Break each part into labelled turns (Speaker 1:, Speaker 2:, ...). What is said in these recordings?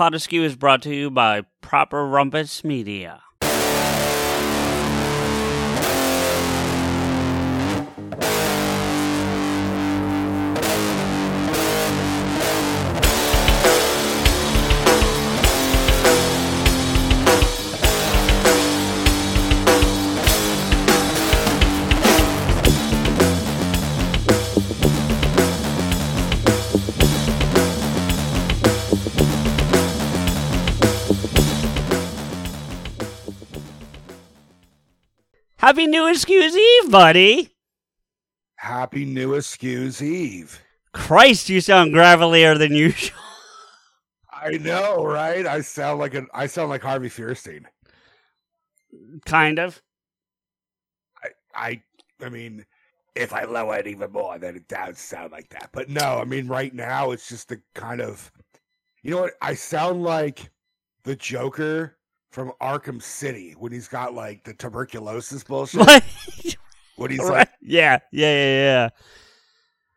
Speaker 1: Pot Askew is brought to you by Proper Rumpus Media. Happy New Excuse Eve, buddy.
Speaker 2: Happy New Excuse Eve.
Speaker 1: Christ, you sound gravelier than usual.
Speaker 2: I know, right? I sound like an I sound like Harvey Fierstein.
Speaker 1: kind of.
Speaker 2: I I I mean, if I lower it even more, then it does sound like that. But no, I mean, right now it's just the kind of, you know what? I sound like the Joker from Arkham City when he's got like the tuberculosis bullshit.
Speaker 1: What?
Speaker 2: When he's
Speaker 1: Right.
Speaker 2: like,
Speaker 1: Yeah, yeah, yeah, yeah.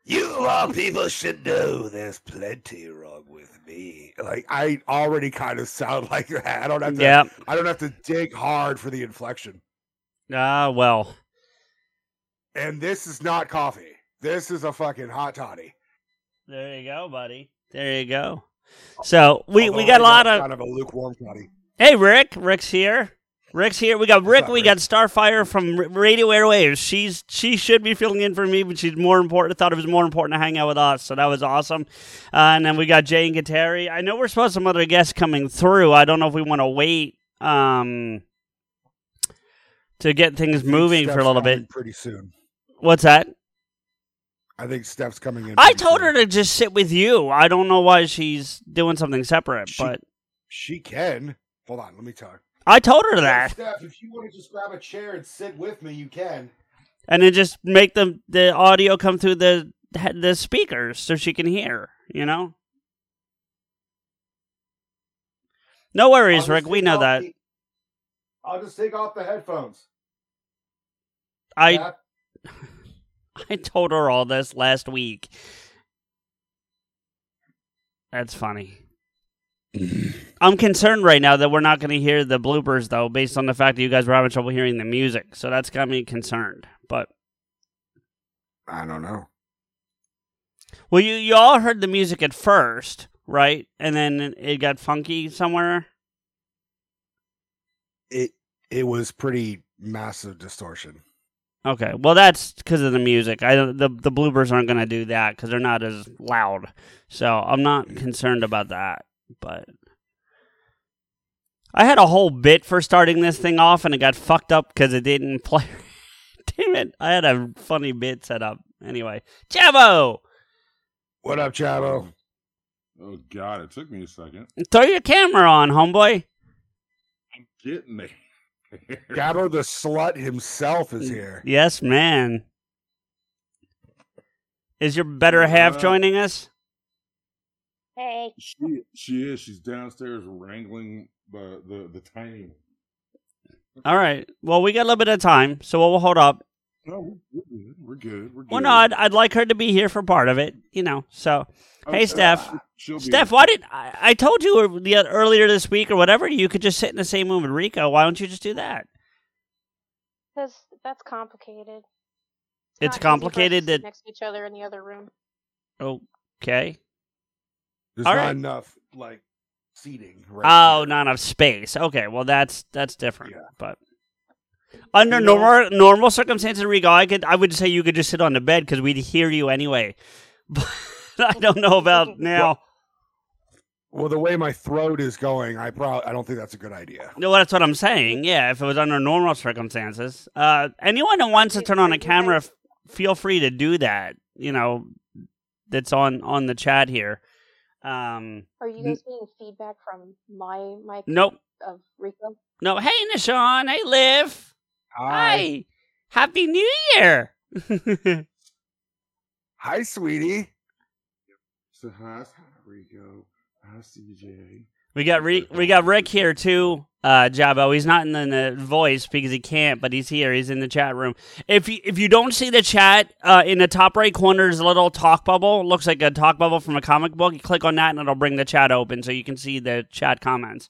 Speaker 2: "You of all people should know there's plenty wrong with me." Like I already kind of sound like that. I don't have to.
Speaker 1: Yeah.
Speaker 2: I don't have to dig hard for the inflection.
Speaker 1: Ah, well.
Speaker 2: And this is not coffee. This is a fucking hot toddy.
Speaker 1: There you go, buddy. There you go. So we we got a
Speaker 2: I
Speaker 1: lot of.
Speaker 2: kind of a lukewarm toddy.
Speaker 1: Hey, Rick. Rick's here. Rick's here. We got Rick.
Speaker 2: up,
Speaker 1: we
Speaker 2: Rick?
Speaker 1: got Starfire from Radio Airwaves. She's she should be filling in for me, but she's more important. I thought it was more important to hang out with us, so that was awesome. Uh, and then we got Jay and Kateri. I know we're supposed to have some other guests coming through. I don't know if we want to wait um, to get things moving for a little bit.
Speaker 2: Pretty soon.
Speaker 1: What's that?
Speaker 2: I think Steph's coming in.
Speaker 1: I told
Speaker 2: soon.
Speaker 1: her to just sit with you. I don't know why she's doing something separate,
Speaker 2: She-
Speaker 1: but
Speaker 2: she can. Hold on, let me tell her.
Speaker 1: I told her that.
Speaker 2: Steph, if you want to just grab a chair and sit with me, you can.
Speaker 1: and then just make the the audio come through the the speakers so she can hear. You know. No worries, Rick. We know that.
Speaker 2: the- I'll just take off the headphones.
Speaker 1: I
Speaker 2: Yeah?
Speaker 1: I told her all this last week. That's funny. I'm concerned right now that we're not going to hear the bloopers though, based on the fact that you guys were having trouble hearing the music. So that's got me concerned. But
Speaker 2: I don't know.
Speaker 1: well, you you all heard the music at first, right? And then it got funky somewhere.
Speaker 2: It it was pretty massive distortion.
Speaker 1: Okay, well that's because of the music. I don't- the the bloopers aren't going to do that because they're not as loud. So I'm not mm. concerned about that. But I had a whole bit for starting this thing off, and it got fucked up because it didn't play. Damn it! I had a funny bit set up. Anyway, Chavo.
Speaker 2: What up, Chavo?
Speaker 3: Oh God, it took me a second.
Speaker 1: throw your camera on, homeboy.
Speaker 3: I'm getting there.
Speaker 2: Gabo the slut himself is here.
Speaker 1: Yes, man. Is your better half
Speaker 3: Uh,
Speaker 1: joining us?
Speaker 4: Hey,
Speaker 3: she she is. She's downstairs wrangling the the the tiny.
Speaker 1: All right. Well, we got a little bit of time, so we'll hold up.
Speaker 3: No, we're good. We're good. We're good.
Speaker 1: Well, no, I'd, I'd like her to be here for part of it, you know. So, oh, hey,
Speaker 3: uh,
Speaker 1: Steph.
Speaker 3: Uh, she'll be
Speaker 1: Steph, why did I, I told you earlier this week or whatever you could just sit in the same room with Rico? Why don't you just do that?
Speaker 4: because that's complicated.
Speaker 1: It's
Speaker 4: not easy for us
Speaker 1: complicated
Speaker 4: to sit
Speaker 1: that-
Speaker 4: next to each other in the other room.
Speaker 1: Okay.
Speaker 2: There's
Speaker 1: All
Speaker 2: not
Speaker 1: right.
Speaker 2: enough like seating. Right
Speaker 1: Oh,
Speaker 2: here.
Speaker 1: not enough space. Okay, well that's that's different.
Speaker 2: Yeah.
Speaker 1: But under
Speaker 2: You know-
Speaker 1: normal normal circumstances, Rico, I could I would say you could just sit on the bed because we'd hear you anyway. But I don't know about now.
Speaker 2: Well, the way my throat is going, I probably I don't think that's a good idea.
Speaker 1: No, that's what I'm saying. Yeah, if it was under normal circumstances, uh, anyone who wants to turn on a camera, f- feel free to do that. You know, that's on on the chat here. Um,
Speaker 4: Are you
Speaker 1: N-
Speaker 4: guys getting feedback from my mic
Speaker 1: nope,
Speaker 4: of Rico?
Speaker 1: no. Hey, Nishan. Hey, Liv. Hi. Happy New Year.
Speaker 2: Hi, sweetie.
Speaker 3: So hi, hi, Rico. Hi, CJ.
Speaker 1: We got Rick, we got Rick here too, uh, Jabbo. He's not in the, the voice because he can't, but he's here. He's in the chat room. If you, if you don't see the chat, uh, in the top right corner is a little talk bubble. It looks like a talk bubble from a comic book. You click on that and it'll bring the chat open so you can see the chat comments.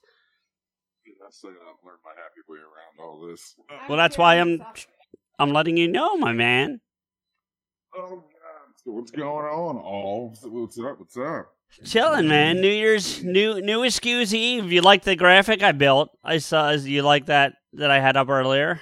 Speaker 3: That's saying I've learned my happy way around all this.
Speaker 1: Well, that's why I'm I'm letting you know, my man.
Speaker 3: Oh God! So what's going on? All what's up? What's up?
Speaker 1: Chilling, man. New Year's new new Excuse Eve. You like the graphic I built? I saw you like that that I had up earlier.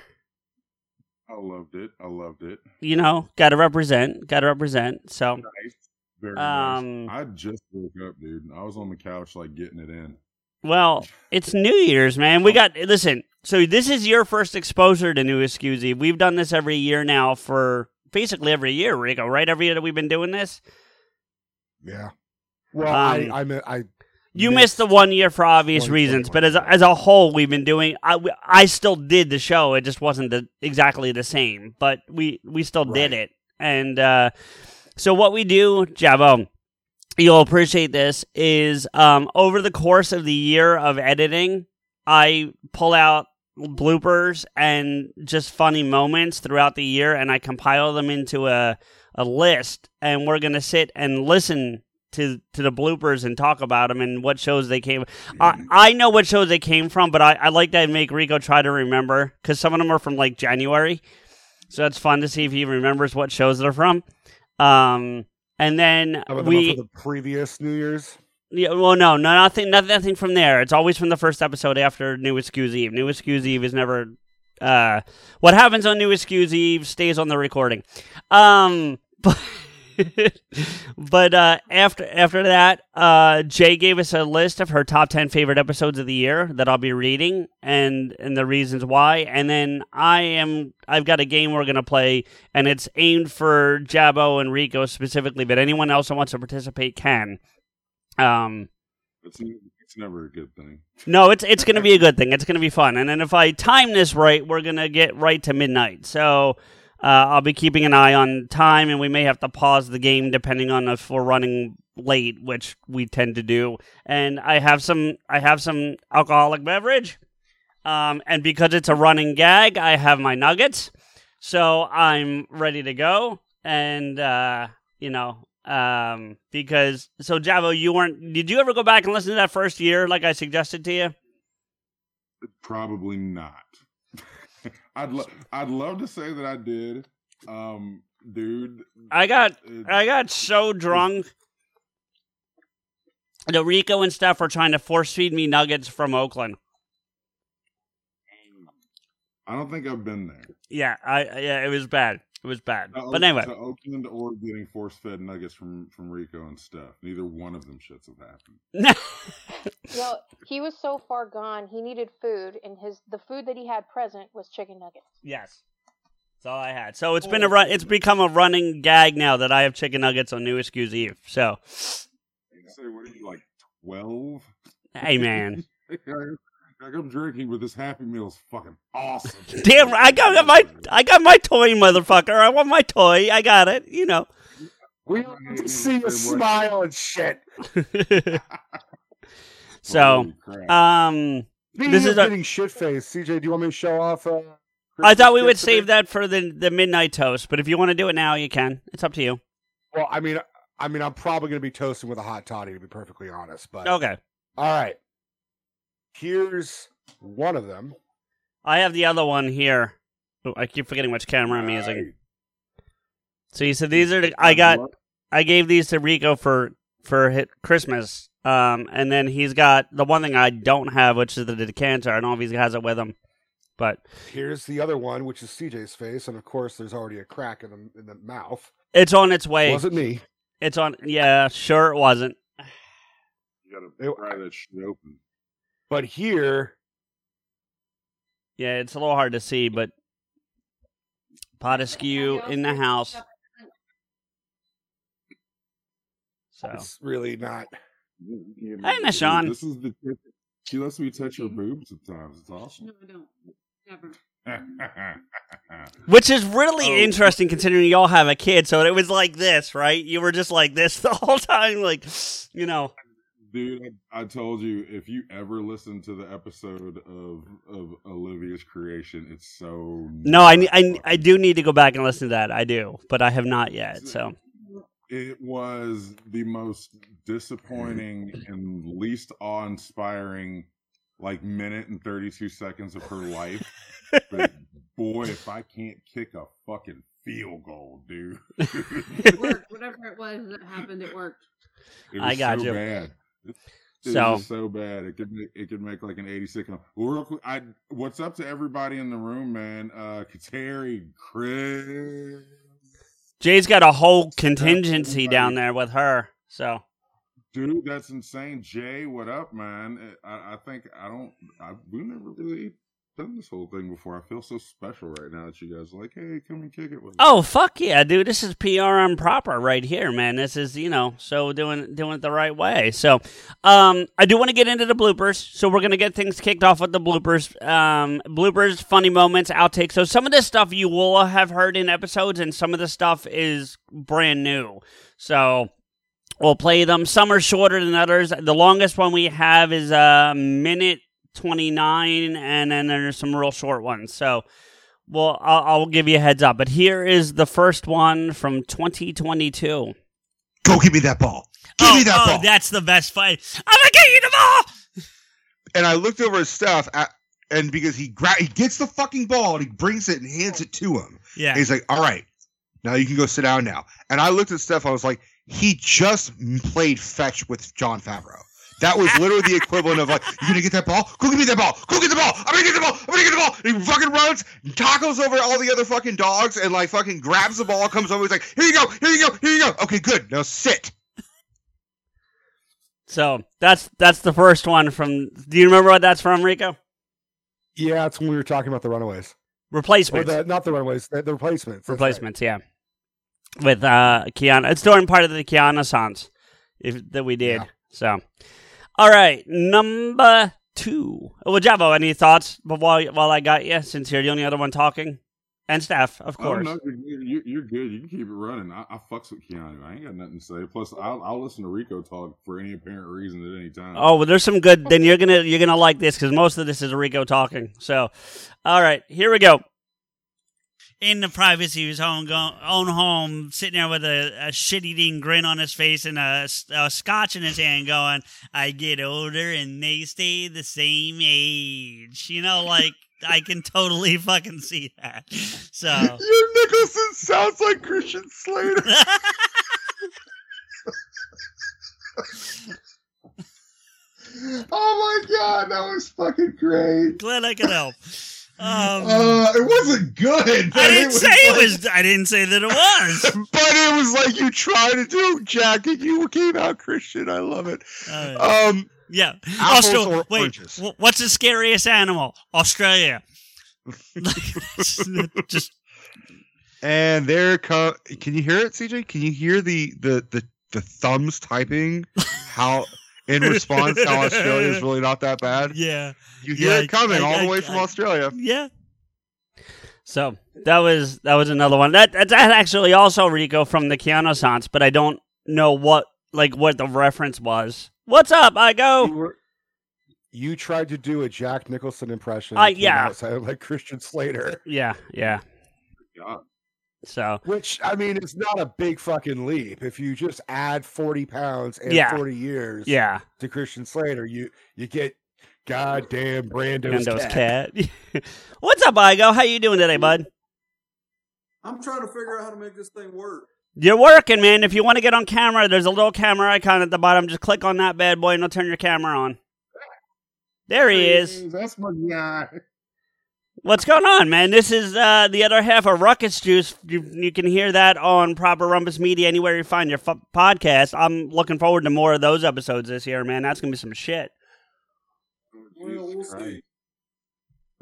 Speaker 3: I loved it. I loved it.
Speaker 1: You know, got to represent. Got to represent. So.
Speaker 3: Nice. Very
Speaker 1: Um,
Speaker 3: nice. I just woke up, dude. I was on the couch, like getting it in.
Speaker 1: Well, it's New Year's, man. We got listen. So this is your first exposure to New Excuse Eve. We've done this every year now for basically every year, Rico. Right? Every year that we've been doing this.
Speaker 2: Yeah. Well,
Speaker 1: Um,
Speaker 2: I, I, mi- I
Speaker 1: You missed the one year for obvious reasons, but as a, as a whole, we've been doing. I, I still did the show. It just wasn't the, exactly the same, but we we still did it. And uh, so what we do, Jabo, you'll appreciate this. Is um, over the course of the year of editing, I pull out bloopers and just funny moments throughout the year, and I compile them into a a list, and we're gonna sit and listen to to the bloopers and talk about them and what shows they came. I I know what shows they came from, but I, I like to make Rico try to remember because some of them are from like January, so it's fun to see if he remembers what shows they're from. Um, and then
Speaker 2: How about the
Speaker 1: we
Speaker 2: the previous New Year's.
Speaker 1: yeah, well, no, no, nothing, nothing, nothing from there. It's always from the first episode after New Excuse Eve. New Excuse Eve is never. Uh, what happens on New Excuse Eve stays on the recording. Um, but but uh, after after that, uh, Jay gave us a list of her top ten favorite episodes of the year that I'll be reading and and the reasons why. And then I am I've got a game we're gonna play, and it's aimed for Jabbo and Rico specifically, but anyone else that wants to participate can. Um,
Speaker 3: It's it's never a good thing.
Speaker 1: no, it's it's going to be a good thing. It's going to be fun. And then if I time this right, we're going to get right to midnight. So I'll be keeping an eye on time, and we may have to pause the game depending on if we're running late, which we tend to do. And I have some I have some alcoholic beverage, um, and because it's a running gag, I have my nuggets. So I'm ready to go, and uh, you know. Um, because so Javo, you weren't. Did you ever go back and listen to that first year, like I suggested to you?
Speaker 3: Probably not. I'd lo- I'd love to say that I did, um, dude.
Speaker 1: I got
Speaker 3: it-
Speaker 1: I got so drunk. The Rico and stuff were trying to force feed me nuggets from Oakland.
Speaker 3: I don't think I've been there.
Speaker 1: Yeah, I yeah, it was bad. It was bad.
Speaker 3: To
Speaker 1: But
Speaker 3: Oak-
Speaker 1: anyway,
Speaker 3: to Oakland or getting force fed nuggets from from Rico and stuff. Neither one of them shits have happened.
Speaker 4: No, he was so far gone. He needed food, and his the food that he had present was chicken nuggets.
Speaker 1: yes, that's all I had. So it's oh, been a run. It's become a running gag now that I have chicken nuggets on New Excuse Eve. So
Speaker 3: You say, what are you like twelve?
Speaker 1: hey, man,
Speaker 3: like I'm drinking, but this Happy Meal is fucking awesome.
Speaker 1: damn, I got my I got my toy, motherfucker. I want my toy. I got it. You know.
Speaker 2: We want to see you smile and shit.
Speaker 1: so um. This
Speaker 2: of
Speaker 1: is a-
Speaker 2: getting shit faced. CJ, do you want me to show off? Uh,
Speaker 1: I thought we would
Speaker 2: today?
Speaker 1: save that for the the midnight toast, but if you want to do it now, you can. It's up to you.
Speaker 2: Well, I mean, I mean, I'm probably going to be toasting with a hot toddy to be perfectly honest. But
Speaker 1: Okay.
Speaker 2: all right, here's one of them.
Speaker 1: I have the other one here. Oh, I keep forgetting which camera I'm using. So you said these are the, I got I gave these to Rico for for hit Christmas. Um and then he's got the one thing I don't have, which is the decanter. I don't know if he has it with him. But
Speaker 2: Here's the other one, which is CJ's face, and of course, there's already a crack in the in the mouth.
Speaker 1: it's on its way.
Speaker 2: Wasn't me.
Speaker 1: It's on yeah, sure it wasn't.
Speaker 3: You gotta pry that shit open.
Speaker 2: But here,
Speaker 1: Yeah, it's a little hard to see, but potaskew in the house. So
Speaker 2: it's really not.
Speaker 1: Hey, Miss Shawn.
Speaker 3: This is the. She lets me touch her boobs sometimes. It's awesome.
Speaker 5: No, I don't. Never.
Speaker 1: Which is really
Speaker 3: Oh.
Speaker 1: interesting considering y'all have a kid. So it was like this, right? You were just like this the whole time, like, you know.
Speaker 3: Dude, I, I told you if you ever listen to the episode of of Olivia's creation, it's so
Speaker 1: No, I, I, I do need to go back and listen to that. I do, but I have not yet. So
Speaker 3: It was the most disappointing and least awe inspiring like minute and 32 seconds of her life. But boy, if I can't kick a fucking field goal, dude.
Speaker 5: It worked. Whatever it was that happened, it worked.
Speaker 3: It
Speaker 1: I got
Speaker 3: so
Speaker 1: you.
Speaker 3: bad. It
Speaker 1: So-
Speaker 3: so bad. It could make, it could make like an 86. Well, real quick, I what's up to everybody in the room, man? Uh Kateri, Chris.
Speaker 1: Jay's got a whole contingency down there with her. So
Speaker 3: Dude, that's insane. Jay, what up, man? I, I think I don't. I, we've never really done this whole thing before. I feel so special right now that you guys like, hey, come and kick it with.
Speaker 1: Oh fuck yeah, dude! This is PRM proper right here, man. This is you know so doing doing it the right way. So, um, I do want to get into the bloopers. So we're gonna get things kicked off with the bloopers. Um, bloopers, funny moments, outtakes. So some of this stuff you will have heard in episodes, and some of the stuff is brand new. So. We'll play them. Some are shorter than others. The longest one we have is a minute 29, and then there's some real short ones. So, well, I'll, I'll give you a heads up. But here is the first one from 2022.
Speaker 6: Go give me that ball. Give me oh, that
Speaker 1: oh,
Speaker 6: ball.
Speaker 1: that's the best fight. I'm gonna get you the ball.
Speaker 6: and I looked over his stuff, at, and because he gra- he gets the fucking ball and he brings it and hands it to him.
Speaker 1: Yeah.
Speaker 6: And he's like, "All right, now you can go sit down now." And I looked at Steph. I was like, "He just played fetch with Jon Favreau." That was literally the equivalent of like, "You gonna get that ball? Go get me that ball. Go get the ball. I'm gonna get the ball. I'm gonna get the ball." And he fucking runs, tackles over all the other fucking dogs, and like fucking grabs the ball, comes over. He's like, "Here you go. Here you go. Here you go. Okay, good. Now sit."
Speaker 1: So that's that's the first one from. Do you remember what that's from, Rico?
Speaker 2: Yeah, it's when we were talking about the Runaways. Or
Speaker 1: Replacements.
Speaker 2: the, not the Runaways, the, the replacements. that's right.
Speaker 1: Replacements. Yeah. With uh Keanu, it's during part of the Keanu songs if, that we did.
Speaker 2: Yeah.
Speaker 1: So, all right, number two. Well, Javo, any thoughts while while I got you? Since you're the only other one talking, and Steph, of
Speaker 3: Oh,
Speaker 1: course.
Speaker 3: no, you're, you're, you're good. You can keep it running. I, I fucks with Keanu. I ain't got nothing to say. Plus, I'll, I'll listen to Rico talk for any apparent reason at any time.
Speaker 1: Oh, well, there's some good. Then you're gonna you're gonna like this because most of this is Rico talking. So, all right, here we go. In the privacy of his own go- own home, sitting there with a, a shit eating grin on his face and a, a scotch in his hand, going, "I get older and they stay the same age." You know, like I can totally fucking see that. So.
Speaker 6: Your Nicholson sounds like Christian Slater. oh my god, that was fucking great.
Speaker 1: Glad I could help. Um,
Speaker 6: Uh, it wasn't good.
Speaker 1: I didn't
Speaker 6: was
Speaker 1: say it was. I didn't say that it was.
Speaker 6: but it was like you tried to do, Jack, and you came out Christian. I love it.
Speaker 1: All right.
Speaker 6: Um,
Speaker 1: Yeah.
Speaker 6: Apples
Speaker 1: Austral-
Speaker 6: or
Speaker 1: wait,
Speaker 6: oranges?
Speaker 1: what's the scariest animal? Australia. Just
Speaker 6: and there come. Can you hear it, CJ? Can you hear the the the, the thumbs typing? How in response, how Australia is really not that bad.
Speaker 1: yeah,
Speaker 6: You hear
Speaker 1: Yeah,
Speaker 6: it coming
Speaker 1: I-
Speaker 6: all
Speaker 1: I-
Speaker 6: the way from
Speaker 1: I-
Speaker 6: Australia.
Speaker 1: yeah. So that was that was another one. That that's actually also Rico from the Keanu Sans, but I don't know what like what the reference was. What's up? I
Speaker 2: You,
Speaker 1: go.
Speaker 2: were, you tried to do a Jack Nicholson impression.
Speaker 1: Uh,
Speaker 2: It came
Speaker 1: yeah.
Speaker 2: out sounded like Christian Slater.
Speaker 1: Yeah, yeah.
Speaker 3: God.
Speaker 1: So
Speaker 2: Which I mean, it's not a big fucking leap. If you just add forty pounds and
Speaker 1: Yeah.
Speaker 2: forty years
Speaker 1: yeah,
Speaker 2: to Christian Slater, you you get goddamn Brando's,
Speaker 1: Gando's
Speaker 2: cat.
Speaker 1: cat. What's up, Igo? How you doing today, bud?
Speaker 7: I'm trying to figure out how to make this thing work.
Speaker 1: You're working, man. If you want to get on camera, there's a little camera icon at the bottom. Just click on that bad boy and it'll turn your camera on. There he is.
Speaker 3: That's my guy.
Speaker 1: What's going on, man? This is uh, the other half of Ruckus Juice. You, you can hear that on Proper Rumpus Media anywhere you find your f- podcast. I'm looking forward to more of those episodes this year, man. That's gonna be some shit.
Speaker 7: Well, we'll see.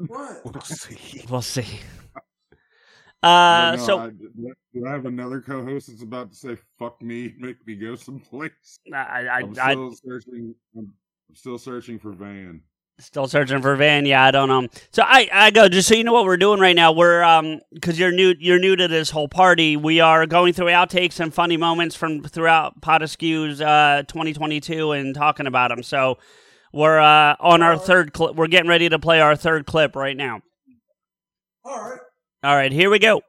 Speaker 7: What?
Speaker 2: We'll see.
Speaker 1: We'll see.
Speaker 3: I
Speaker 1: Uh,
Speaker 3: don't
Speaker 1: so
Speaker 3: I, do I have another co-host that's about to say "fuck me," make me go someplace?
Speaker 1: I, I,
Speaker 3: I'm
Speaker 1: I,
Speaker 3: still searching. I'm, I'm still searching for Van.
Speaker 1: Still searching for Van. Yeah, I don't know. So I, I go just so you know what we're doing right now. We're um because you're new you're new to this whole party. We are going through outtakes and funny moments from throughout Potasku's uh 2022 and talking about them. So we're uh on our third clip. We're getting ready to play our third clip right now.
Speaker 7: All right.
Speaker 1: All right, here we go.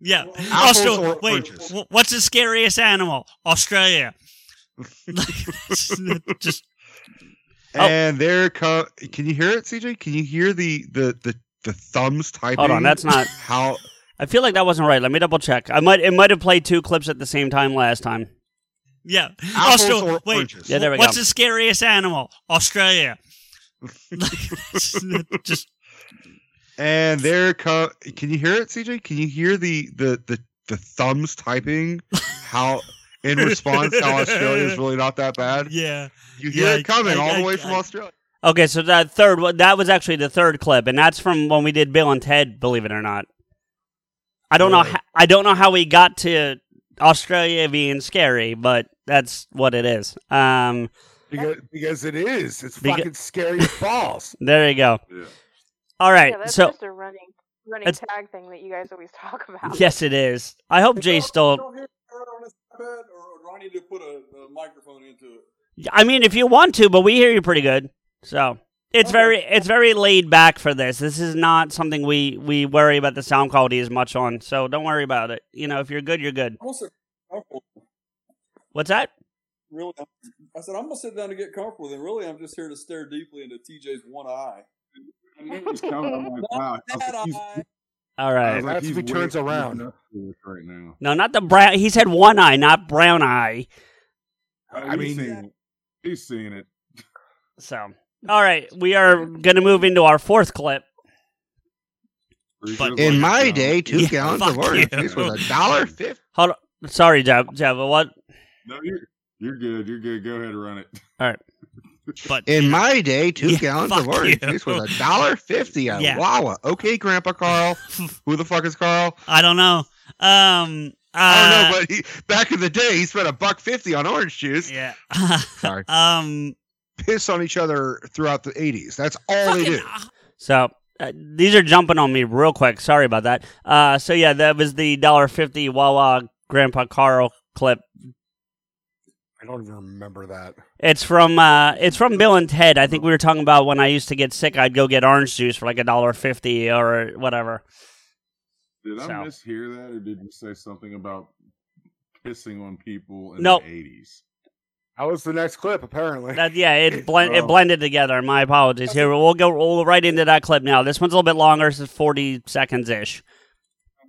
Speaker 8: Yeah.
Speaker 6: Apples
Speaker 8: Austra-
Speaker 6: or
Speaker 8: wait, what's the scariest animal? Australia. Just
Speaker 1: Oh.
Speaker 6: And there come. Can you hear it, CJ? Can you hear the the the, the thumbs typing?
Speaker 1: Hold on, that's not.
Speaker 6: how.
Speaker 1: I feel like that wasn't right. Let me double check. I might it might have played two clips at the same time last time.
Speaker 8: yeah.
Speaker 6: Apples
Speaker 8: Austra-
Speaker 6: or
Speaker 8: wait,
Speaker 6: oranges?
Speaker 1: Yeah, there we
Speaker 8: what's
Speaker 1: go.
Speaker 8: the scariest animal? Australia. Just
Speaker 6: And there come. Can you hear it, CJ? Can you hear the the the, the thumbs typing? How in response, how Australia is really not that bad.
Speaker 8: yeah.
Speaker 6: You hear
Speaker 8: Yeah,
Speaker 6: it coming
Speaker 8: I-
Speaker 6: all the
Speaker 8: I-
Speaker 6: way from
Speaker 8: I-
Speaker 6: Australia.
Speaker 1: Okay, so that third one that was actually the third clip, and that's from when we did Bill and Ted. Believe it or not, I don't know. How, I don't know how we got to Australia being scary, but that's what it is. Um,
Speaker 2: Because, because it is. It's
Speaker 1: Beca-
Speaker 2: fucking scary as balls.
Speaker 1: there you go.
Speaker 3: Yeah.
Speaker 1: All right,
Speaker 4: yeah, that's
Speaker 1: so
Speaker 4: just a running running tag thing that you guys always talk about.
Speaker 1: yes, it is. I hope Jay
Speaker 7: Don't-
Speaker 1: still.
Speaker 7: don't hear it on this iPad, or do I need to put a, a microphone into it?
Speaker 1: I mean, if you want to, but we hear you pretty good. So it's
Speaker 7: Okay.
Speaker 1: very it's very laid back for this. This is not something we we worry about the sound quality as much on. So don't worry about it. You know, if you're good, you're good.
Speaker 7: I'm gonna comfortable.
Speaker 1: What's that?
Speaker 7: Really, I said I'm gonna sit down to get comfortable. And really, I'm just here to stare deeply into TJ's one eye.
Speaker 3: I knew it was coming. I'm like, wow. I was like, he's-
Speaker 7: eye.
Speaker 1: All
Speaker 3: I
Speaker 1: right.
Speaker 3: was like,
Speaker 2: That's
Speaker 3: he's
Speaker 2: if he turns around.
Speaker 3: nuts for this right now.
Speaker 1: No, not the brown. He said one eye, not brown eye.
Speaker 3: I oh,
Speaker 2: mean-
Speaker 3: mean, seeing it. he's seeing it.
Speaker 1: So, all right, we are going to move into our fourth clip.
Speaker 8: But-
Speaker 6: In my
Speaker 3: you
Speaker 6: day, two
Speaker 8: Yeah,
Speaker 6: gallons of orange juice was a dollar fifty.
Speaker 1: Hold on. Sorry, Jeff. Jeff, what?
Speaker 3: No, you're you're good. You're good. Go ahead and run it.
Speaker 8: But
Speaker 6: In my day, two
Speaker 8: Yeah,
Speaker 6: gallons of orange
Speaker 8: you.
Speaker 6: juice was a dollar fifty at
Speaker 8: Yeah.
Speaker 6: Wawa. Okay, Grandpa Carl. Who the fuck is Carl?
Speaker 8: I don't know. Um uh,
Speaker 6: I don't know, but he, back in the day, he spent a buck fifty on orange juice.
Speaker 8: yeah.
Speaker 6: Sorry.
Speaker 8: um
Speaker 6: Piss on each other throughout the eighties. That's all they
Speaker 8: fucking-
Speaker 6: do.
Speaker 1: So, uh, these are jumping on me real quick. Sorry about that. Uh, so yeah, that was the dollar fifty Wawa Grandpa Carl clip.
Speaker 2: I don't even remember that.
Speaker 1: It's from uh, it's from Bill and Ted. I think we were talking about when I used to get sick, I'd go get orange juice for like a dollar fifty or whatever.
Speaker 3: Did I mishear that, or did you say something about pissing on people in
Speaker 1: Nope.
Speaker 3: the eighties?
Speaker 2: That was the next clip, apparently.
Speaker 1: That yeah, it blend it
Speaker 3: Oh.
Speaker 1: blended together. My apologies. Here we'll go we'll right into that clip now. This one's a little bit longer. This is forty seconds ish.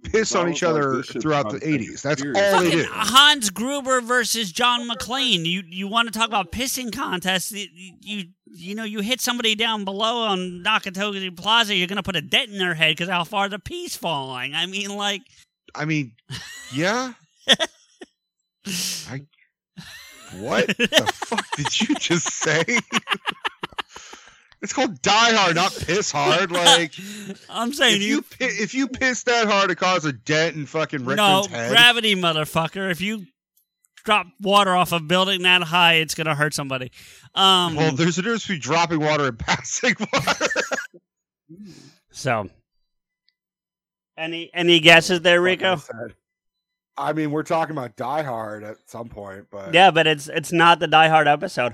Speaker 6: Piss on each other throughout the eighties. That's
Speaker 3: serious.
Speaker 6: all they
Speaker 8: Fucking
Speaker 6: do.
Speaker 8: Hans Gruber versus John McClane. You you want to talk about pissing contests? You you, you know you hit somebody down below on Nakatomi Plaza, you're gonna put a dent in their head because how far the pee's falling. I mean, like
Speaker 6: I mean, yeah. I. What the fuck did you just say? it's called die hard, not piss hard. Like
Speaker 8: I'm saying
Speaker 6: if
Speaker 8: you.
Speaker 6: you pi- if you piss that hard it causes a dent in fucking
Speaker 8: no
Speaker 6: Rickman's head.
Speaker 8: gravity, motherfucker. If you drop water off a building that high, it's gonna hurt somebody. Um,
Speaker 6: well, there's a difference between dropping water and passing water.
Speaker 1: So, any any guesses there,
Speaker 2: Like I
Speaker 1: Rico?
Speaker 2: I mean, we're talking about Die Hard at some point, but
Speaker 1: Yeah, but it's it's not the Die Hard episode.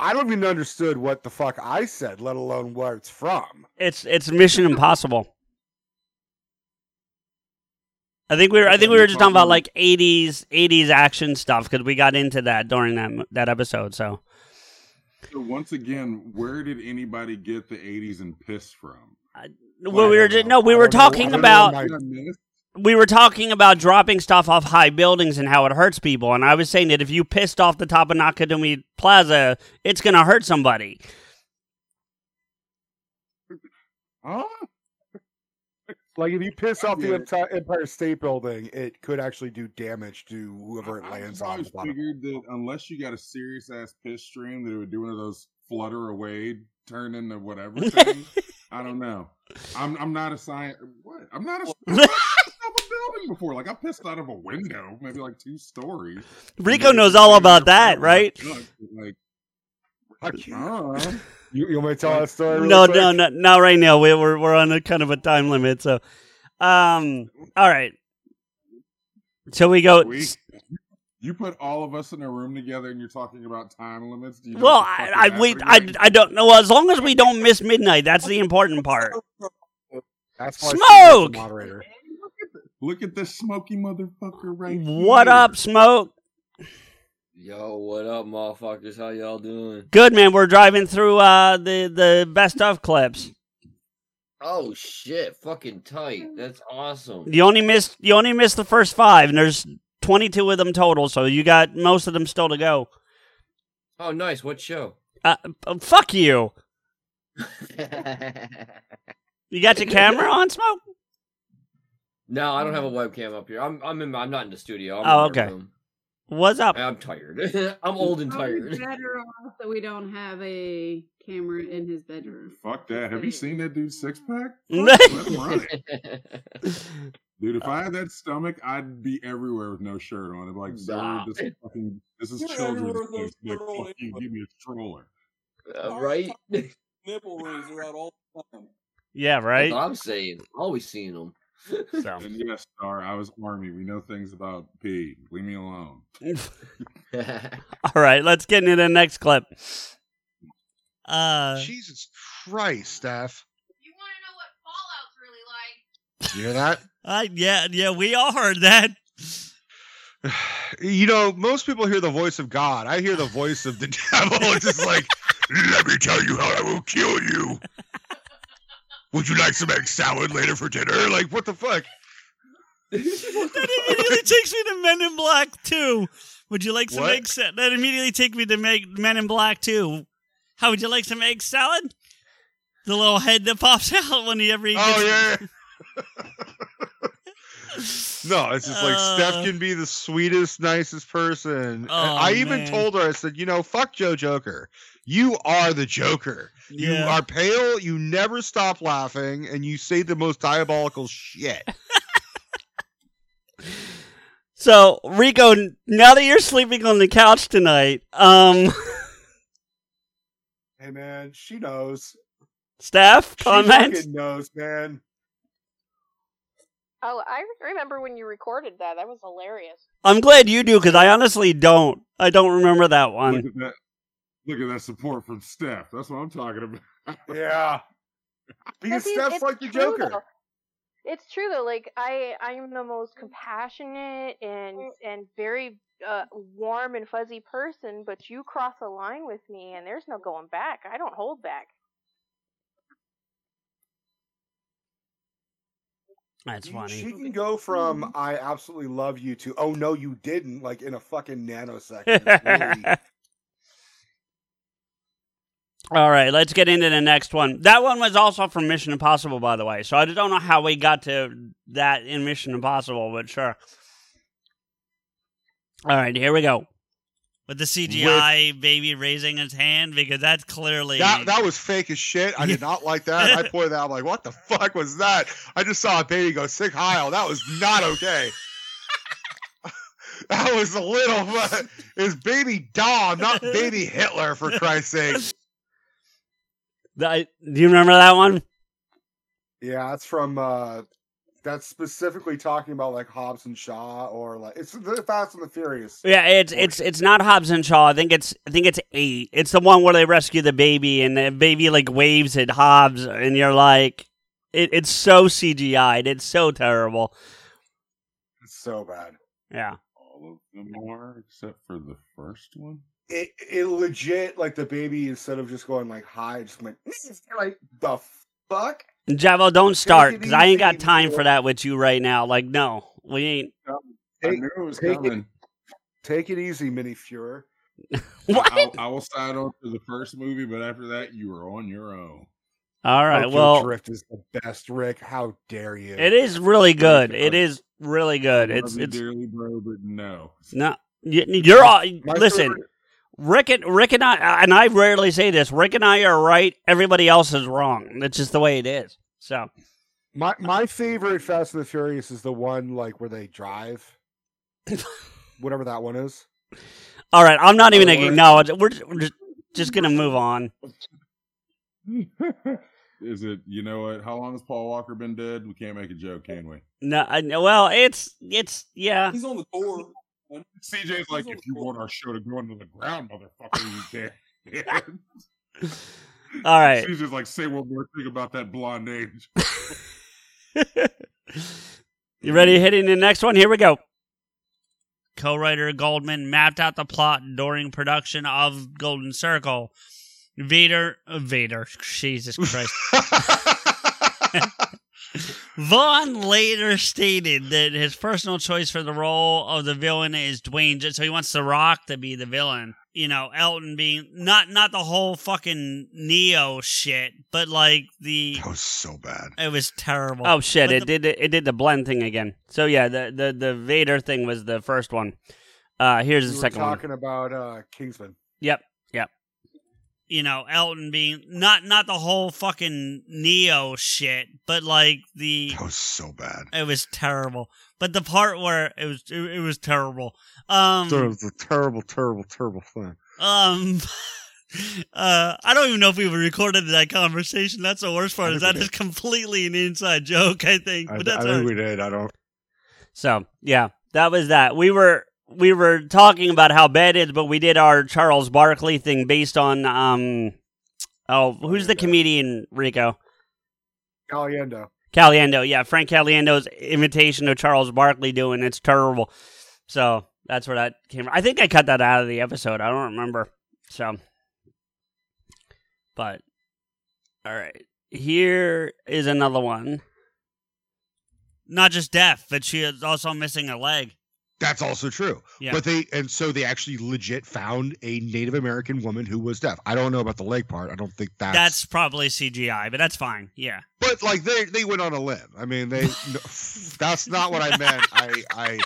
Speaker 2: I don't even understood what the fuck I said, let alone where it's from.
Speaker 1: It's it's Mission Impossible. I think we were I think we were just talking about like 80s 80s action stuff because we got into that during that that episode. So
Speaker 3: So once again, where did anybody get the '80s and piss from?
Speaker 1: well, we were just, no, we were
Speaker 2: don't know- I
Speaker 1: talking
Speaker 2: don't know
Speaker 1: about
Speaker 2: my-
Speaker 3: Did I miss?
Speaker 1: we were talking about dropping stuff off high buildings and how it hurts people, and I was saying that if you pissed off the top of Nakatomi Plaza, it's gonna hurt somebody.
Speaker 3: Huh?
Speaker 2: Like if you piss off the
Speaker 3: get.
Speaker 2: Empire Empire State Building, it could actually do damage to whoever it
Speaker 3: I- I
Speaker 2: lands
Speaker 3: just
Speaker 2: on.
Speaker 3: always
Speaker 2: the bottom.
Speaker 3: figured that unless you got a serious ass piss stream, that it would do one of those flutter away, turn into whatever thing. I don't know. I'm I'm not a science. What? I'm not a. I've pissed off a building before. Like I pissed out of a window, maybe like two stories.
Speaker 1: Rico knows all about that, right?
Speaker 3: Like
Speaker 2: I can't.
Speaker 3: Uh,
Speaker 2: You, you want me to tell that story? really
Speaker 1: no,
Speaker 2: quick?
Speaker 1: no, no, not right now. We, we're we're on a kind of a time limit. So, um, all right. So we go.
Speaker 3: we, you put all of us in a room together, and you're talking about time limits. Do you
Speaker 1: Well,
Speaker 3: what the fuck
Speaker 1: I,
Speaker 3: is
Speaker 1: I wait. I. I don't know. As long as we don't miss midnight, that's the important part.
Speaker 2: That's why
Speaker 1: Smoke!
Speaker 2: Steve's the moderator.
Speaker 3: Look at this smoky motherfucker right here.
Speaker 1: What
Speaker 3: here.
Speaker 1: up, smoke?
Speaker 9: Yo, what up, motherfuckers? How y'all doing?
Speaker 1: Good man. We're driving through uh the the best of clips.
Speaker 9: Oh shit, fucking tight. That's awesome.
Speaker 1: You only missed you only missed the first five, and there's 22 of them total. So you got most of them still to go.
Speaker 9: Oh, nice. What show?
Speaker 1: Uh, uh, fuck you. You got your camera on, smoke?
Speaker 9: No, I don't have a mm-hmm. webcam up here. I'm I'm in. I'm not in the studio. I'm
Speaker 1: Oh, okay.
Speaker 9: room.
Speaker 1: What's up?
Speaker 9: I'm tired. I'm old and tired.
Speaker 5: better off that we don't have a camera in his bedroom.
Speaker 3: Fuck that. Have you seen that dude's six mm-hmm. pack?
Speaker 1: Dude,
Speaker 3: Let him run it. Dude, if uh. I had that stomach, I'd be everywhere with no shirt on. I'd be like, sir,
Speaker 9: Nah.
Speaker 3: this is fucking, this is
Speaker 7: You're
Speaker 3: children's
Speaker 7: everywhere
Speaker 3: place. Like,
Speaker 7: shirt on
Speaker 3: fuck you,
Speaker 7: anyway.
Speaker 3: give me a stroller.
Speaker 9: Uh, right?
Speaker 7: Nipple rings are out all the time.
Speaker 1: Yeah,
Speaker 9: That's
Speaker 1: right.
Speaker 9: what I'm saying. Always seeing them.
Speaker 1: So.
Speaker 3: And yes, Star, I was Army. We know things about pee. Leave me alone.
Speaker 1: All right, let's get into the next clip. Uh,
Speaker 6: Jesus Christ, Steph.
Speaker 5: You want to know what Fallout's really like?
Speaker 6: You hear that?
Speaker 8: Uh, yeah, yeah, we all heard that.
Speaker 6: You know, most people hear the voice of God. I hear the voice of the devil. It's just like, let me tell you how I will kill you. Would you like some egg salad later for dinner? Like, what the fuck?
Speaker 8: That immediately takes me to Men in Black 2. Would you like some
Speaker 6: What?
Speaker 8: egg salad? That immediately takes me to make Men in Black 2. How would you like some egg salad? The little head that pops out whenever he ever gets
Speaker 6: Oh, yeah. Yeah. no, it's just like
Speaker 8: Uh.
Speaker 6: Steph can be the sweetest, nicest person.
Speaker 8: Oh,
Speaker 6: I even
Speaker 8: man.
Speaker 6: told her, I said, you know, fuck Joe Joker. You are the Joker. You are pale, you never stop laughing, and you say the most diabolical shit.
Speaker 1: so Rico, now that you're sleeping on the couch tonight, um,
Speaker 2: Hey man, she knows.
Speaker 1: staff
Speaker 2: She
Speaker 1: comments.
Speaker 2: fucking knows, man.
Speaker 4: Oh, I remember when you recorded that. That was hilarious.
Speaker 1: I'm glad you do because I honestly don't. I don't remember that
Speaker 3: Look
Speaker 1: one.
Speaker 3: at that. Look at that support from Steph. That's what I'm talking about.
Speaker 2: Yeah. Because
Speaker 4: see,
Speaker 2: Steph's
Speaker 4: it's
Speaker 2: like the
Speaker 4: true,
Speaker 2: Joker.
Speaker 4: though. It's true though. Like I, I'm the most compassionate and and very uh, warm and fuzzy person, but you cross a line with me, and there's no going back. I don't hold back.
Speaker 1: That's
Speaker 2: She-
Speaker 1: funny.
Speaker 2: She can go from hmm. I absolutely love you to oh no you didn't like in a fucking nanosecond. Really-
Speaker 1: All right, let's get into the next one. That one was also from Mission Impossible, by the way. So I don't know how we got to that in Mission Impossible, but sure. All right, here we go.
Speaker 8: With the CGI baby raising his hand because that's clearly
Speaker 6: That that was fake as shit. I did not like that. I pointed out, I'm like, what the fuck was that? I just saw a baby go Sieg Heil. That was not okay. that was a little but it's baby Dom, not baby Hitler, for Christ's sake.
Speaker 1: That- do you remember that one?
Speaker 2: yeah, that's from uh that's specifically talking about like Hobbs and Shaw or like it's the Fast and the Furious.
Speaker 1: Yeah, it's it's it's not Hobbs and Shaw. I think it's I think it's eight. It's the one where they rescue the baby and the baby like waves at Hobbs, and you're like, it, it's so CGI'd. It's so terrible.
Speaker 2: It's so bad.
Speaker 1: Yeah.
Speaker 3: All of them are, except for the first one.
Speaker 2: It it legit like the baby instead of just going like hi, just went like the fuck.
Speaker 1: Javo, don't start because I ain't got time for that with you right now. Like, no, we ain't.
Speaker 3: I
Speaker 2: Take-
Speaker 3: knew it was
Speaker 2: take it- Take it easy, Mini Fuhrer.
Speaker 1: What?
Speaker 3: I, I will side on for the first movie, but after that, you are on your own.
Speaker 1: All right.
Speaker 2: Tokyo
Speaker 1: Well,
Speaker 2: Drift is the best, Rick. How dare you?
Speaker 1: it is really good. It is really good. It's
Speaker 3: Love
Speaker 1: it's
Speaker 3: dearly, bro, but no.
Speaker 1: no. you- You're all
Speaker 2: My
Speaker 1: listen.
Speaker 2: favorite-
Speaker 1: Rick and Rick and I, and I rarely say this. Rick and I are right. Everybody else is wrong. That's just the way it is. So
Speaker 2: My my favorite Fast and the Furious is the one like where they drive, whatever that one is.
Speaker 1: All right, I'm not even gonna acknowledge. We're just, we're just just gonna move on.
Speaker 3: Is it? You know what? How long has Paul Walker been dead? We can't make a joke, can we?
Speaker 1: No, I, well, it's it's yeah.
Speaker 7: He's on the tour.
Speaker 3: CJ's like, if you want our show to go into the ground, motherfucker, you can't.
Speaker 1: All right.
Speaker 3: She's just like, say one more thing about that blonde age.
Speaker 1: You ready? Hitting the next one. Here we go.
Speaker 8: Co-writer Goldman mapped out the plot during production of Golden Circle. Vader, uh, Vader, Jesus Christ. Vaughn later stated that his personal choice for the role of the villain is Dwayne. So he wants The Rock to be the villain. You know, Elton being not not the whole fucking Neo shit, but like the
Speaker 6: That was so bad.
Speaker 8: it was terrible.
Speaker 1: Oh shit!
Speaker 8: But
Speaker 1: It
Speaker 8: the-
Speaker 1: did it did the blend thing again. So yeah, the the the Vader thing was the first one. Uh, here's
Speaker 2: We
Speaker 1: the
Speaker 2: were
Speaker 1: second one.
Speaker 2: talking about uh, Kingsman.
Speaker 1: Yep, yep.
Speaker 8: You know, Elton being not not the whole fucking Neo shit, but like the
Speaker 6: That was so bad.
Speaker 8: it was terrible. But the part where it was it, it was terrible. Um
Speaker 6: That was a terrible, terrible, terrible thing.
Speaker 8: um uh I don't even know if we recorded that conversation. That's the worst part. Is
Speaker 6: think
Speaker 8: that
Speaker 6: we
Speaker 8: is completely an inside joke, I think.
Speaker 6: I,
Speaker 8: But
Speaker 6: I
Speaker 8: that's
Speaker 6: think
Speaker 8: all
Speaker 6: we did. I don't.
Speaker 1: So yeah, that was that. We were we were talking about how bad it is, but we did our Charles Barkley thing based on um oh who's the comedian Rico
Speaker 2: Caliendo.
Speaker 1: Caliendo. Yeah, Frank Caliendo's imitation of Charles Barkley doing it's terrible. So that's where that came. from. I think I cut that out of the episode. I don't remember. So, but all right, here is another one.
Speaker 8: Not just deaf, but she is also missing a leg.
Speaker 6: That's also true.
Speaker 8: Yeah.
Speaker 6: But they and so they actually legit found a Native American woman who was deaf. I don't know about the leg part. I don't think that's.
Speaker 8: That's probably CGI, but that's fine. Yeah.
Speaker 6: But like they they went on a limb. I mean they. no, that's not what I meant. I I.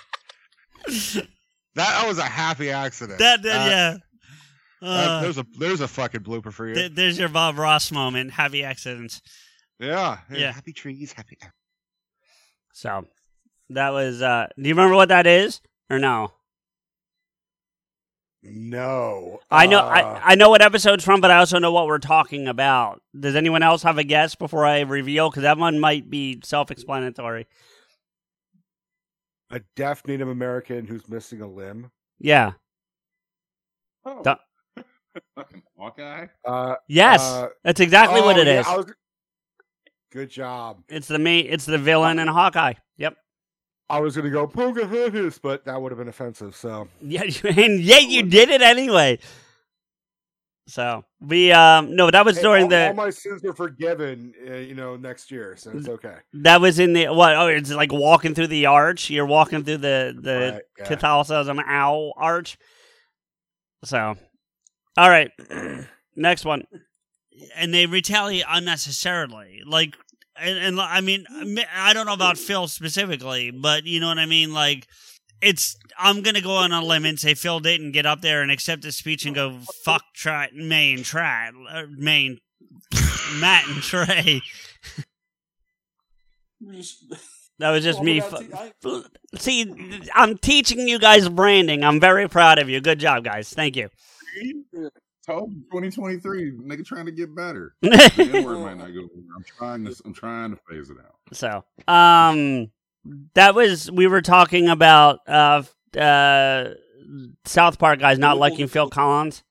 Speaker 6: That was a happy accident.
Speaker 8: That, that
Speaker 6: Uh,
Speaker 8: yeah. Uh,
Speaker 6: there's a there's a fucking blooper for you.
Speaker 8: th- there's your Bob Ross moment. Happy accidents.
Speaker 6: yeah,
Speaker 8: Yeah.
Speaker 6: Happy trees, happy.
Speaker 1: So that was. uh Do you remember what that is or no?
Speaker 2: No.
Speaker 1: I know.
Speaker 2: Uh,
Speaker 1: I I know what episode's from, but I also know what we're talking about. Does anyone else have a guess before I reveal? Because that one might be self-explanatory.
Speaker 2: a deaf Native American who's missing a limb.
Speaker 1: Yeah.
Speaker 3: Oh.
Speaker 1: Duh.
Speaker 3: Fucking Hawkeye.
Speaker 2: Uh,
Speaker 1: Yes,
Speaker 2: uh,
Speaker 1: that's exactly what
Speaker 2: oh,
Speaker 1: it
Speaker 2: yeah,
Speaker 1: is.
Speaker 2: Was- Good job.
Speaker 1: It's the me. It's the villain in Hawkeye. Yep.
Speaker 2: I was gonna go Pocahontas, but that would have been offensive. So
Speaker 1: Yeah, and yet you did it anyway. So we um no, that was
Speaker 2: Hey,
Speaker 1: during
Speaker 2: all,
Speaker 1: the
Speaker 2: all my sins are forgiven. Uh, you know, next year, so it's okay.
Speaker 1: that was in the what? Oh, it's like walking through the arch. You're walking through the the
Speaker 2: Right, yeah.
Speaker 1: Catholicism owl arch. So, all right, next one.
Speaker 8: and they retaliate unnecessarily. Like, and, and I mean, I don't know about Phil specifically, but you know what I mean. Like, it's I'm gonna go on a limb and say Phil didn't get up there and accept his speech and go fuck Try May and Try uh, May Matt and Trey.
Speaker 1: That was just
Speaker 7: Well,
Speaker 1: me. fu-
Speaker 7: te- I-
Speaker 1: See, I'm teaching you guys branding. I'm very proud of you. Good job, guys. Thank you.
Speaker 3: Told you, 2023, nigga trying to get better. The N-word might not go. I'm trying to. I'm trying to phase it out.
Speaker 1: So, um, that was we were talking about uh uh South Park guys not liking Phil Collins.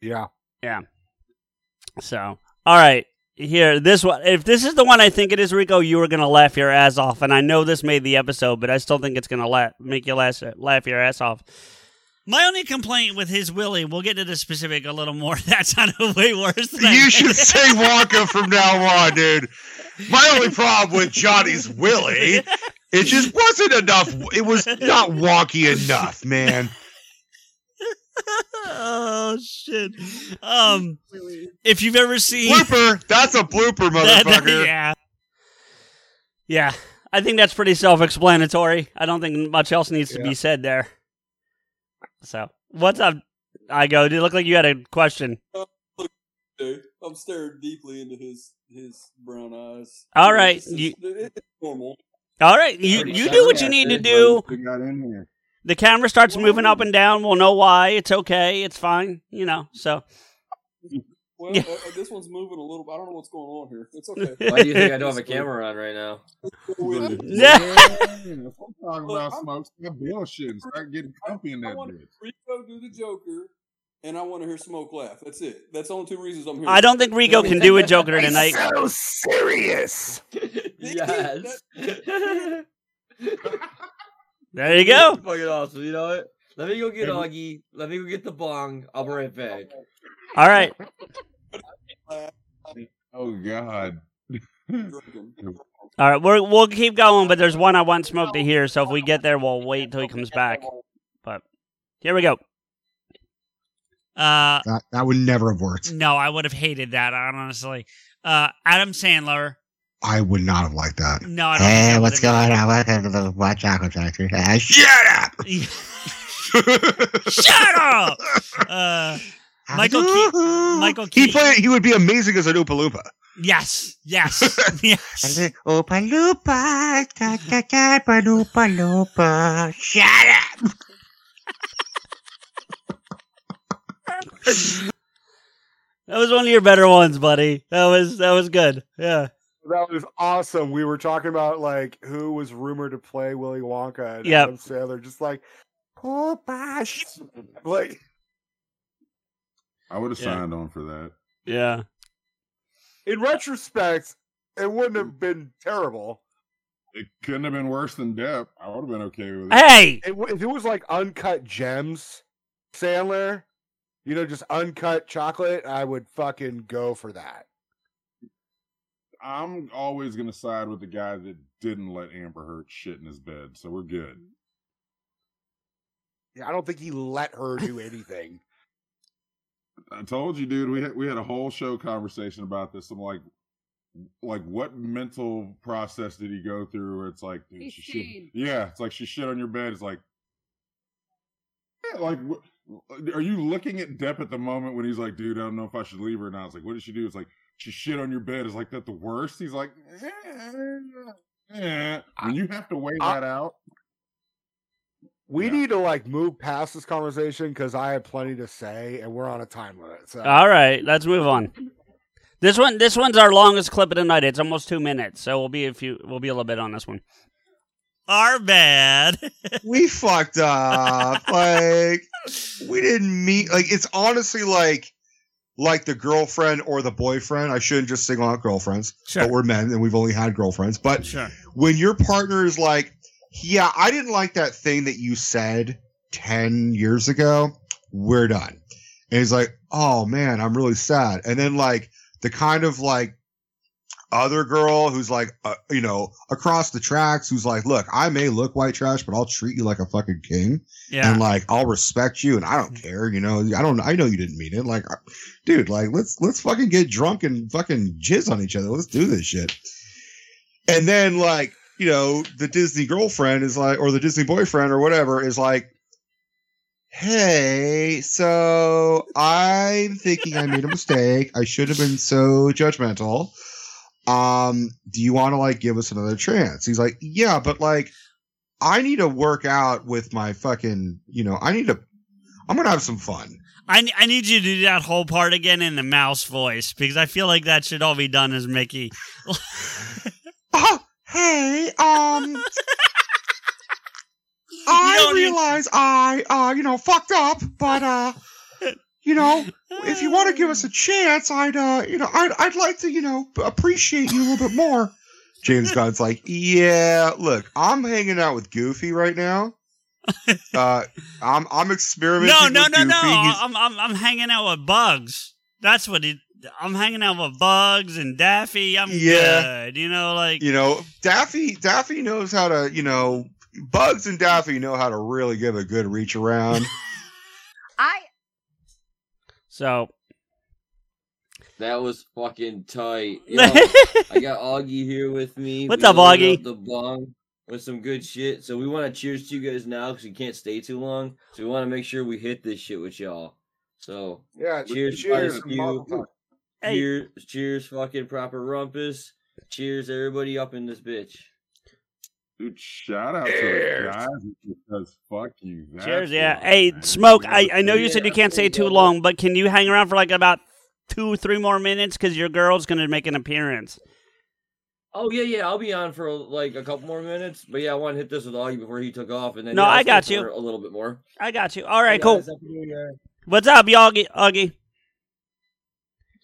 Speaker 2: Yeah, yeah.
Speaker 1: So, all right, here this one. If this is the one I think it is, Rico, you are gonna laugh your ass off, and I know this made the episode, but I still think it's gonna la- make you laugh laugh your ass off.
Speaker 8: My only complaint with his Willie, we'll get to the specific a little more. That sounded way worse. Than
Speaker 6: You should say Wonka from now on, dude. My only problem with Johnny's Willie, it just wasn't enough. It was not wonky enough, man.
Speaker 8: oh shit. Um, if you've ever seen
Speaker 6: Blooper. That's a blooper, motherfucker.
Speaker 8: yeah,
Speaker 1: Yeah, I think that's pretty self-explanatory. I don't think much else needs to be said there. So, what's up? I go. Did it look like you had a question?
Speaker 7: I'm staring deeply into his his brown eyes.
Speaker 1: All right,
Speaker 7: It's,
Speaker 1: you-
Speaker 7: it's normal.
Speaker 1: All right, you you do what you need to do.
Speaker 3: Got in here.
Speaker 10: The camera starts moving up and down. We'll know why. It's okay. It's fine. You know. So
Speaker 7: Well,
Speaker 10: Yeah.
Speaker 7: uh, uh, this one's moving a little. Bit. I don't know what's going on here. It's okay.
Speaker 9: Why do you think I don't have a camera on right now?
Speaker 10: yeah.
Speaker 3: If I'm talking about smoke, stop bullshit and start getting comfy in that
Speaker 7: want
Speaker 3: bitch.
Speaker 7: Rico do the Joker, and I want to hear Smoke laugh. That's it. That's the only two reasons I'm here.
Speaker 10: I don't think Rico can do a Joker tonight.
Speaker 11: so serious.
Speaker 9: yes.
Speaker 10: There you go.
Speaker 9: Fucking awesome. You know what? Let me go get Augie. Let me go get the bong. I'll be right back.
Speaker 10: All right.
Speaker 3: Oh God.
Speaker 10: All right. We're, we'll keep going, but there's one I want Smoke to hear. So if we get there, we'll wait until he comes back. But here we go.
Speaker 1: Uh,
Speaker 2: That, that would never have worked.
Speaker 1: no, I would have hated that honestly. Uh, Adam Sandler.
Speaker 2: I would not have liked that.
Speaker 1: No, I don't.
Speaker 2: Hey,
Speaker 1: think
Speaker 2: what's
Speaker 1: would've-
Speaker 2: going on? Welcome to the White Chocolate Factory. Ah, shut up!
Speaker 1: Shut up. Uh, Michael Ke- Michael
Speaker 2: He
Speaker 1: Keaton.
Speaker 2: play, He would be amazing as an Oompa Loompa.
Speaker 1: yes, yes, yes.
Speaker 2: Oompa Loompa, ta ta ta, pa Loompa Loompa. Shut up!
Speaker 10: That was one of your better ones, buddy. That was that was good. Yeah.
Speaker 11: That was awesome. We were talking about like who was rumored to play Willy Wonka and
Speaker 10: Yep.
Speaker 11: Adam Sandler, just like oh gosh, like
Speaker 3: I would have
Speaker 10: Yeah.
Speaker 3: signed on for that.
Speaker 10: Yeah.
Speaker 11: in retrospect, it wouldn't have been terrible.
Speaker 3: It couldn't have been worse than Depp. I would have been okay with it.
Speaker 10: Hey.
Speaker 11: It, if it was like uncut gems, Sandler, you know, just uncut chocolate, I would fucking go for that.
Speaker 3: I'm always gonna side with the guy that didn't let Amber Heard shit in his bed, so we're good.
Speaker 11: Yeah, I don't think he let her do anything.
Speaker 3: I told you, dude. We had we had a whole show conversation about this. I'm like, like what mental process did he go through? Where it's like, dude,
Speaker 5: He's
Speaker 3: she shit. Yeah, it's like she shit on your bed. It's like, yeah, like, wh- are you looking at Depp at the moment when he's like, dude, I don't know if I should leave her now? It's like, what did she do? It's like she shit on your bed. Is like that the worst? He's like, eh, eh. yeah. When you have to weigh
Speaker 11: I-
Speaker 3: that out.
Speaker 11: We
Speaker 3: Yeah.
Speaker 11: need to like move past this conversation because I have plenty to say and we're on a time limit. So
Speaker 10: All right. Let's move on. This one. This one's our longest clip of the night. It's almost two minutes, so we'll be a few. We'll be a little bit on this one.
Speaker 1: Our bad.
Speaker 2: we fucked up. like we didn't meet. Like it's honestly like like the girlfriend or the boyfriend. I shouldn't just single out girlfriends,
Speaker 1: Sure.
Speaker 2: but we're men and we've only had girlfriends. But
Speaker 1: Sure.
Speaker 2: when your partner is like, "Yeah, I didn't like that thing that you said ten years ago," we're done. And he's like, "Oh man, I'm really sad." And then like the kind of like other girl who's like, uh, you know, across the tracks, who's like, look, I may look white trash, but I'll treat you like a fucking king.
Speaker 1: Yeah.
Speaker 2: And like, I'll respect you and I don't care, you know, I don't, I know you didn't mean it. Like, uh, dude, like, let's, let's fucking get drunk and fucking jizz on each other. Let's do this shit. And then like, you know, the Disney girlfriend is like, or the Disney boyfriend or whatever is like, Hey, so I'm thinking I made a mistake. I should have been so judgmental um do you want to like give us another chance he's like yeah but like i need to work out with my fucking you know i need to i'm gonna have some fun
Speaker 1: I, I need you to do that whole part again in the mouse voice because I feel like that should all be done as Mickey.
Speaker 2: oh hey um i
Speaker 1: need-
Speaker 2: realize i uh you know fucked up but uh you know if you want to give us a chance i'd uh you know i'd, I'd like to you know appreciate you a little bit more james gunn's like yeah look i'm hanging out with goofy right now uh i'm i'm experimenting
Speaker 1: No, no, no, no.
Speaker 2: Goofy. He's-
Speaker 1: I'm, I'm, I'm hanging out with Bugs. That's what it. I'm hanging out with Bugs and Daffy. I'm
Speaker 2: Yeah.
Speaker 1: good. You know, like
Speaker 2: you know daffy daffy knows how to you know bugs and daffy know how to really give a good reach around
Speaker 12: I
Speaker 10: So
Speaker 9: That was fucking tight. Yo, I got Augie here with me.
Speaker 10: What's
Speaker 9: We
Speaker 10: up, Augie?
Speaker 9: The bong with some good shit. So we want to cheers to you guys now because we can't stay too long. So we want to make sure we hit this shit with y'all. So
Speaker 11: yeah,
Speaker 9: cheers,
Speaker 11: cheers.
Speaker 9: cheers, you.
Speaker 10: Hey.
Speaker 9: cheers, cheers, fucking proper rumpus. Cheers, everybody up in this bitch.
Speaker 3: Dude, shout out to
Speaker 11: Cheers.
Speaker 3: the guys Because fuck you. That's
Speaker 1: Cheers, yeah.
Speaker 3: why,
Speaker 1: Hey,
Speaker 3: man.
Speaker 1: Smoke, I, I know you
Speaker 3: it.
Speaker 1: said you can't stay too long, but can you hang around for like about two, three more minutes? Because your girl's going to make an appearance.
Speaker 9: Oh yeah, yeah. I'll be on for like a couple more minutes, but yeah, I want to hit this with Augie before he took off, and then
Speaker 1: No,
Speaker 9: yeah, I'll
Speaker 1: I
Speaker 9: stay
Speaker 1: got you.
Speaker 9: a little bit more.
Speaker 1: I got you. All right,
Speaker 9: Hey,
Speaker 1: cool.
Speaker 9: guys, Happy New Year.
Speaker 1: What's up, Augie? Augie?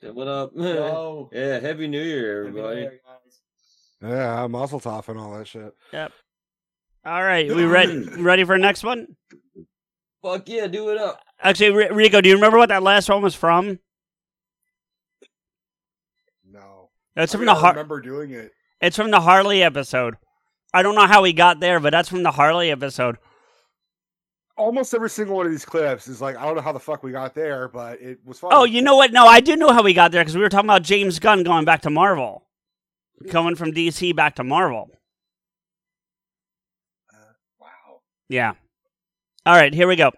Speaker 9: Yeah, What up?
Speaker 2: Yo.
Speaker 9: yeah, Happy New Year, everybody.
Speaker 2: Yeah, I'm muscle tough and all that shit.
Speaker 1: Yep. All right, we ready? Ready for next one?
Speaker 9: Fuck yeah, do it up.
Speaker 1: Actually, R- Rico, do you remember what that last one was from?
Speaker 2: No.
Speaker 1: That's
Speaker 2: I
Speaker 1: from
Speaker 2: mean,
Speaker 1: the
Speaker 2: I
Speaker 1: Har-
Speaker 2: remember doing it.
Speaker 1: It's from the Harley episode. I don't know how we got there, but that's from the Harley episode.
Speaker 2: Almost every single one of these clips is like I don't know how the fuck we got there, but it was fun.
Speaker 1: Oh, you know what? No, I do know how we got there because we were talking about James Gunn going back to Marvel, coming from DC back to Marvel.
Speaker 2: Uh, wow.
Speaker 1: Yeah. All right, here we go.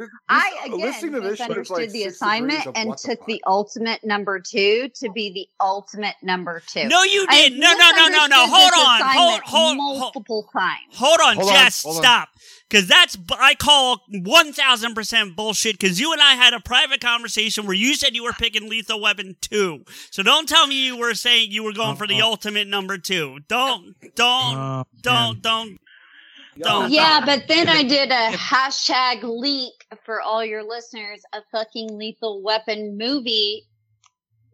Speaker 2: This-
Speaker 13: I
Speaker 2: this-
Speaker 13: again
Speaker 2: listening to this shit is
Speaker 13: misunderstood
Speaker 2: like
Speaker 13: the assignment and
Speaker 2: what the
Speaker 13: took
Speaker 2: fuck.
Speaker 13: the ultimate number two to be the ultimate number two.
Speaker 8: No, you didn't. No, no, no, no, no. Hold on. Hold,
Speaker 13: assignment
Speaker 8: hold, hold,
Speaker 13: multiple times.
Speaker 8: hold on,
Speaker 2: Hold on,
Speaker 8: Jess.
Speaker 2: hold.
Speaker 8: Stop. Because that's, I call 1000% bullshit. Because you and I had a private conversation where you said you were picking Lethal Weapon 2. So don't tell me you were saying you were going uh, for the uh. ultimate number 2. Don't, don't, uh, don't, don't, don't.
Speaker 13: Yeah, but then I did a hashtag leak for all your listeners, a fucking lethal weapon movie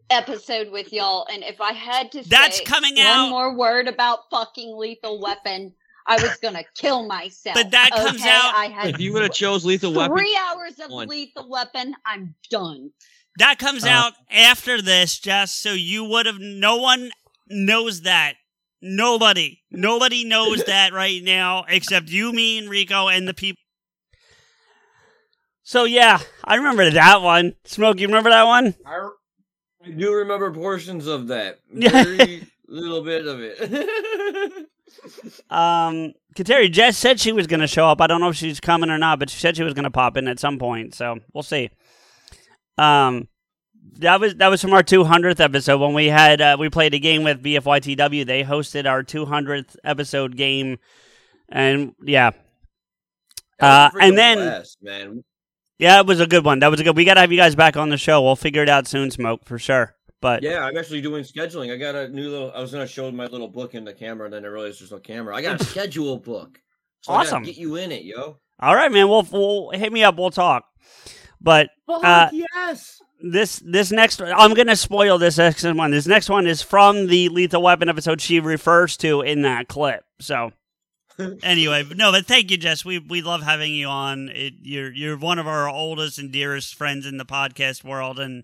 Speaker 13: episode with y'all. And if I had to
Speaker 8: That's
Speaker 13: say
Speaker 8: coming
Speaker 13: one
Speaker 8: out-
Speaker 13: more word about fucking lethal weapon, I was gonna kill myself.
Speaker 8: But that comes out-
Speaker 13: I had
Speaker 14: If you would have chose Lethal Weapon,
Speaker 13: three hours of
Speaker 14: one.
Speaker 13: lethal weapon. I'm done.
Speaker 8: That comes
Speaker 14: Uh,
Speaker 8: out after this, Jess. So you would have. No one knows that. Nobody. Nobody knows that right now except you, me, and Rico, and the people.
Speaker 1: So yeah, I remember that one. Smoke, you remember that one?
Speaker 2: I,
Speaker 9: I do remember portions of that. Very little bit of it.
Speaker 1: Um, Kateri Jess said she was going to show up. I don't know if she's coming or not, but she said she was going to pop in at some point. So we'll see. Um, that was that was from our 200th episode when we had uh, we played a game with BFYTW. They hosted our 200th episode game, and yeah, uh,
Speaker 9: That was a freaking
Speaker 1: and then
Speaker 9: man.
Speaker 1: Yeah, it was a good one. That was a good. We got to have you guys back on the show. We'll figure it out soon, Smoke for sure. But
Speaker 9: Yeah, I'm actually doing scheduling. I got a new little. I was gonna show my little book in the camera, and then I realized there's no camera. I got a schedule book. So I
Speaker 1: Awesome.
Speaker 9: get you in it, yo.
Speaker 1: all right, man. We'll, we'll hit me up. We'll talk. But
Speaker 9: Fuck
Speaker 1: Uh,
Speaker 9: yes.
Speaker 1: this this next I'm gonna spoil this next one. This next one is from the Lethal Weapon episode she refers to in that clip. So
Speaker 8: Anyway, but no, but thank you, Jess. We we love having you on. It, you're you're one of our oldest and dearest friends in the podcast world, and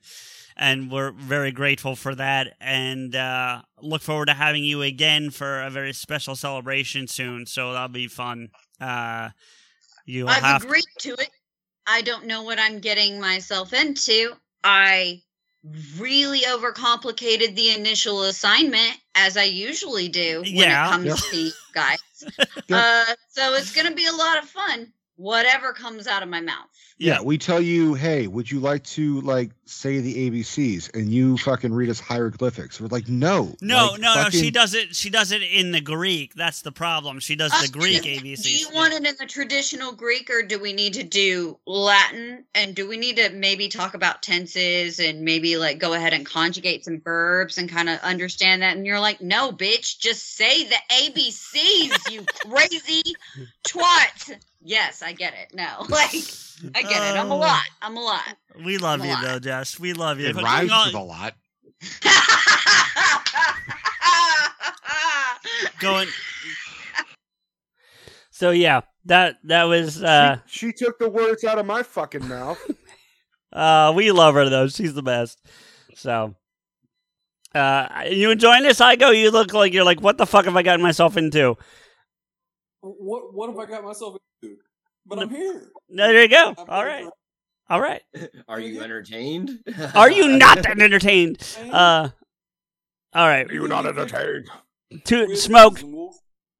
Speaker 8: and we're very grateful for that. And uh, look forward to having you again for a very special celebration soon. So that'll be fun. Uh, you'll
Speaker 13: I've agreed to it. I don't know what I'm getting myself into. I really overcomplicated the initial assignment as I usually do when
Speaker 8: Yeah.
Speaker 13: it comes
Speaker 6: Yeah.
Speaker 13: to you guys. uh, so it's going to be a lot of fun, whatever comes out of my mouth.
Speaker 6: Yeah, we tell you, hey, would you like to like say the ABCs, and you fucking read us hieroglyphics? We're like, no,
Speaker 8: No,
Speaker 6: Like,
Speaker 8: no, no. She does it. She does it in the Greek. That's the problem. She does the
Speaker 13: Uh,
Speaker 8: Greek
Speaker 13: Do
Speaker 8: ABC.
Speaker 13: you want it in the traditional Greek or do we need to do Latin? And do we need to maybe talk about tenses and maybe like go ahead and conjugate some verbs and kind of understand that? And you're like, no, bitch, just say the ABCs, you crazy twat. Yes, I get it. No, like, I get it. I'm a
Speaker 8: Oh.
Speaker 13: lot. I'm a lot.
Speaker 8: We love
Speaker 13: I'm
Speaker 8: you though, Jess. We love you.
Speaker 6: It
Speaker 8: But
Speaker 6: rhymes with a lot.
Speaker 8: Going.
Speaker 1: so yeah, that that was uh
Speaker 2: she, she took the words out of my fucking mouth.
Speaker 1: uh we love her though. She's the best. So uh you enjoying this, I go? You look like you're like, what the fuck have I gotten myself into?
Speaker 7: What what have I got myself into? But I'm here.
Speaker 1: No, there you go.
Speaker 7: I'm
Speaker 1: All
Speaker 7: here.
Speaker 1: right. All right.
Speaker 9: Are you entertained?
Speaker 1: Are you not that entertained? Uh all right.
Speaker 2: You're not entertained.
Speaker 1: Two smoke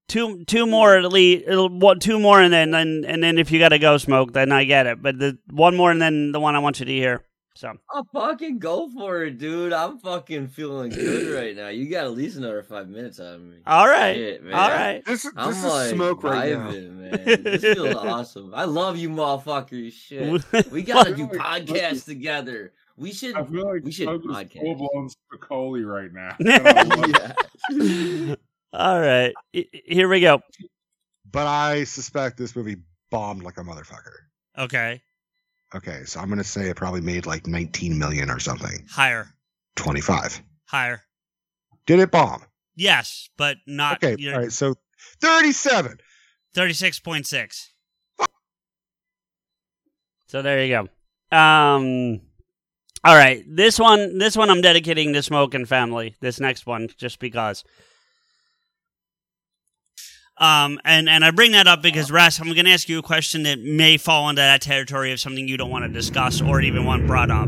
Speaker 1: two two more at least it'll what two more and then and, and then if you gotta go smoke then I get it but the one more and then the one I want you to hear So
Speaker 9: I'll fucking go for it, dude. I'm fucking feeling good right now. You got at least another five minutes out of me.
Speaker 1: all right,
Speaker 9: Shit, man.
Speaker 1: all right.
Speaker 2: This,
Speaker 9: I'm
Speaker 2: is
Speaker 9: like
Speaker 2: smoke right now.
Speaker 9: man. This feels awesome. I love you, motherfuckers. Shit, we gotta do podcasts together. We should.
Speaker 3: I feel like
Speaker 9: We should
Speaker 3: Smoke is
Speaker 9: podcast.
Speaker 3: full blown Spicoli right now. And I love it.
Speaker 9: yeah.
Speaker 1: all right, here we go.
Speaker 6: But I suspect this movie bombed like a motherfucker.
Speaker 8: Okay.
Speaker 6: Okay, so I'm gonna say it probably made like 19 million or something.
Speaker 8: Higher.
Speaker 6: 25.
Speaker 8: Higher.
Speaker 6: Did it bomb?
Speaker 8: Yes, but not
Speaker 6: Okay,
Speaker 8: you know,
Speaker 6: all right, so 37.
Speaker 8: 36.6.
Speaker 1: So there you go. Um, all right, this one, this one, I'm dedicating to Smoking Family. This next one, just because.
Speaker 8: Um, and, and I bring that up because, Ras, I'm going to ask you a question that may fall into that territory of something you don't want to discuss or even want brought up.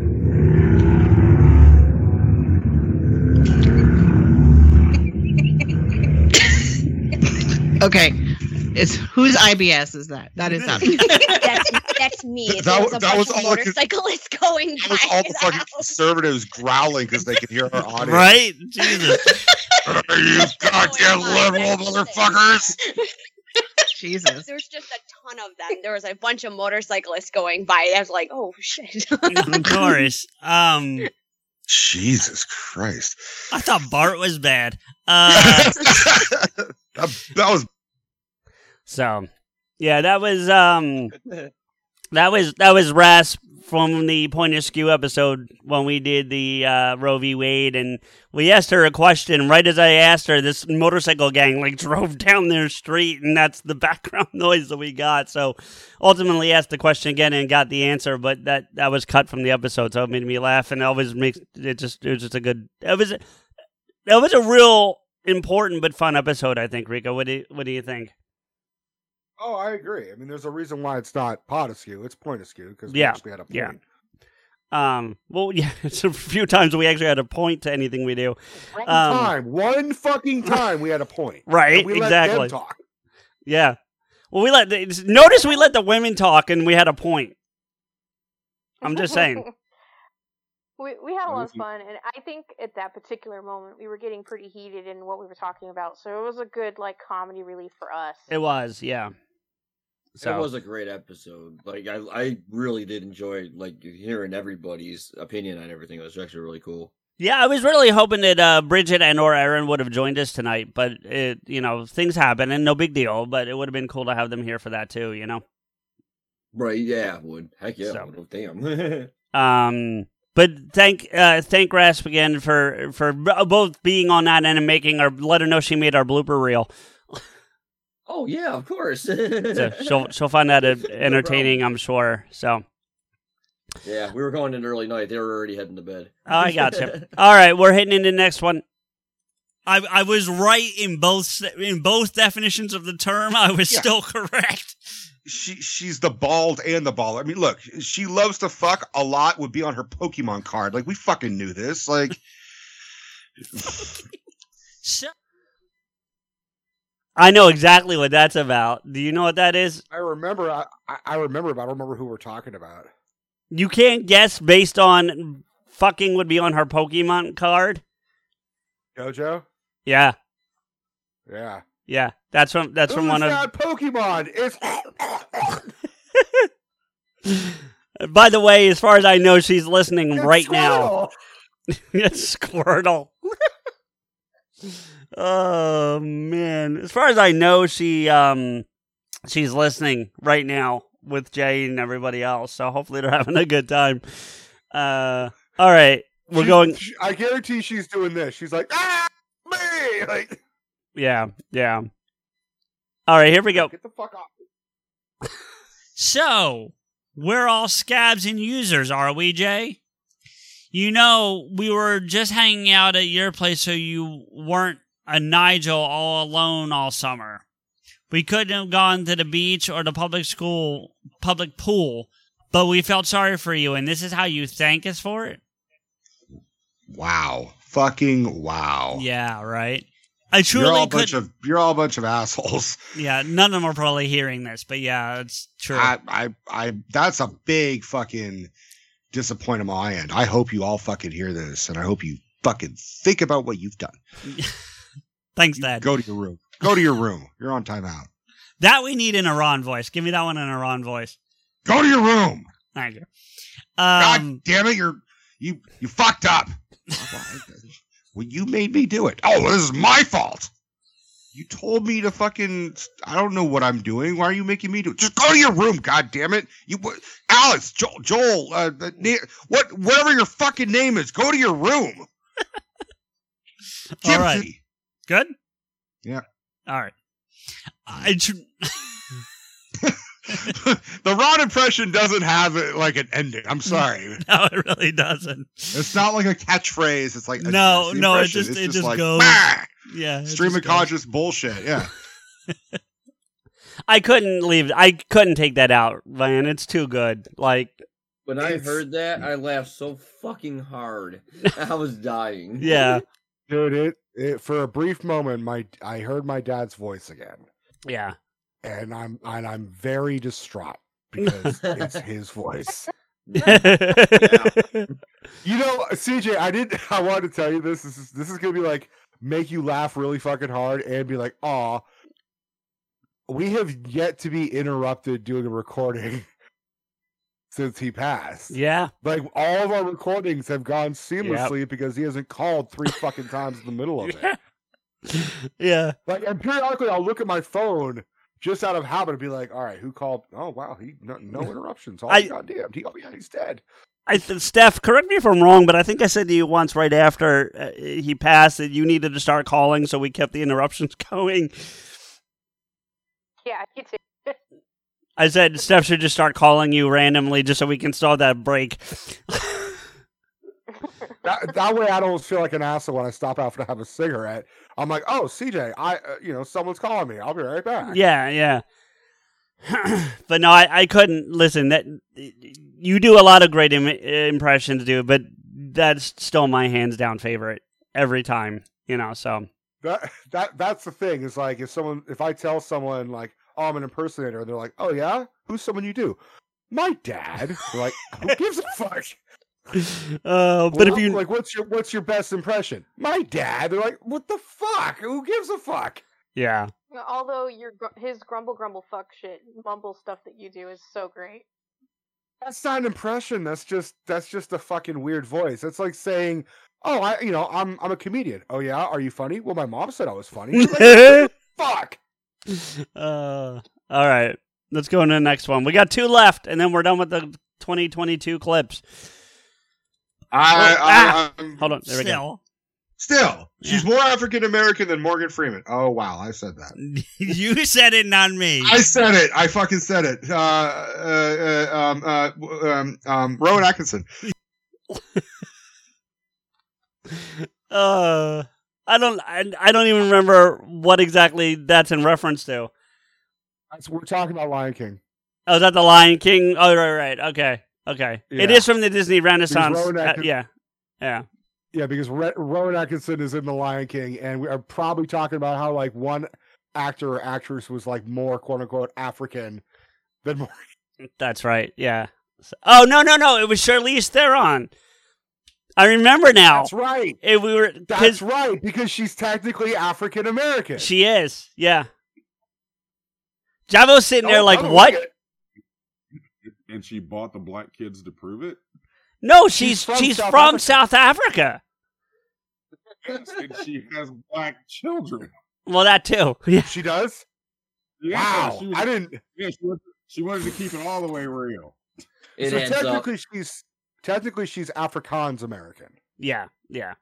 Speaker 14: Okay. It's whose IBS is that? That is not
Speaker 15: that's that's me.
Speaker 6: That-
Speaker 15: There was
Speaker 6: that
Speaker 15: bunch
Speaker 6: was
Speaker 15: of
Speaker 6: all the-
Speaker 15: motorcyclists going
Speaker 6: That was
Speaker 15: by
Speaker 6: all the
Speaker 15: his
Speaker 6: fucking
Speaker 15: house.
Speaker 6: conservatives growling because they could hear our audience.
Speaker 8: Right? Jesus.
Speaker 6: you goddamn liberal motherfuckers!
Speaker 14: Jesus.
Speaker 15: There's just a ton of them. There was a bunch of motorcyclists going by. I was like, oh shit.
Speaker 8: of course. Um,
Speaker 6: Jesus Christ.
Speaker 8: I thought Bart was bad. Uh,
Speaker 6: that, that was
Speaker 1: So, yeah, that was um, that was that was Ras from the Point Askew episode when we did the uh, Roe v. Wade, and we asked her a question. Right as I asked her, this motorcycle gang like drove down their street, and that's the background noise that we got. So, ultimately, asked the question again and got the answer, but that that was cut from the episode, so it made me laugh, and it always makes it just it was just a good. It was that was a real important but fun episode. I think, Rico. What do you, what do you think?
Speaker 2: Oh, I agree. I mean, there's a reason why it's not pot askew; it's point askew because we
Speaker 1: Yeah,
Speaker 2: actually had a point.
Speaker 1: yeah. Um. Well, yeah. It's a few times we actually had a point to anything we do.
Speaker 2: One
Speaker 1: Um,
Speaker 2: time, one fucking time, we had a point.
Speaker 1: Right,
Speaker 2: And we let
Speaker 1: exactly.
Speaker 2: them talk.
Speaker 1: Yeah. Well, we let the, notice we let the women talk, and we had a point. I'm just saying.
Speaker 4: We we had a lot of fun, and I think at that particular moment we were getting pretty heated in what we were talking about. So it was a good like comedy relief for us.
Speaker 1: It was, yeah. So
Speaker 9: It was a great episode. Like I, I really did enjoy like hearing everybody's opinion on everything. It was actually really cool.
Speaker 1: yeah, I was really hoping that uh, Bridget and or Aaron would have joined us tonight, but it, you know, things happen, and no big deal. But it would have been cool to have them here for that too. You know.
Speaker 9: Right? Yeah, would. Heck yeah,
Speaker 1: So.
Speaker 9: would. Damn.
Speaker 1: Um, but thank uh, thank Ras again for for both being on that and making our let her know she made our blooper reel.
Speaker 9: Oh yeah, of course.
Speaker 1: So she'll she'll find that uh, entertaining, I'm sure. So
Speaker 9: yeah, we were going in early night. They were already heading to bed.
Speaker 1: oh, I gotcha. All right, we're hitting into the next one.
Speaker 8: I, I was right in both in both definitions of the term. I was
Speaker 6: Yeah.
Speaker 8: still correct.
Speaker 6: she she's the bald and the baller. I mean, look, she loves to fuck a lot would be on her Pokemon card. Like we fucking knew this. Like
Speaker 8: So,
Speaker 1: I know exactly what that's about. Do you know what that is?
Speaker 2: I remember. I, I- remember, but I don't remember who we're talking about.
Speaker 1: You can't guess based on fucking would be on her Pokemon card.
Speaker 2: JoJo.
Speaker 1: Yeah,
Speaker 2: Yeah.
Speaker 1: yeah. That's from that's from one of.
Speaker 2: Pokemon? It's
Speaker 1: By the way, as far as I know, she's listening
Speaker 2: it's
Speaker 1: right now. It's Squirtle. oh man! As far as I know, she um she's listening right now with Jay and everybody else. So hopefully they're having a good time. Uh, all right, we're
Speaker 2: She-
Speaker 1: going.
Speaker 2: she- I guarantee she's doing this. She's like, ah, me. Like,
Speaker 1: Yeah, yeah. All right, here we go.
Speaker 2: get the fuck off.
Speaker 8: so we're all scabs and users, are we, Jay? You know, we were just hanging out at your place, so you weren't a Nigel all alone all summer. We couldn't have gone to the beach or the public school, public pool, but we felt sorry for you, and this is how you thank us for it.
Speaker 6: wow, fucking wow.
Speaker 8: Yeah, right. I
Speaker 6: You're all
Speaker 8: truly
Speaker 6: a bunch of you're all a bunch of assholes.
Speaker 8: Yeah, none of them are probably hearing this, but yeah, it's true.
Speaker 6: I, I, I, that's a big fucking disappointment on my end. I hope you all fucking hear this, and I hope you fucking think about what you've done.
Speaker 8: Thanks, Dad.
Speaker 6: Go to your room. Go to your room. You're on timeout.
Speaker 8: That we need in a Ron voice. Give me that one in a Ron voice.
Speaker 6: Go to your room.
Speaker 8: Thank you.
Speaker 6: God
Speaker 8: Um,
Speaker 6: damn it! You're you you fucked up. well, you made me do it. Oh, this is my fault. You told me to fucking. I don't know what I'm doing. Why are you making me do it? Just go to your room. God damn it! You, Alex, Joel, Joel, uh, what, whatever your fucking name is, go to your room.
Speaker 8: all right.
Speaker 6: Gypsy.
Speaker 8: Good.
Speaker 6: Yeah.
Speaker 8: All right. I tr-
Speaker 6: the Ron impression doesn't have like an ending. I'm sorry.
Speaker 8: no, it really doesn't.
Speaker 6: It's not like a catchphrase. It's like a
Speaker 8: No,
Speaker 6: Gypsy
Speaker 8: no, it just
Speaker 6: It's
Speaker 8: it just
Speaker 6: like,
Speaker 8: goes.
Speaker 6: "Bah!"
Speaker 8: Yeah,
Speaker 6: stream of
Speaker 8: goes.
Speaker 6: conscious bullshit. Yeah.
Speaker 1: I couldn't leave. I couldn't take that out, man. It's too good. Like,
Speaker 9: When I heard that, I laughed so fucking hard. I was dying.
Speaker 1: yeah,
Speaker 2: Dude, it, it for a brief moment, my I heard my dad's voice again,
Speaker 1: yeah.
Speaker 2: and I'm and I'm very distraught because it's his voice. You know, CJ, I did. I wanted to tell you this. This is this is gonna be like make you laugh really fucking hard and be like, "Aw." We have yet to be interrupted doing a recording since he passed.
Speaker 1: yeah.
Speaker 2: Like all of our recordings have gone seamlessly because he hasn't called three fucking times in the middle of it.
Speaker 1: Yeah.
Speaker 2: Like, and periodically I'll look at my phone just out of habit and be like, "All right, who called? Oh wow, he no, no interruptions. Oh
Speaker 1: I-
Speaker 2: goddamn, he, oh yeah, he's dead."
Speaker 1: I th- Steph, correct me if I'm wrong, but I think I said to you once right after uh, he passed that you needed to start calling, so we kept the interruptions going.
Speaker 4: Yeah, you too.
Speaker 1: I said Steph should just start calling you randomly just so we can start that break.
Speaker 2: That, that way I don't feel like an asshole when I stop out to have a cigarette. I'm like, "Oh, CJ, I, uh, you know, someone's calling me. I'll be right back."
Speaker 1: yeah, yeah. but no, I, I couldn't listen. That you do a lot of great Im- impressions, dude, but that's still my hands down favorite every time. You know, so
Speaker 2: That that that's the thing. Is like if someone if I tell someone like, "Oh, I'm an impersonator," And they're like, "Oh yeah, who's someone you do?" My dad. They're like, "Who gives a fuck?"
Speaker 1: uh, but if
Speaker 2: Well,
Speaker 1: you
Speaker 2: like, what's your what's your best impression? My dad. They're like, "What the fuck? Who gives a fuck?"
Speaker 1: yeah,
Speaker 4: Although your his grumble grumble fuck shit mumble stuff that you do is so great.
Speaker 2: That's not an impression. That's just that's just a fucking weird voice. That's like saying, "Oh, I you know I'm I'm a comedian." Oh yeah, are you funny? Well, my mom said I was funny. Like, fuck.
Speaker 1: Uh, all right, let's go into the next one. We got two left, and then we're done with the 2022 clips.
Speaker 6: I,
Speaker 1: Oh,
Speaker 6: I,
Speaker 1: ah!
Speaker 6: I'm
Speaker 1: Hold on, there we go.
Speaker 8: Still,
Speaker 6: Still, she's more African American than Morgan Freeman. Oh wow, I said that.
Speaker 8: you said it, not me.
Speaker 6: I said it. I fucking said it. Uh, uh, uh, um, uh, um, um, Rowan Atkinson.
Speaker 1: Uh, I don't, I, I don't even remember what exactly that's in reference to.
Speaker 2: That's, we're talking about Lion King.
Speaker 1: Oh, is that the Lion King? Oh, right, right. Okay, okay. It
Speaker 2: Yeah.
Speaker 1: is from the Disney Renaissance.
Speaker 2: Rowan
Speaker 1: Uh, yeah, yeah.
Speaker 2: Yeah, because Re- Rowan Atkinson is in the Lion King, and we are probably talking about how like one actor or actress was like more quote unquote African than more.
Speaker 1: That's right. Yeah. So- oh no, no, no! It was Charlize Theron. I remember now.
Speaker 2: That's right.
Speaker 1: It, we were. 'cause
Speaker 2: That's right because she's technically African American.
Speaker 1: She is. Yeah. Jabo's sitting there
Speaker 2: Oh,
Speaker 1: like,
Speaker 2: oh,
Speaker 1: what?
Speaker 2: look
Speaker 3: And she bought the black kids to prove it.
Speaker 1: No, she's she's
Speaker 2: She's
Speaker 1: from,
Speaker 2: from
Speaker 1: South,
Speaker 2: South
Speaker 1: Africa.
Speaker 3: Yes, and she has black children.
Speaker 1: Well, that too. Yeah.
Speaker 2: She does.
Speaker 3: Yeah,
Speaker 2: Wow,
Speaker 3: she was-
Speaker 2: I didn't.
Speaker 3: Yeah, she wanted, she wanted to keep it all the way real.
Speaker 9: It
Speaker 2: so
Speaker 9: adds up.
Speaker 2: technically, she's technically she's Afrikaans American.
Speaker 1: Yeah. Yeah.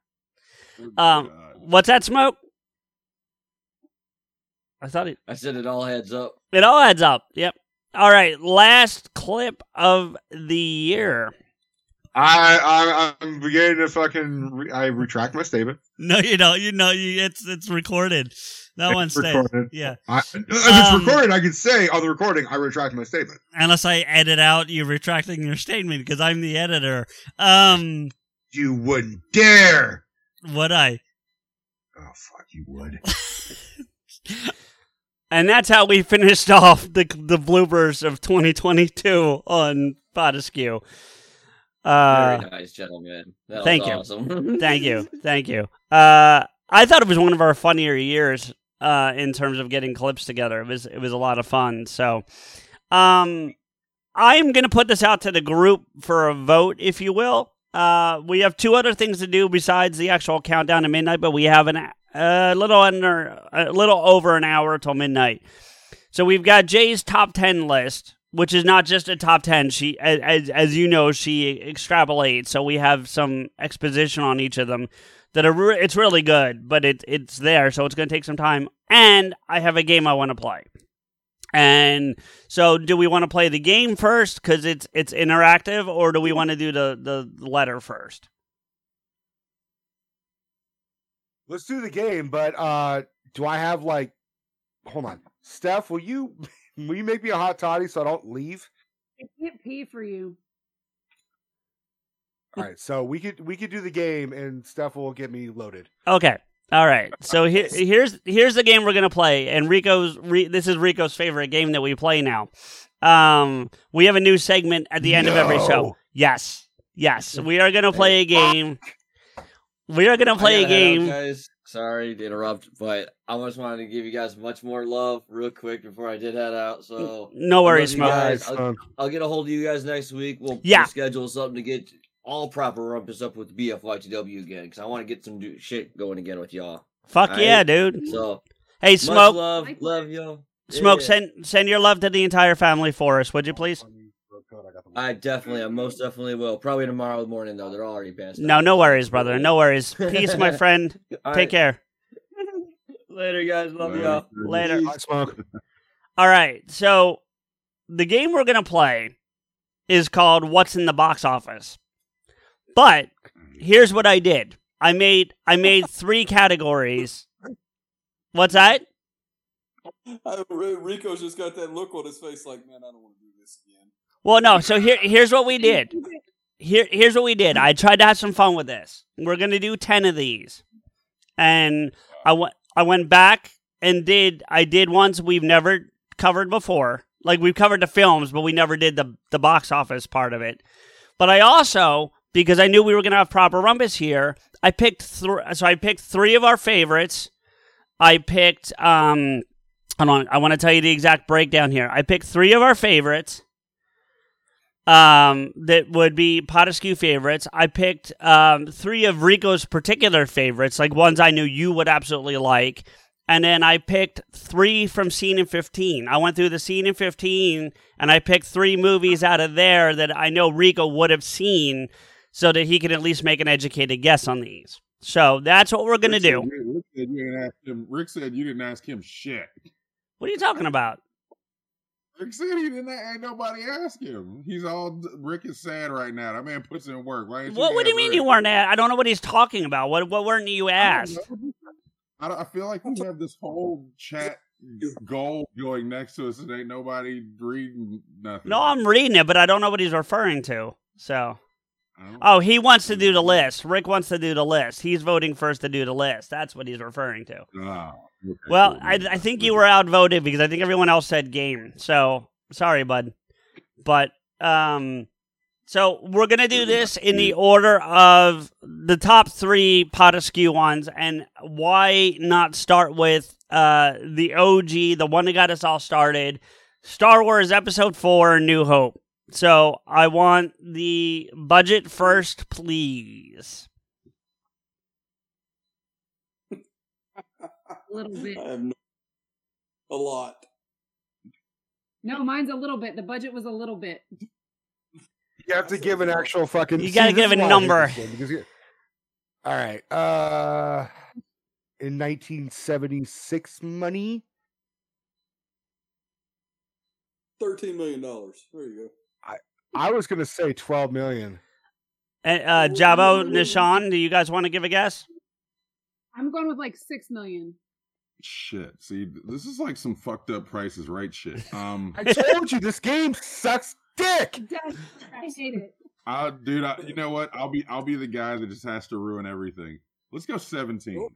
Speaker 3: Oh,
Speaker 1: Um,
Speaker 3: God.
Speaker 1: what's that smoke? I thought it.
Speaker 9: I said it all heads up.
Speaker 1: It all adds up. Yep. All right. Last clip of the year.
Speaker 6: I, I, I'm beginning to fucking. Re- I retract my statement.
Speaker 8: No, you don't. You know, you it's it's recorded. That
Speaker 6: It's
Speaker 8: one stays.
Speaker 6: recorded.
Speaker 8: Yeah.
Speaker 6: I, if it's
Speaker 8: Um,
Speaker 6: recorded, I can say on the recording, I retract my statement.
Speaker 8: Unless I edit out you retracting your statement because I'm the editor. Um,
Speaker 6: You wouldn't dare.
Speaker 8: would I?
Speaker 6: Oh fuck, you would.
Speaker 1: And that's how we finished off the the bloopers of 2022 on Potaskew. Uh,
Speaker 9: Very nice, gentlemen. That was
Speaker 1: thank you,
Speaker 9: awesome.
Speaker 1: thank you, thank you. Uh, I thought it was one of our funnier years uh, in terms of getting clips together. It was it was a lot of fun. So, um, I'm gonna put this out to the group for a vote, if you will. Uh, we have two other things to do besides the actual countdown to midnight, but we have an a little under a little over an hour till midnight. So we've got Jay's top ten list, which is not just a top ten. She, as as you know, she extrapolates. So we have some exposition on each of them that are re- it's really good, but it it's there, so it's going to take some time. And I have a game I want to play. And so, do we want to play the game first because it's it's interactive, or do we want to do the the letter first?
Speaker 2: Let's do the game, but uh do I have like hold on. Steph, will you will you make me a hot toddy so I don't leave?
Speaker 5: I can't pee for you.
Speaker 2: All right, so we could we could do the game and Steph will get me loaded.
Speaker 1: Okay. All right. So here, here's here's the game we're gonna play, and Rico's re, this is Rico's favorite game that we play now. Um, we have a new segment at the end of every show. Yes, yes, we are gonna play a game. We are gonna play a
Speaker 9: gotta out,
Speaker 1: game.
Speaker 9: guys. Sorry to interrupt, but I just wanted to give you guys much more love real quick before I did head out. So
Speaker 1: No worries,
Speaker 9: love you
Speaker 1: Smoke.
Speaker 9: guys. I'll, I'll get a hold of you guys next week. We'll,
Speaker 1: Yeah.
Speaker 9: we'll schedule something to get all proper rumpus up with BFYTW again because I want to get some do- shit going again with y'all.
Speaker 1: Fuck
Speaker 9: Alright?
Speaker 1: yeah, dude.
Speaker 9: So
Speaker 1: Hey,
Speaker 9: much
Speaker 1: Smoke.
Speaker 9: love, love y'all.
Speaker 1: Smoke,
Speaker 9: Yeah.
Speaker 1: send send your love to the entire family for us, would you please?
Speaker 9: I definitely, I most definitely will. Probably tomorrow morning though. They're already passed.
Speaker 1: No,
Speaker 9: out.
Speaker 1: no worries, brother. No worries. Peace, my friend.
Speaker 9: All
Speaker 1: Take
Speaker 9: right.
Speaker 1: care.
Speaker 9: Later, guys. Love y'all.
Speaker 1: Later.
Speaker 2: Hot smoke.
Speaker 1: All right. So the game we're gonna play is called "What's in the Box Office." But here's what I did. I made I made three categories. What's that?
Speaker 7: I, Rico's just got that look on his face, like, man, I don't want to do this again.
Speaker 1: Well, no. So here here's what we did. Here here's what we did. I tried to have some fun with this. We're gonna do ten of these, and I went I went back and did I did ones we've never covered before. Like we've covered the films, but we never did the the box office part of it. But I also because I knew we were gonna have proper rumpus here. I picked. So I picked three of our favorites. I picked um. Hold on, I want to tell you the exact breakdown here. I picked three of our favorites um, that would be Potaskew favorites. I picked um, three of Rico's particular favorites, like ones I knew you would absolutely like. And then I picked three from Scene in 15. I went through the Scene in 15 and I picked three movies out of there that I know Rico would have seen so that he can at least make an educated guess on these. So that's what we're going to
Speaker 3: Rick
Speaker 1: do.
Speaker 3: said- Rick said, you didn't ask him, Rick said you didn't ask him shit.
Speaker 1: What are you talking about?
Speaker 3: Rick said he didn't. Ain't nobody ask him. He's all. Rick is sad right now. That man puts in work. Why
Speaker 1: What, what do you mean
Speaker 3: Rick?
Speaker 1: you weren't at? I don't know what he's talking about. What, what weren't you asked?
Speaker 3: I, don't, I feel like we have this whole chat goal going next to us, and ain't nobody reading nothing.
Speaker 1: No, I'm reading it, but I don't know what he's referring to. So, oh, he wants to do the list. Rick wants to do the list. He's voting first to do the list. That's what he's referring to.
Speaker 3: Ah, okay,
Speaker 1: Well,
Speaker 3: cool.
Speaker 1: I, I think you were outvoted because I think everyone else said game. So sorry, bud. But um, so we're gonna do this in the order of the top three Potaskew ones, and why not start with uh the OG, the one that got us all started, Star Wars Episode Four: New Hope. So I want the budget first, please.
Speaker 5: A little bit.
Speaker 7: I have no, a lot.
Speaker 5: No, mine's a little bit. The budget was a little bit.
Speaker 2: You have to give an actual fucking.
Speaker 1: You gotta
Speaker 2: See,
Speaker 1: give a
Speaker 2: why I hate
Speaker 1: number.
Speaker 2: because you- All right. Uh, in 1976 money,
Speaker 7: Thirteen million dollars. There you go.
Speaker 2: I was gonna say 12 million.
Speaker 1: And, uh, Jabo, Nishan, do you guys want to give a guess?
Speaker 5: I'm going with like six million.
Speaker 3: shit. See, this is like some fucked up prices, right? Shit. Um,
Speaker 2: I told you this game sucks dick.
Speaker 5: I hate it.
Speaker 3: I, dude, I, you know what? I'll be, I'll be the guy that just has to ruin everything. Let's go seventeen.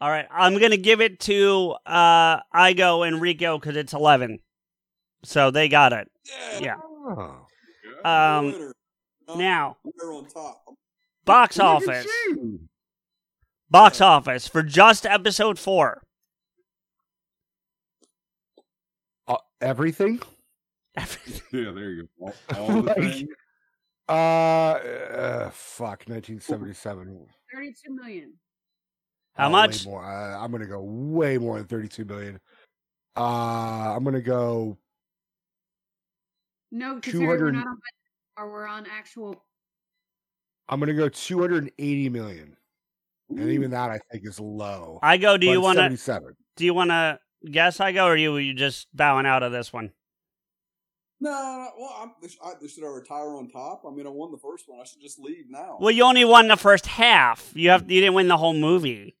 Speaker 1: All right, I'm gonna give it to uh Igo and Rico because it's 11, so they got it. Yeah.
Speaker 2: Oh.
Speaker 1: Um, Now,
Speaker 7: They're on top.
Speaker 1: box
Speaker 3: Look
Speaker 1: office.
Speaker 3: you.
Speaker 1: Box office for just episode four.
Speaker 2: Uh, everything?
Speaker 3: Yeah, there you go. All, all the
Speaker 2: Like- Uh, uh, fuck, 1977.
Speaker 5: 32 million.
Speaker 1: How
Speaker 2: Oh,
Speaker 1: much?
Speaker 2: more. Uh, I'm gonna go way more than 32 million. Uh, I'm gonna go.
Speaker 5: No, because
Speaker 2: 200
Speaker 5: we're not on or we're on actual.
Speaker 2: I'm gonna go 280 million, and even that I think is low.
Speaker 1: Igo. Do you want to? Do you want to guess? Igo, or you you just bowing out of this one?
Speaker 7: No, no, well, I'm, should, I, should I retire on top? I mean, I won the first one. I should just leave now.
Speaker 1: Well, you only won the first half. You have you didn't win the whole movie.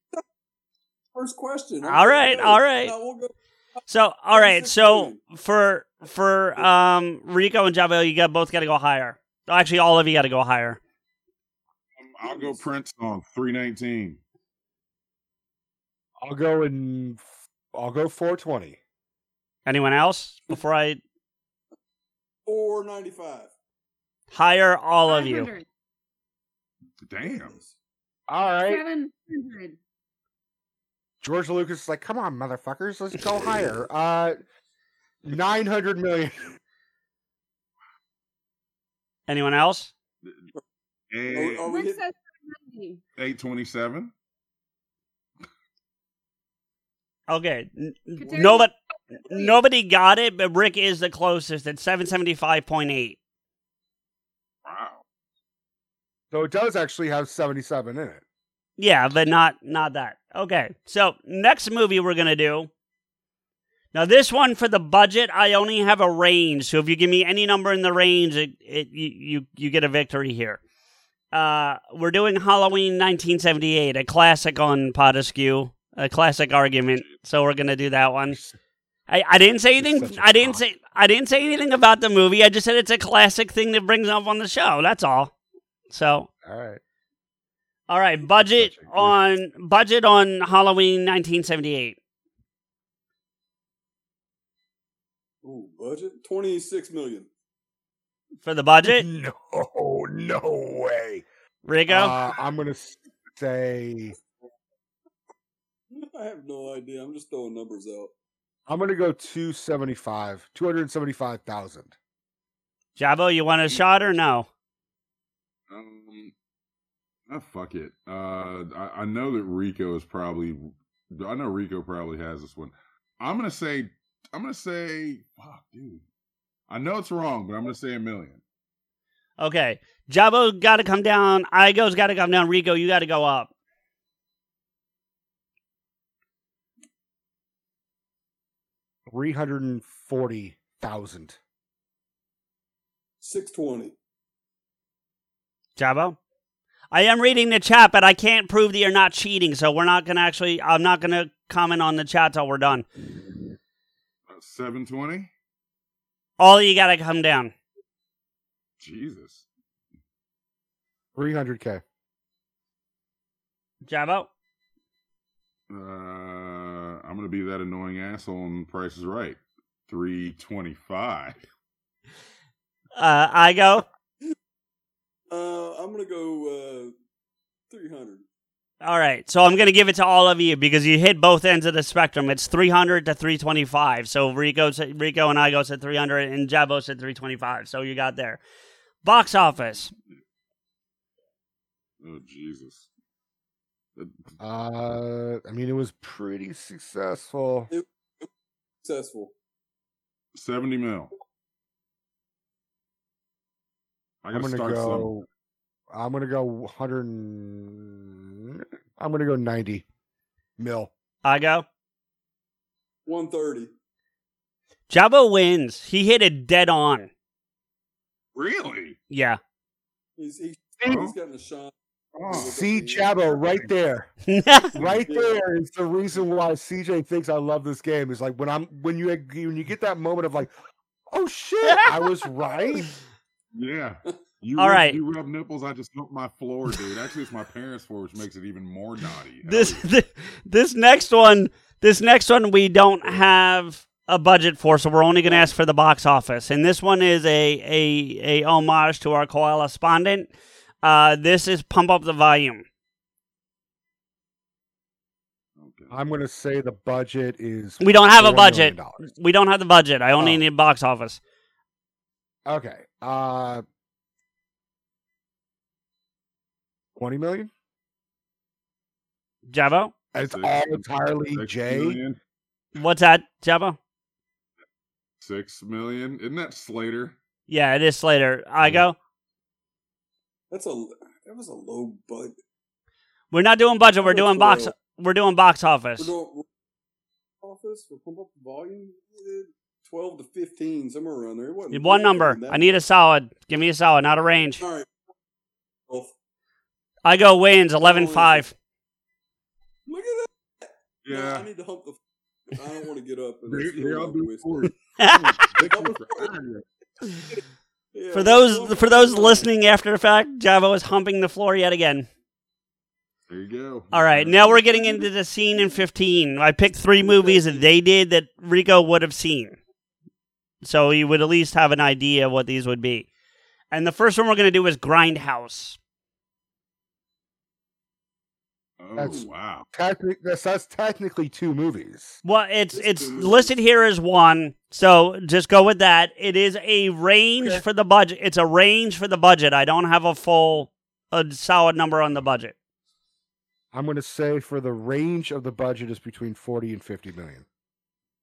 Speaker 7: First question.
Speaker 1: All right, all right.
Speaker 7: No, we'll go.
Speaker 1: So all right, so for for um Rico and Jabo, you got both got to go higher. Actually, all of you got to go higher.
Speaker 3: I'll go Prince on 319.
Speaker 2: I'll go in. I'll go 420.
Speaker 1: Anyone else before I
Speaker 7: Four ninety five.
Speaker 1: hire all of you?
Speaker 3: Damn.
Speaker 2: All right.
Speaker 5: 700.
Speaker 2: George Lucas is like, come on, motherfuckers, let's go higher. Uh, 900 million.
Speaker 1: Anyone else?
Speaker 3: Eight,
Speaker 7: Are we
Speaker 5: Rick
Speaker 7: hitting-
Speaker 5: says 790.
Speaker 3: 827.
Speaker 1: Okay, nobody nobody got it, but Rick is the closest at seven seventy five point eight.
Speaker 3: Wow.
Speaker 2: So it does actually have 77 in it.
Speaker 1: Yeah, but not not that. Okay, so next movie we're gonna do. Now this one for the budget, I only have a range. So if you give me any number in the range, it, it you, you you get a victory here. Uh, we're doing Halloween 1978, a classic on Potaskew, a classic argument. So we're gonna do that one. I, I didn't say anything. I didn't say I didn't say anything about the movie. I just said it's a classic thing that brings up on the show. That's all. So
Speaker 2: All right.
Speaker 1: All right, budget
Speaker 2: Such a goof.
Speaker 1: on budget on Halloween 1978.
Speaker 7: Ooh, budget twenty six million.
Speaker 1: For the budget,
Speaker 2: No, no way.
Speaker 1: Rico.
Speaker 2: Uh, I'm going to say,
Speaker 7: I have no idea. I'm just throwing numbers out.
Speaker 2: I'm going to go 275, 275,000.
Speaker 1: Jabo, you want a shot or no?
Speaker 3: Um, ah, fuck it. Uh, I, I know that Rico is probably. I know Rico probably has this one. I'm gonna say. I'm gonna say. Fuck, dude. I know it's wrong, but I'm gonna say a million.
Speaker 1: Okay, Jabo got to come down. Igo's got to come down. Rico, you got to go up.
Speaker 2: Three hundred and forty thousand.
Speaker 7: Six twenty.
Speaker 1: Jabo, I am reading the chat, but I can't prove that you're not cheating. So we're not gonna actually. I'm not gonna comment on the chat till we're done.
Speaker 3: Seven twenty.
Speaker 1: All you got to come down.
Speaker 3: Jesus.
Speaker 2: Three hundred k.
Speaker 1: Jabo,
Speaker 3: Uh, I'm gonna be that annoying asshole and Price is Right. Three twenty-five.
Speaker 1: uh, Igo.
Speaker 7: Uh, I'm gonna go uh, three hundred.
Speaker 1: All right, so I'm going to give it to all of you because you hit both ends of the spectrum. It's 300 to 325. So Rico, said- Rico and Igo said 300, and Jabo said 325. So you got there. Box office.
Speaker 3: Oh Jesus.
Speaker 2: Uh, I mean, it was pretty successful.
Speaker 7: Successful.
Speaker 3: Seventy mil. I
Speaker 2: I'm
Speaker 3: gotta
Speaker 2: gonna
Speaker 3: start somewhere.
Speaker 2: go. I'm gonna go 100. and- I'm gonna go 90 mil.
Speaker 1: I go.
Speaker 7: One thirty.
Speaker 1: Jabo wins. He hit it dead on.
Speaker 3: Really?
Speaker 1: Yeah.
Speaker 7: He's he's,
Speaker 3: Oh.
Speaker 7: he's got a shot.
Speaker 3: Oh,
Speaker 2: See, Jabo, right there, right there is the reason why CJ thinks I love this game. Is like when I'm when you when you get that moment of like, oh shit, I was right.
Speaker 3: Yeah. You
Speaker 1: All
Speaker 3: rub,
Speaker 1: right.
Speaker 3: You rub nipples. I just dump my floor, dude. Actually, it's my parents' floor, which makes it even more naughty. Hell
Speaker 1: this
Speaker 3: yeah.
Speaker 1: this next one, this next one, we don't have a budget for, so we're only going to ask for the box office. And this one is a a, a homage to our correspondent. Uh, this is Pump Up the Volume.
Speaker 2: I'm going to say the budget is.
Speaker 1: We don't have a budget. We don't have the budget. I only
Speaker 2: Oh.
Speaker 1: need box office.
Speaker 2: Okay. Uh, twenty million.
Speaker 1: Jabo,
Speaker 2: It's
Speaker 3: Six-
Speaker 2: all entirely
Speaker 3: six
Speaker 2: Jay.
Speaker 3: million?
Speaker 1: what's that, Jabo?
Speaker 3: Six million. Isn't that Slater?
Speaker 1: Yeah, it is Slater. I go.
Speaker 7: That's a that was a low budget.
Speaker 1: We're not doing budget. We're doing box. We're doing box office.
Speaker 7: We're doing office for pump up the volume. Eh, Twelve to fifteen, somewhere around there. It wasn't
Speaker 1: One number. I need a solid. Give me a solid, not a range.
Speaker 7: All right. Well,
Speaker 1: Igo wins 11-5.
Speaker 7: look at that. No,
Speaker 3: Yeah.
Speaker 7: I need to hump the. I don't want to get up. And
Speaker 3: They,
Speaker 7: steal
Speaker 3: they all
Speaker 7: my
Speaker 3: do for.
Speaker 7: Yeah,
Speaker 1: For those
Speaker 7: well,
Speaker 1: for those listening after the fact, Jabo is humping the floor yet again.
Speaker 3: There you go.
Speaker 1: All right, now we're getting into the scene in 15. I picked three movies that they did that Rico would have seen. So you would at least have an idea of what these would be. And the first one we're going to do is Grindhouse.
Speaker 3: Oh
Speaker 2: That's-
Speaker 3: wow.
Speaker 2: Technic- that's, that's technically two movies.
Speaker 1: Well, it's it's listed here as one, so just go with that. It is a range
Speaker 2: Okay.
Speaker 1: for the budget. It's a range for the budget. I don't have a full, a solid number on the budget.
Speaker 2: I'm going to say for the range of the budget is between 40 and 50 million.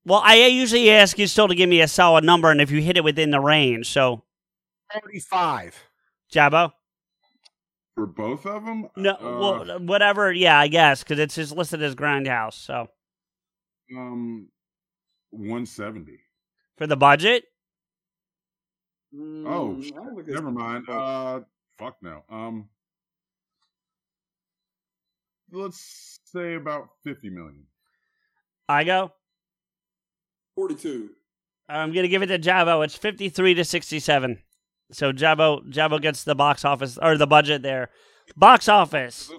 Speaker 1: Well, I usually ask you still to give me a solid number, and if you hit it within the range, so
Speaker 2: 45.
Speaker 1: Jabo.
Speaker 3: For both of them?
Speaker 1: No,
Speaker 3: Uh,
Speaker 1: well, whatever. Yeah, I guess because it's just listed as Grindhouse. So
Speaker 3: um, one seventy.
Speaker 1: for the budget,
Speaker 3: Oh,
Speaker 7: Mm,
Speaker 3: shit,
Speaker 7: I don't think it's-
Speaker 3: never mind. Uh, fuck no. Um, let's say about fifty million.
Speaker 1: Igo.
Speaker 7: Forty-two.
Speaker 1: I'm gonna give it to Jabo. It's fifty-three to sixty-seven. So Jabo Jabo gets the box office or the budget there. Box office.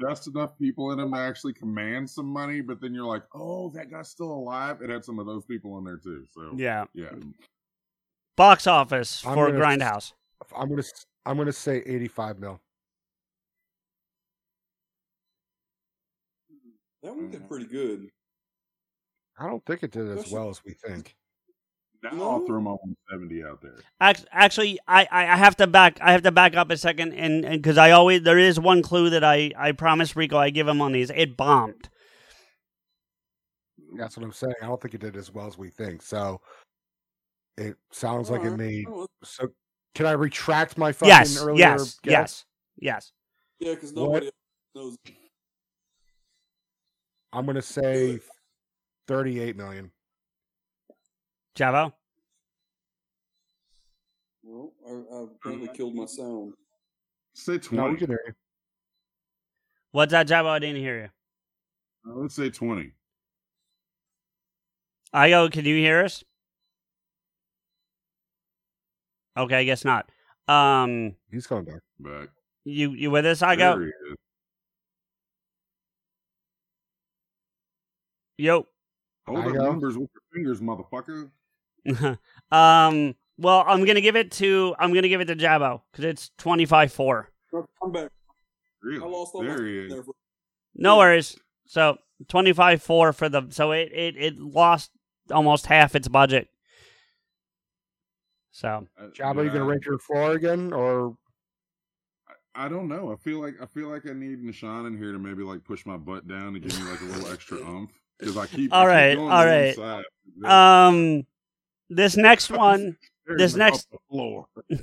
Speaker 3: Just enough people in them to actually command some money, but then you're like, oh, that guy's still alive. It had some of those people in there too. So
Speaker 1: Yeah.
Speaker 3: yeah.
Speaker 1: Box office
Speaker 2: I'm
Speaker 1: for
Speaker 2: gonna-
Speaker 1: Grindhouse.
Speaker 2: I'm going to I'm going to say 85 mil.
Speaker 7: That one did pretty good.
Speaker 2: I don't think it did as
Speaker 7: Especially-
Speaker 2: well as we think.
Speaker 3: Now
Speaker 7: No.
Speaker 3: I'll throw my 170 out there.
Speaker 1: Actually, I, I I have to back I have to back up a second, and because I always there is one clue that I I promised Rico I give him on these. It bombed.
Speaker 2: That's what I'm saying. I don't think it did as well as we think. So it sounds like it
Speaker 7: Alright.
Speaker 2: made. So can I retract my fucking
Speaker 1: Yes,
Speaker 2: earlier
Speaker 1: yes,
Speaker 2: guess?
Speaker 1: yes, yes.
Speaker 7: Yeah, because nobody else knows.
Speaker 2: I'm going to say 38 million.
Speaker 1: Jabo.
Speaker 7: Well, I, I apparently killed my sound.
Speaker 3: Say 20.
Speaker 2: No, we can hear you.
Speaker 1: What's that, Jabo? I didn't hear you.
Speaker 3: Uh, let's say 20.
Speaker 1: Igo. Can you hear us? Okay, I guess not. Um,
Speaker 2: He's coming back.
Speaker 3: Back.
Speaker 1: you you with us? I
Speaker 3: There
Speaker 1: go.
Speaker 3: he is.
Speaker 1: Yo.
Speaker 3: Hold
Speaker 2: I
Speaker 3: up numbers with your fingers, motherfucker.
Speaker 1: um. Well, I'm gonna give it to I'm gonna give it to Jabo because it's twenty five four.
Speaker 7: I'm back.
Speaker 3: Really?
Speaker 7: I lost all
Speaker 3: there
Speaker 7: my
Speaker 3: he is.
Speaker 7: there
Speaker 1: No worries. So twenty five four for the so it, it it lost almost half its budget. So
Speaker 3: Uh,
Speaker 2: Jabo, you going to
Speaker 3: yeah.
Speaker 2: rank your floor again? Or
Speaker 3: I don't know. I feel like I feel like I need Nishan in here to maybe like push my butt down to give me like a little extra oomph because I keep.
Speaker 1: All
Speaker 3: keep
Speaker 1: right,
Speaker 3: going
Speaker 1: all right. um, this next one, this next
Speaker 3: floor.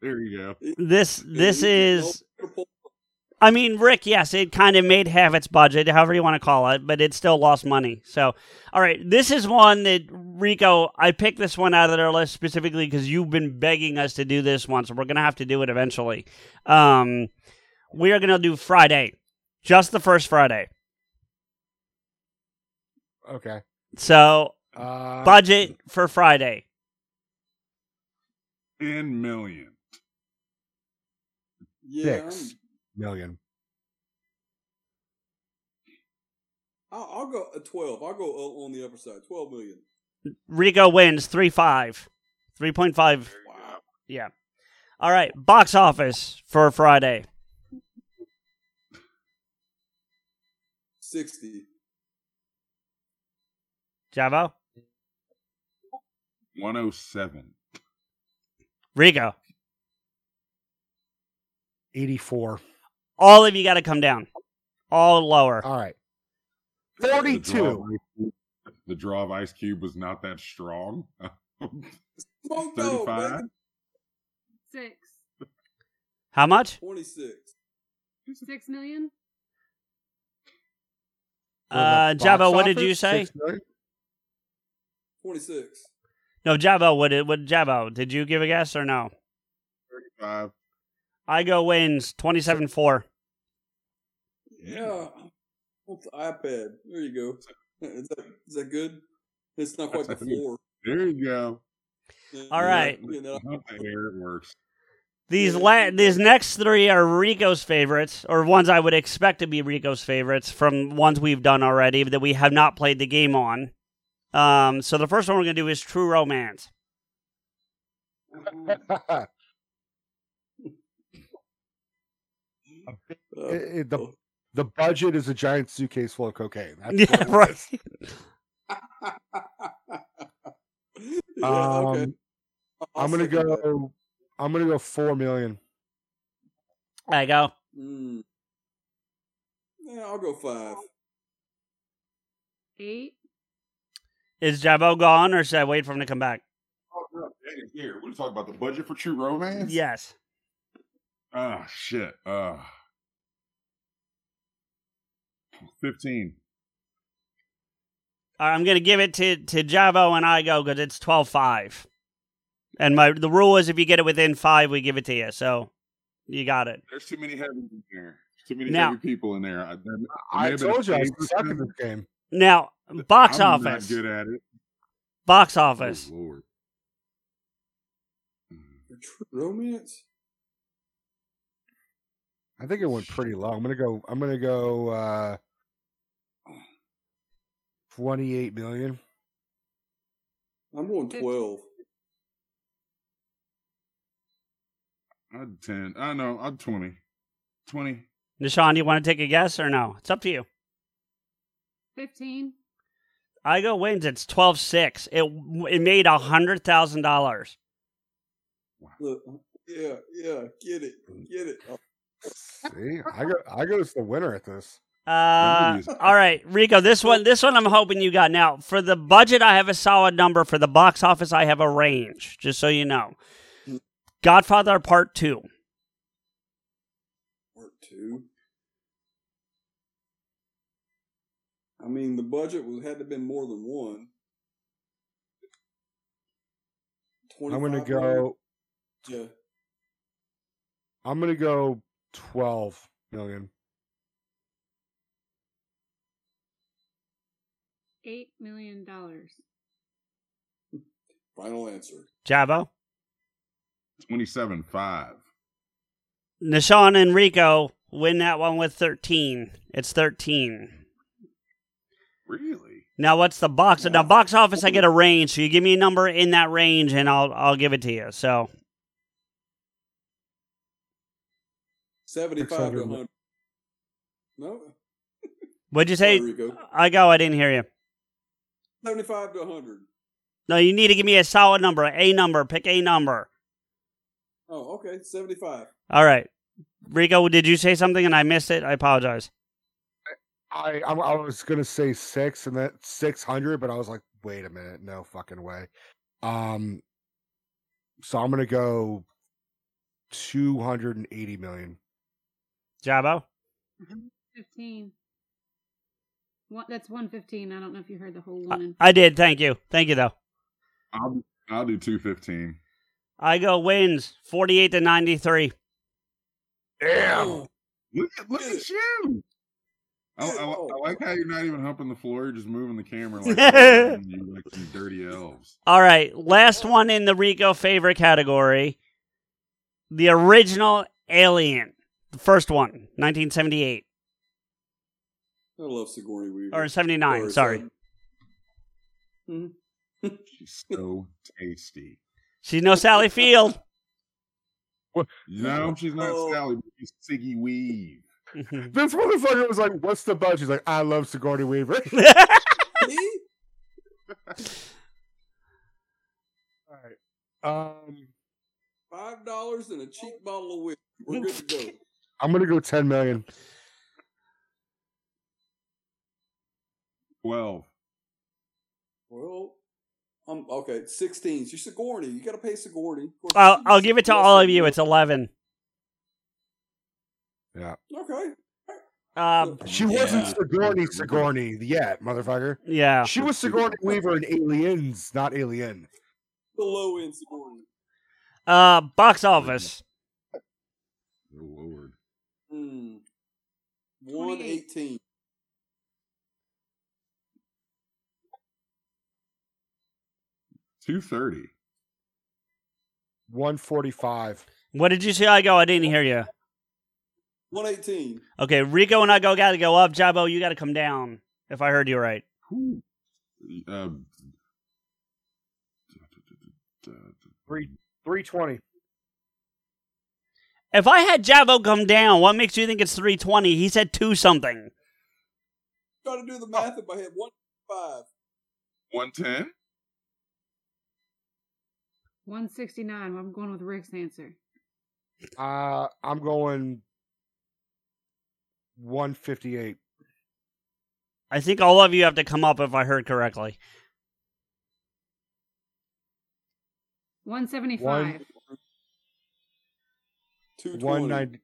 Speaker 3: there you go.
Speaker 1: this this
Speaker 7: Yeah, you can-
Speaker 1: is. I mean, Rick, yes, it kind of made half its budget, however you want to call it, but it still lost money. So, all right, this is one that Rico, I picked this one out of their list specifically because you've been begging us to do this one, so we're gonna have to do it eventually. Um, we are gonna do Friday, just the first Friday.
Speaker 2: okay.
Speaker 1: So,
Speaker 2: Uh,
Speaker 1: budget for Friday.
Speaker 3: Ten million.
Speaker 7: Yeah,
Speaker 2: six million.
Speaker 7: I'll, I'll go a twelve. I'll go on the upper side. Twelve million.
Speaker 1: Rico wins three five, three point five.
Speaker 7: Wow.
Speaker 1: Yeah. All right. Box office for Friday.
Speaker 7: Sixty.
Speaker 1: Jabo,
Speaker 3: 107.
Speaker 1: Rico.
Speaker 2: 84.
Speaker 1: All of you got to come down. All lower.
Speaker 2: All right.
Speaker 3: The draw, of
Speaker 2: 42.
Speaker 3: The draw of Ice Cube was not that strong.
Speaker 7: Smoke
Speaker 3: 35.
Speaker 7: baby.
Speaker 5: Six.
Speaker 1: How much?
Speaker 7: Twenty six.
Speaker 5: Six million?
Speaker 1: Uh, Jabo, what did you say?
Speaker 7: Twenty six.
Speaker 1: No, Jabo. What did what Jabo? Did you give a guess or no?
Speaker 3: 35.
Speaker 1: Igo wins twenty seven four.
Speaker 7: Yeah. What's the iPad? There you go. Is that is that good? It's not quite the floor.
Speaker 3: There you go.
Speaker 1: All right.
Speaker 7: Yeah, that-
Speaker 3: Not the air, it works.
Speaker 1: These la- these next three are Rico's favorites, or ones I would expect to be Rico's favorites from ones we've done already that we have not played the game on. Um, so the first one we're gonna do is True Romance.
Speaker 2: It- it- the, the budget is a giant suitcase full of cocaine. That's
Speaker 1: Yeah, right.
Speaker 7: yeah, okay.
Speaker 2: Um,
Speaker 7: I'll
Speaker 2: I'm gonna
Speaker 7: second that.
Speaker 2: go. I'm gonna go four million.
Speaker 1: There you go.
Speaker 7: Mm. Yeah, I'll go five.
Speaker 5: Eight.
Speaker 1: Is Jabo gone, or should I wait for him to come back?
Speaker 3: Oh, no, Danny, Here, we're talking about the budget for True Romance?
Speaker 1: Yes.
Speaker 3: Ah, shit. Uh, 15.
Speaker 1: All right, I'm gonna give it to to Jabo and Igo because it's 12-5. And my the rule is if you get it within five, we give it to you. So you got it.
Speaker 3: There's too many heavy in there. Too many
Speaker 1: Now-
Speaker 3: heavy people in there. I, there may
Speaker 2: I
Speaker 3: have been a
Speaker 2: told you I
Speaker 3: shade
Speaker 2: suck at this game.
Speaker 1: Now box
Speaker 3: I'm
Speaker 1: office.
Speaker 3: Not good at it.
Speaker 1: Box office.
Speaker 3: Oh, Lord.
Speaker 7: Romance.
Speaker 2: I think it went pretty low. I'm gonna go. I'm gonna go. uh 28 million.
Speaker 7: I'm going twelve.
Speaker 3: I'd 10. I know. I'd 20. 20.
Speaker 1: Nishan, do you want to take a guess or no? It's up to you.
Speaker 5: Fifteen.
Speaker 1: Igo wins. It's 12-6. It it made a hundred thousand dollars.
Speaker 7: Look, yeah, yeah, get it, get it. Oh,
Speaker 2: See, Igo. I go as the winner at this.
Speaker 1: Uh, all right, Rico. This one, this one, I'm hoping you got. Now, for the budget, I have a solid number. For the box office, I have a range. Just so you know, Godfather Part Two.
Speaker 7: Part two. I mean, the budget was had to have been more than one.
Speaker 2: I'm gonna go.
Speaker 7: Yeah,
Speaker 2: I'm gonna go 12 million.
Speaker 5: Eight million dollars.
Speaker 7: final answer.
Speaker 1: Jabo,
Speaker 3: 27 5.
Speaker 1: Nishan, and Rico win that one with 13. It's 13.
Speaker 3: Really?
Speaker 1: Now, what's the box? Now, box office, I get a range. So you give me a number in that range, and I'll I'll give it to you. So
Speaker 7: 75 to 100. No,
Speaker 1: what'd you
Speaker 7: sorry,
Speaker 1: say?
Speaker 7: Rico.
Speaker 1: Igo. I didn't hear you.
Speaker 7: Seventy-five to hundred.
Speaker 1: No, you need to give me a solid number, a number. Pick a number.
Speaker 7: Oh, okay, seventy-five.
Speaker 1: All right. Rico, did you say something and I missed it? I apologize.
Speaker 2: I I'm, I was gonna say six and that 600, but I was like, wait a minute, no fucking way. Um, so I'm gonna go 280 million.
Speaker 1: Jabo?
Speaker 5: Fifteen. One, that's one fifteen. I don't know if you heard the whole one. in-
Speaker 1: I did. Thank you. Thank you, though.
Speaker 3: I'll, I'll do 215.
Speaker 1: Igo wins 48 to 93.
Speaker 2: Damn.
Speaker 3: Look at, look at you. I, I, I like how you're not even humping the floor. You're just moving the camera like, you like some dirty elves.
Speaker 1: All right. Last one in the Rico favorite category the original Alien. The first one, 1978.
Speaker 7: I love Sigourney Weaver.
Speaker 1: or 79,
Speaker 7: Or
Speaker 1: sorry.
Speaker 7: seven- mm-hmm.
Speaker 3: She's so tasty.
Speaker 1: She's no Sally Field.
Speaker 3: No, she's not
Speaker 7: Oh.
Speaker 3: Sally. She's Siggy Weave.
Speaker 2: This motherfucker was like, "What's the budget?" She's like, "I love Sigourney Weaver."
Speaker 7: See?
Speaker 2: All right. Um,
Speaker 7: Five dollars and a cheap bottle of whiskey. We're good to go.
Speaker 2: I'm gonna go ten million.
Speaker 3: Twelve.
Speaker 7: Well, I'm okay. Sixteen. She's Sigourney. You got to pay Sigourney. Of course,
Speaker 1: I'll, I'll give it to all of you. It's 11.
Speaker 2: Yeah.
Speaker 7: Okay.
Speaker 1: Um,
Speaker 2: She wasn't Sigourney Sigourney yet, motherfucker.
Speaker 1: yeah.
Speaker 2: She was Sigourney Weaver in Aliens, not Alien.
Speaker 7: The low end Sigourney.
Speaker 1: Uh, box office.
Speaker 3: Oh Lord.
Speaker 7: Hmm. One
Speaker 2: 230. 145.
Speaker 1: What did you see? Igo. I didn't hear you.
Speaker 7: 118.
Speaker 1: Okay, Rico and Igo got to go up. Jabo, you got to come down. If I heard you right.
Speaker 3: Um,
Speaker 2: three, 320.
Speaker 1: If I had Jabo come down, what makes you think it's 320? He said two something.
Speaker 7: Got to do the math in my head.
Speaker 3: 155. 110?
Speaker 5: 169. I'm going with Rick's answer.
Speaker 2: Uh, I'm going 158.
Speaker 1: I think all of you have to come up if I heard correctly.
Speaker 5: 175.
Speaker 2: One,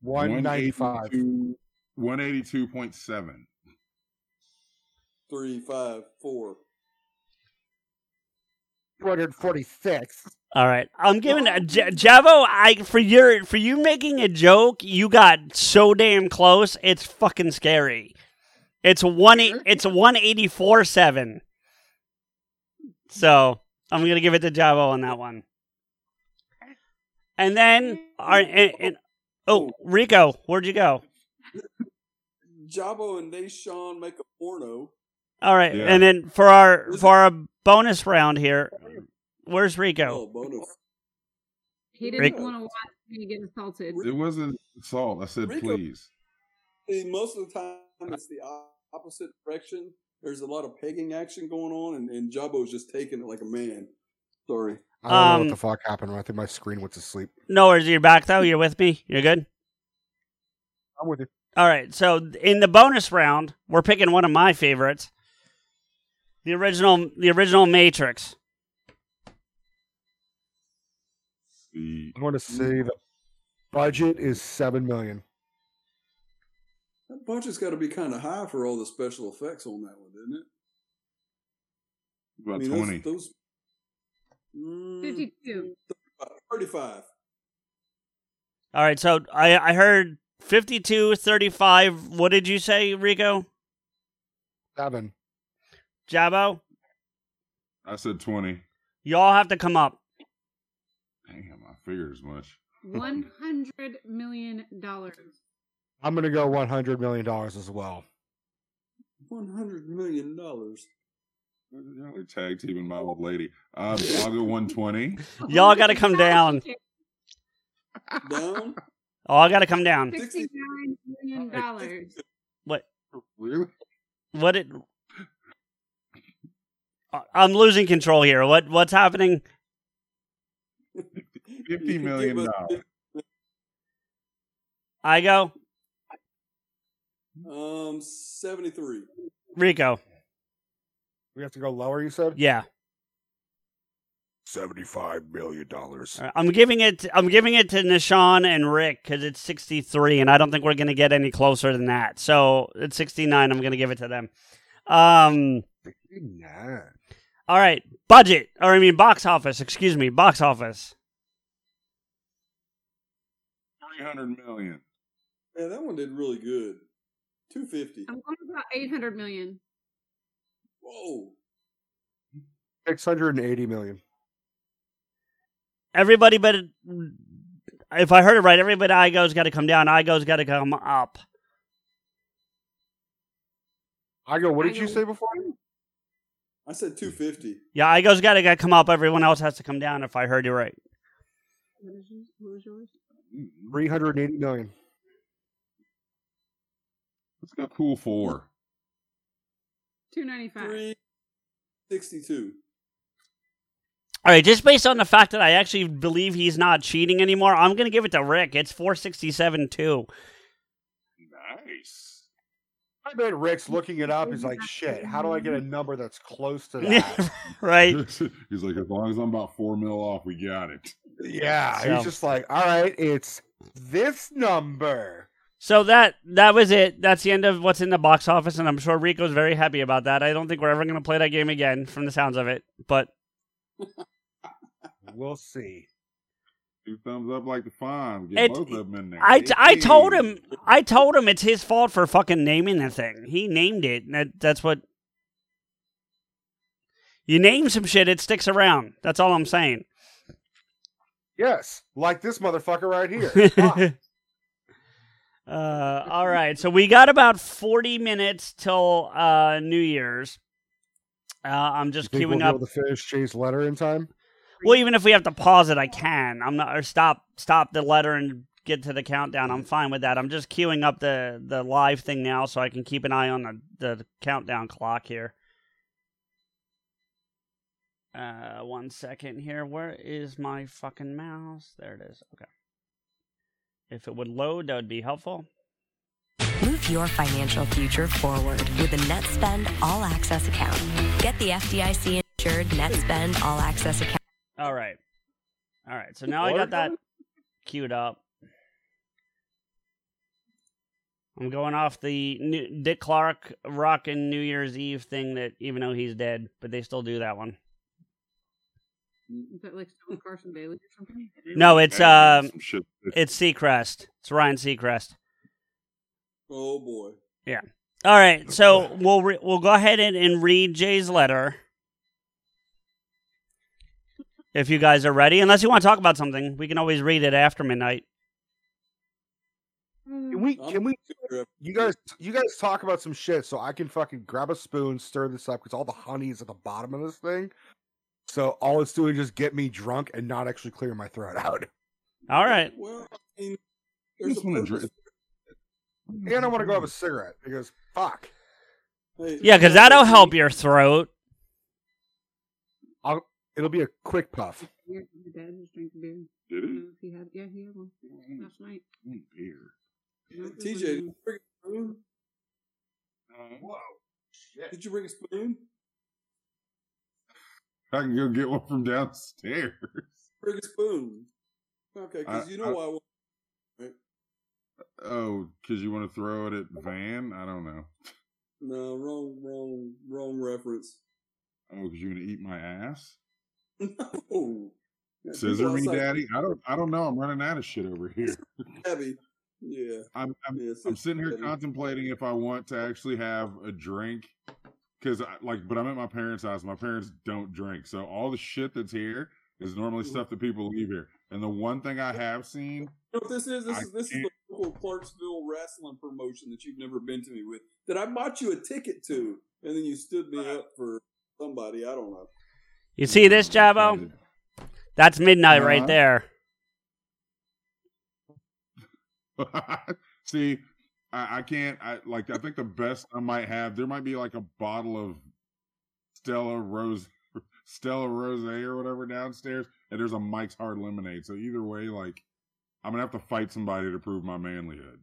Speaker 7: 195. 182.7. 3,
Speaker 2: 5, 4. 246.
Speaker 1: All right, I'm giving a, J- Jabo. I for your for you making a joke. You got so damn close. It's fucking scary. It's one. It's one eighty four seven. So I'm gonna give it to Jabo on that one. And then, our, and, and, oh Rico, where'd you go?
Speaker 7: Jabo and Nishan make a porno.
Speaker 1: All right,
Speaker 3: Yeah.
Speaker 1: and then for our for our bonus round here, where's Rico?
Speaker 7: Oh, bonus.
Speaker 5: He didn't
Speaker 1: Rick-
Speaker 5: want to watch me get assaulted.
Speaker 3: It wasn't salt. I said
Speaker 7: Rico-
Speaker 3: please.
Speaker 7: Most of the time it's the opposite direction. There's a lot of pegging action going on, and, and Jabo's just taking it like a man. Sorry.
Speaker 2: I don't know
Speaker 1: Um,
Speaker 2: what the fuck happened. I think my screen went to sleep.
Speaker 1: No worries, you're back though. You're with me. You're good.
Speaker 2: I'm with you.
Speaker 1: All right. So in the bonus round, we're picking one of my favorites, the original, the original Matrix.
Speaker 2: I want to say the budget is seven million.
Speaker 7: That budget's got to be kind of high for all the special effects on that one, isn't it?
Speaker 3: about
Speaker 7: I mean,
Speaker 3: twenty.
Speaker 7: Those, those mm,
Speaker 5: 52.
Speaker 7: 35.
Speaker 1: All right. So I I heard 52, 35. What did you say, Rico?
Speaker 2: Seven.
Speaker 1: Jabo,
Speaker 3: I said twenty.
Speaker 1: y'all have to come up.
Speaker 3: Damn, I figured as much.
Speaker 5: $100 million.
Speaker 2: I'm gonna go one hundred million dollars as well.
Speaker 7: $100 million.
Speaker 3: Y'all are tag teaming my old lady. Um, I'll go one twenty.
Speaker 1: Y'all got to come down.
Speaker 7: Down?
Speaker 1: Oh, I got to come down.
Speaker 5: $69 million.
Speaker 1: What?
Speaker 3: Really?
Speaker 1: What it? I- I'm losing control here. What what's happening?
Speaker 3: Fifty million dollars.
Speaker 1: Igo
Speaker 7: Um, 73.
Speaker 1: Rico.
Speaker 2: We have to go lower. You said
Speaker 1: Yeah.
Speaker 2: seventy-five million dollars.
Speaker 1: All right, I'm giving it. I'm giving it to Nishan and Rick because it's 63, and I don't think we're gonna get any closer than that. So it's 69. I'm gonna give it to them. Um.
Speaker 2: Nah.
Speaker 1: All right. Budget, or I mean, box office. Excuse me, box office.
Speaker 3: Three hundred million.
Speaker 7: Yeah, that one did really good. 250.
Speaker 5: I'm going about 800 million.
Speaker 7: Whoa.
Speaker 2: Six hundred and eighty million.
Speaker 1: Everybody, but if I heard it right, everybody Igo's got to come down. Igo's got to come up.
Speaker 2: Igo. What did
Speaker 5: I
Speaker 2: you
Speaker 5: go-
Speaker 2: say before?
Speaker 7: I said 250.
Speaker 1: Yeah, Igo's got to come up. Everyone else has to come down. If I heard you right.
Speaker 5: What is, yours?
Speaker 2: Three hundred eighty nine.
Speaker 3: Let's go cool four.
Speaker 5: Two ninety five.
Speaker 7: Three sixty two.
Speaker 1: All right, just based on the fact that I actually believe he's not cheating anymore, I'm going to give it to Rick. It's 467
Speaker 3: 2.
Speaker 2: I bet Rick's looking it up. He's like, shit. How do I get a number that's close to that?
Speaker 1: right.
Speaker 3: He's like, as long as I'm about four mil off, we got it.
Speaker 2: yeah.
Speaker 1: So-
Speaker 2: He's just like, all right, it's this number.
Speaker 1: So that that was it. That's the end of what's in the box office, and I'm sure Rico's very happy about that. I don't think we're ever gonna play that game again, from the sounds of it. But
Speaker 2: We'll see.
Speaker 3: Two thumbs up like the Fonz. Get
Speaker 1: It-
Speaker 3: both of them in there.
Speaker 1: I, I told him I told him it's his fault for fucking naming the thing. He named it. That that's what you name some shit. It sticks around. That's all I'm saying.
Speaker 2: Yes, like this motherfucker right here.
Speaker 1: Uh, all right, so we got about forty minutes till uh, New Year's. Uh, I'm just
Speaker 2: Think we'll
Speaker 1: queuing up.
Speaker 2: able to finish Jay's letter in time?
Speaker 1: Well, even if we have to pause it, I can. I'm not or stop stop the letter and get to the countdown. I'm fine with that. I'm just queuing up the the live thing now so I can keep an eye on the the countdown clock here. Uh, one second here. Where is my fucking mouse? There it is. Okay. If it would load, that would be helpful.
Speaker 16: Move your financial future forward with a NetSpend All Access account. Get the FDIC insured NetSpend All Access account.
Speaker 1: All right. All right. So now I got that queued up. I'm going off the New- Dick Clark rockin' New Year's Eve thing that even though he's dead, but they still do that one.
Speaker 5: Is that like Stone Carson Daly or something?
Speaker 1: No, it's
Speaker 3: Hey,
Speaker 1: um it's Seacrest. It's Ryan Seacrest.
Speaker 7: Oh boy.
Speaker 1: Yeah. All right. So we'll re- we'll go ahead and, and read Jay's letter. If you guys are ready, unless you want to talk about something, we can always read it after midnight. Hmm.
Speaker 2: Can we? Can we? You guys, you guys talk about some shit, so I can fucking grab a spoon, stir this up, because all the honey is at the bottom of this thing. So all it's doing is just get me drunk and not actually clear my throat out.
Speaker 1: All right.
Speaker 7: Well, I mean,
Speaker 3: I
Speaker 7: there's
Speaker 3: just
Speaker 7: a
Speaker 3: want to
Speaker 7: purpose.
Speaker 3: drink.
Speaker 2: And I want to go have a cigarette because fuck.
Speaker 1: Yeah, because that'll help your throat.
Speaker 2: I'll. It'll be a quick puff.
Speaker 5: Your your dad just drank beer.
Speaker 3: Did
Speaker 5: I
Speaker 3: he?
Speaker 5: don't know if he had. Yeah, he had one last night.
Speaker 3: Mm, Beer.
Speaker 5: No, it was
Speaker 7: TJ, did you bring a spoon?
Speaker 2: Whoa.
Speaker 7: Did you bring a spoon?
Speaker 3: I can go get one from downstairs.
Speaker 7: Bring a spoon. Okay, because you know
Speaker 3: I-
Speaker 7: why. I want- Right?
Speaker 3: Oh, because you want to throw it at Van? I don't know.
Speaker 7: No, wrong, wrong, wrong reference.
Speaker 3: Oh, because you're gonna eat my ass?
Speaker 7: no.
Speaker 3: Scissor me, daddy? I don't. I don't know. I'm running out of shit over here.
Speaker 7: Heavy. Yeah.
Speaker 3: I'm. I'm,
Speaker 7: Yeah,
Speaker 3: I'm sitting here
Speaker 7: daddy.
Speaker 3: contemplating if I want to actually have a drink. Because, like, but I'm at my parents' house. My parents don't drink, so all the shit that's here is normally mm-hmm. stuff that people leave here. And the one thing I have seen,
Speaker 7: You know what this is? This
Speaker 3: I
Speaker 7: is this is
Speaker 3: can't-
Speaker 7: the local Clarksville wrestling promotion that you've never been to me with. That I bought you a ticket to, and then you stood me up for somebody. I don't know.
Speaker 1: You see this, Jabo? That's midnight right
Speaker 3: Uh-huh.
Speaker 1: there.
Speaker 3: see, I, I can't. I like. I think the best I might have there might be like a bottle of Stella Rose, Stella Rose or whatever downstairs, and there's a Mike's Hard Lemonade. So either way, like, I'm gonna have to fight somebody to prove my manlyhood.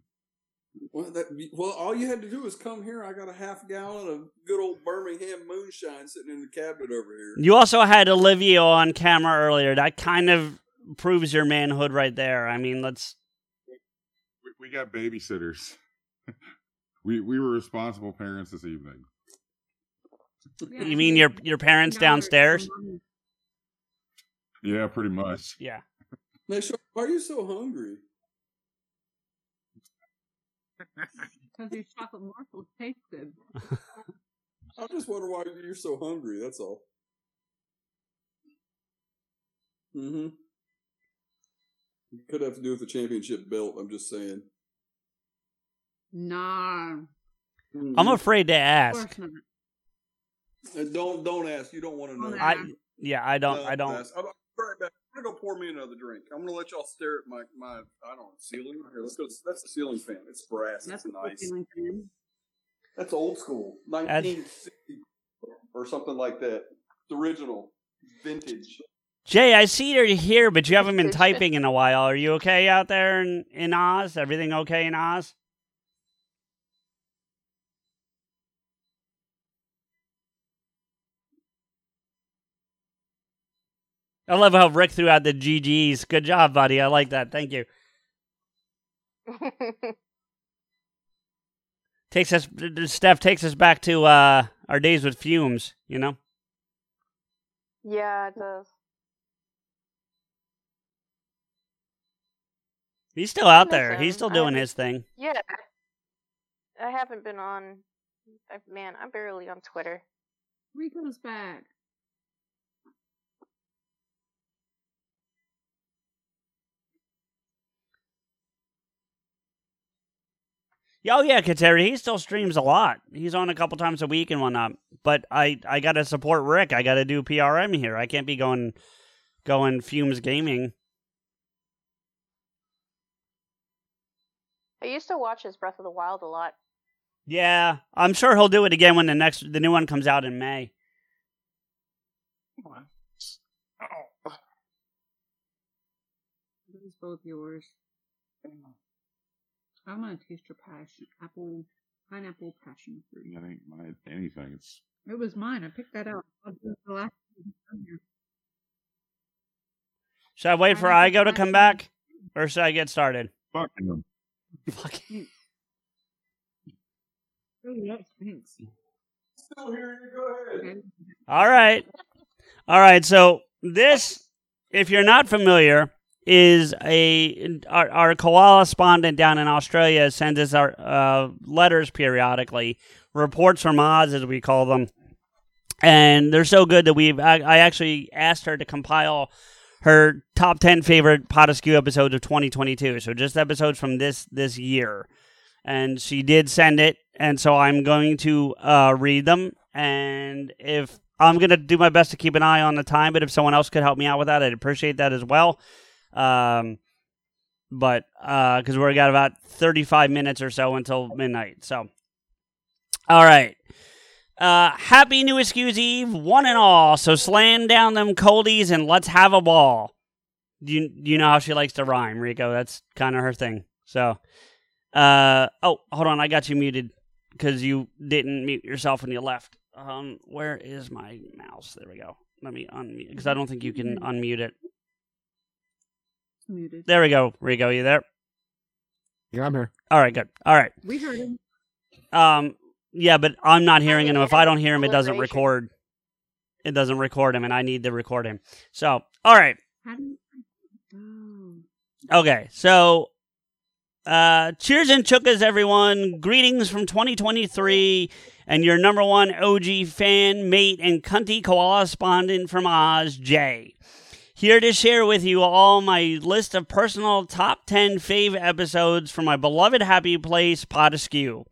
Speaker 7: Well, that, well, all you had to do was come here. I got a half gallon of good old Birmingham moonshine sitting in the cabinet over here.
Speaker 1: You also had Olivia on camera earlier. That kind of proves your manhood right there. I mean, let's.
Speaker 3: We, we got babysitters. we we were responsible parents this evening.
Speaker 5: Yeah,
Speaker 1: You mean your your parents
Speaker 5: now
Speaker 1: downstairs?
Speaker 3: Yeah, pretty much.
Speaker 1: Yeah.
Speaker 7: Now, Sharp, why are you so hungry?
Speaker 5: Because these chocolate morsels taste good.
Speaker 7: I just wonder why you're so hungry. That's all. Mm-hmm. Could have to do with the championship belt. I'm just saying.
Speaker 5: Nah.
Speaker 1: I'm afraid to ask.
Speaker 7: And don't don't ask. You don't want to know.
Speaker 1: I yeah, I don't.
Speaker 7: No,
Speaker 1: I don't.
Speaker 7: ask. I'm, I'm right back. I'm gonna go pour me another drink. I'm gonna let y'all stare at my my I don't know ceiling. Here, let's go. That's the ceiling fan. It's brass.
Speaker 5: That's
Speaker 7: it's
Speaker 5: a
Speaker 7: nice.
Speaker 5: ceiling fan.
Speaker 7: That's old school, 1960 or something like that. The original, vintage.
Speaker 1: Jay, I see you're here, but you haven't been typing in a while. Are you okay out there in, in Oz? Everything okay in Oz? I love how Rick threw out the GGs. Good job, buddy. I like that. Thank you. Takes us, Steph takes us back to uh, our days with fumes. You know.
Speaker 4: yeah, it does.
Speaker 1: He's still out there.
Speaker 4: him.
Speaker 1: He's still doing his thing.
Speaker 4: Yeah. I haven't been on. I- Man, I'm barely on Twitter.
Speaker 5: Rico's back.
Speaker 1: Oh yeah, Kateri, he still streams a lot. He's on a couple times a week and whatnot. But I, I gotta support Rick. I gotta do PRM here. I can't be going, going fumes gaming.
Speaker 4: I used to watch his Breath of the Wild a lot.
Speaker 1: Yeah, I'm sure he'll do it again when the next, the new one comes out in May. Oh.
Speaker 5: Those both yours. I'm gonna taste your passion apple pineapple passion fruit.
Speaker 3: That ain't my anything. It's
Speaker 5: It was mine. I picked that out. I'll do it the last time I'm here.
Speaker 1: Should I wait for Igo to come back, or should I get started?
Speaker 3: fucking them.
Speaker 5: Oh, that stinks.
Speaker 7: Still here. You go ahead.
Speaker 1: All right. All right. So this, if you're not familiar, is a our, our koala respondent down in Australia sends us our uh, letters periodically, reports from Oz as we call them, and they're so good that we've I, I actually asked her to compile her top 10 favorite pot askew episodes of 2022 so just episodes from this this year. And she did send it. And so i'm going to uh, read them. And if i'm going to do my best to keep an eye on the time but if someone else could help me out with that i'd appreciate that as well um, but because we're got about 35 minutes or so until midnight so all right uh, happy New Excuse Eve, one and all. So slam down them coldies and let's have a ball. You you know how she likes to rhyme, Rico. That's kind of her thing. So, uh, oh, hold on, I got you muted because you didn't mute yourself when you left. Um, where is my mouse? There we go. Let me unmute because I don't think you can unmute it.
Speaker 5: Muted.
Speaker 1: There we go, Rico. You there?
Speaker 2: Yeah, I'm here.
Speaker 1: All right, good. All right.
Speaker 5: We heard him.
Speaker 1: Um, yeah, but I'm not hearing him. If I don't hear him, it doesn't record. It doesn't record him, and I need to record him. So, all right.
Speaker 5: How do you... Oh.
Speaker 1: Okay, so uh cheers and chukas, everyone. Greetings from 2023, and your number one OG fan, mate, and cunty correspondent from Oz, Jay. Here to share with you all my list of personal top 10 fave episodes from my beloved Happy Place, Askew.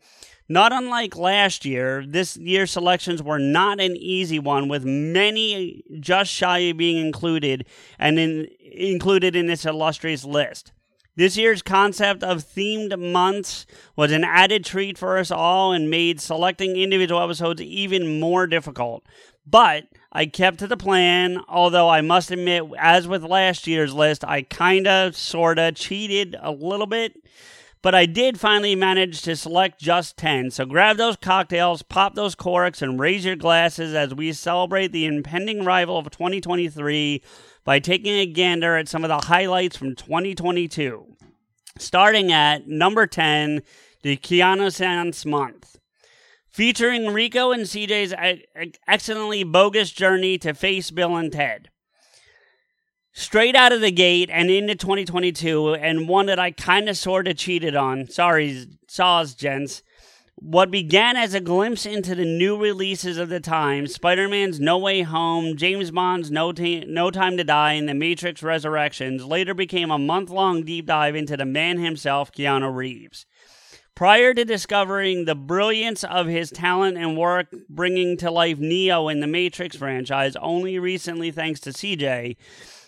Speaker 1: Not unlike last year, this year's selections were not an easy one, with many just shy of being included and in, included in this illustrious list. This year's concept of themed months was an added treat for us all and made selecting individual episodes even more difficult. But I kept to the plan, although I must admit, as with last year's list, I kinda, sorta cheated a little bit. But I did finally manage to select just 10. So grab those cocktails, pop those corks, and raise your glasses as we celebrate the impending arrival of 2023 by taking a gander at some of the highlights from 2022. Starting at number 10, the Keanu month. Featuring Rico and CJ's e- uh, excellently bogus journey to face Bill and Ted straight out of the gate and into 2022, and one that I kind of sort of cheated on. Sorry, saws, gents. What began as a glimpse into the new releases of the time Spider Man's No Way Home, James Bond's no, no Time to Die, and The Matrix Resurrections later became a month long deep dive into the man himself, Keanu Reeves. Prior to discovering the brilliance of his talent and work bringing to life Neo in the Matrix franchise, only recently thanks to CJ,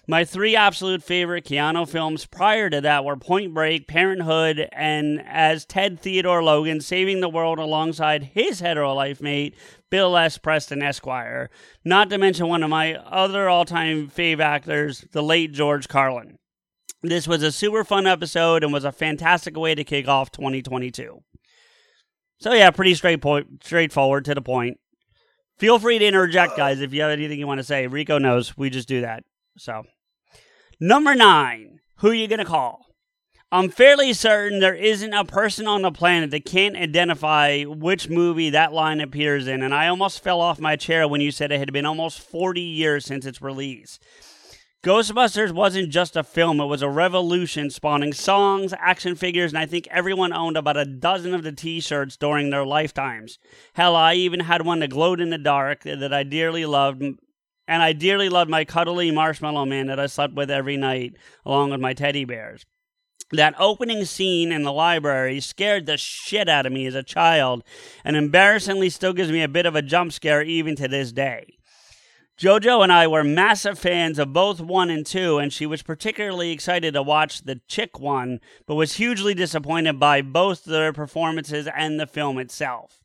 Speaker 1: my three absolute favorite Keanu films prior to that were Point Break, Parenthood, and as Ted Theodore Logan saving the world alongside his hetero life mate, Bill S. Preston Esquire. Not to mention one of my other all time fave actors, the late George Carlin. This was a super fun episode and was a fantastic way to kick off 2022. So yeah, pretty straight point, straightforward to the point. Feel free to interject, uh. guys, if you have anything you want to say. Rico knows we just do that. So, number nine, who you gonna call? I'm fairly certain there isn't a person on the planet that can't identify which movie that line appears in, and I almost fell off my chair when you said it had been almost 40 years since its release. Ghostbusters wasn't just a film, it was a revolution spawning songs, action figures, and I think everyone owned about a dozen of the t shirts during their lifetimes. Hell, I even had one that glowed in the dark that I dearly loved, and I dearly loved my cuddly marshmallow man that I slept with every night, along with my teddy bears. That opening scene in the library scared the shit out of me as a child, and embarrassingly still gives me a bit of a jump scare even to this day. JoJo and I were massive fans of both 1 and 2, and she was particularly excited to watch the chick one, but was hugely disappointed by both their performances and the film itself.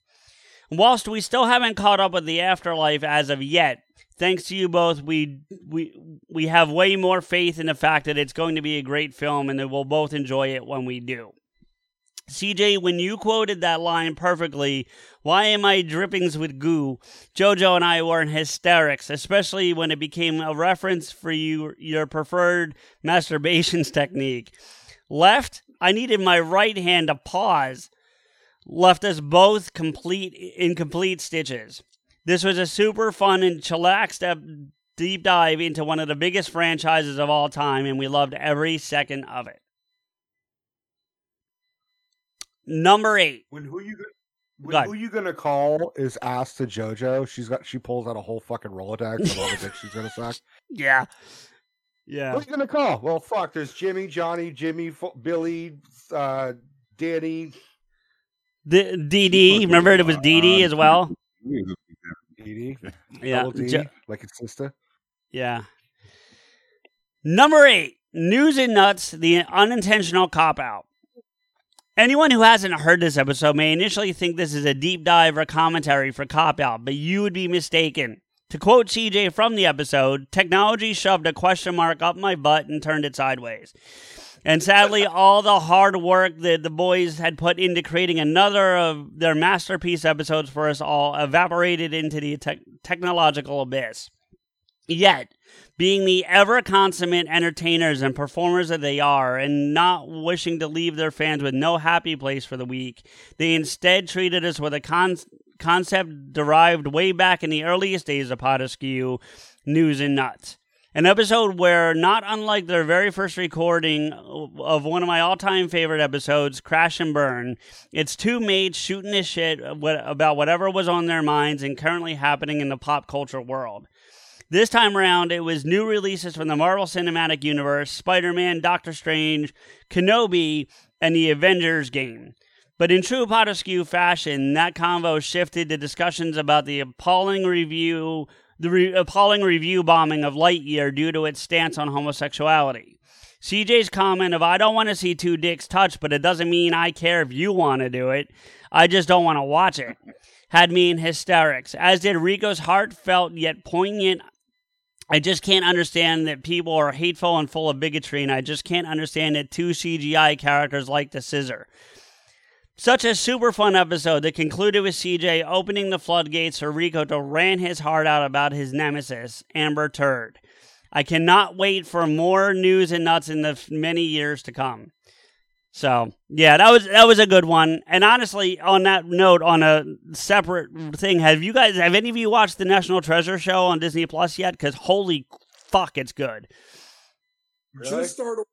Speaker 1: Whilst we still haven't caught up with the afterlife as of yet, thanks to you both, we we we have way more faith in the fact that it's going to be a great film and that we'll both enjoy it when we do. CJ, when you quoted that line perfectly, why am I drippings with goo? Jojo and I were in hysterics, especially when it became a reference for you your preferred masturbations technique. Left, I needed my right hand to pause. Left us both complete in complete stitches. This was a super fun and chillaxed deep dive into one of the biggest franchises of all time, and we loved every second of it. Number eight.
Speaker 2: When who you when who you gonna call is asked to JoJo. She's got she pulls out a whole fucking Rolodex of all the dicks she's gonna suck.
Speaker 1: Yeah. Yeah.
Speaker 2: Who you gonna call? Well, fuck. There's Jimmy, Johnny, Jimmy, Fo- Billy, uh, Danny,
Speaker 1: D- DD, remember it was DD as well?
Speaker 2: DD.
Speaker 1: Yeah.
Speaker 2: Double D,
Speaker 1: Jo-
Speaker 2: like his sister.
Speaker 1: Yeah. Number eight, news and nuts, the unintentional cop out. Anyone who hasn't heard this episode may initially think this is a deep dive or commentary for Cop Out, but you would be mistaken. To quote CJ from the episode, technology shoved a question mark up my butt and turned it sideways. And sadly, all the hard work that the boys had put into creating another of their masterpiece episodes for us all evaporated into the tech technological abyss. Yet, being the ever consummate entertainers and performers that they are, and not wishing to leave their fans with no happy place for the week, they instead treated us with a con- concept derived way back in the earliest days of Pot Askew, News and Nuts. An episode where, not unlike their very first recording of one of my all time favorite episodes, Crash and Burn, it's two mates shooting the shit about whatever was on their minds and currently happening in the pop culture world. This time around, it was new releases from the Marvel Cinematic Universe, Spider Man, Doctor Strange, Kenobi, and the Avengers game. But in true Potaskew fashion, that convo shifted to discussions about the appalling review, the re- appalling review bombing of Lightyear due to its stance on homosexuality. CJ's comment of "I don't want to see two dicks touch, but it doesn't mean I care if you want to do it. I just don't want to watch it." Had me in hysterics, as did Rico's heartfelt yet poignant I just can't understand that people are hateful and full of bigotry, and I just can't understand that two CGI characters like the scissor. Such a super fun episode that concluded with CJ opening the floodgates for Rico to rant his heart out about his nemesis, Amber Turd. I cannot wait for more news and nuts in the many years to come. So yeah, that was that was a good one. And honestly, on that note, on a separate thing, have you guys have any of you watched the National Treasure show on Disney Plus yet? Because holy fuck, it's good.
Speaker 7: Just started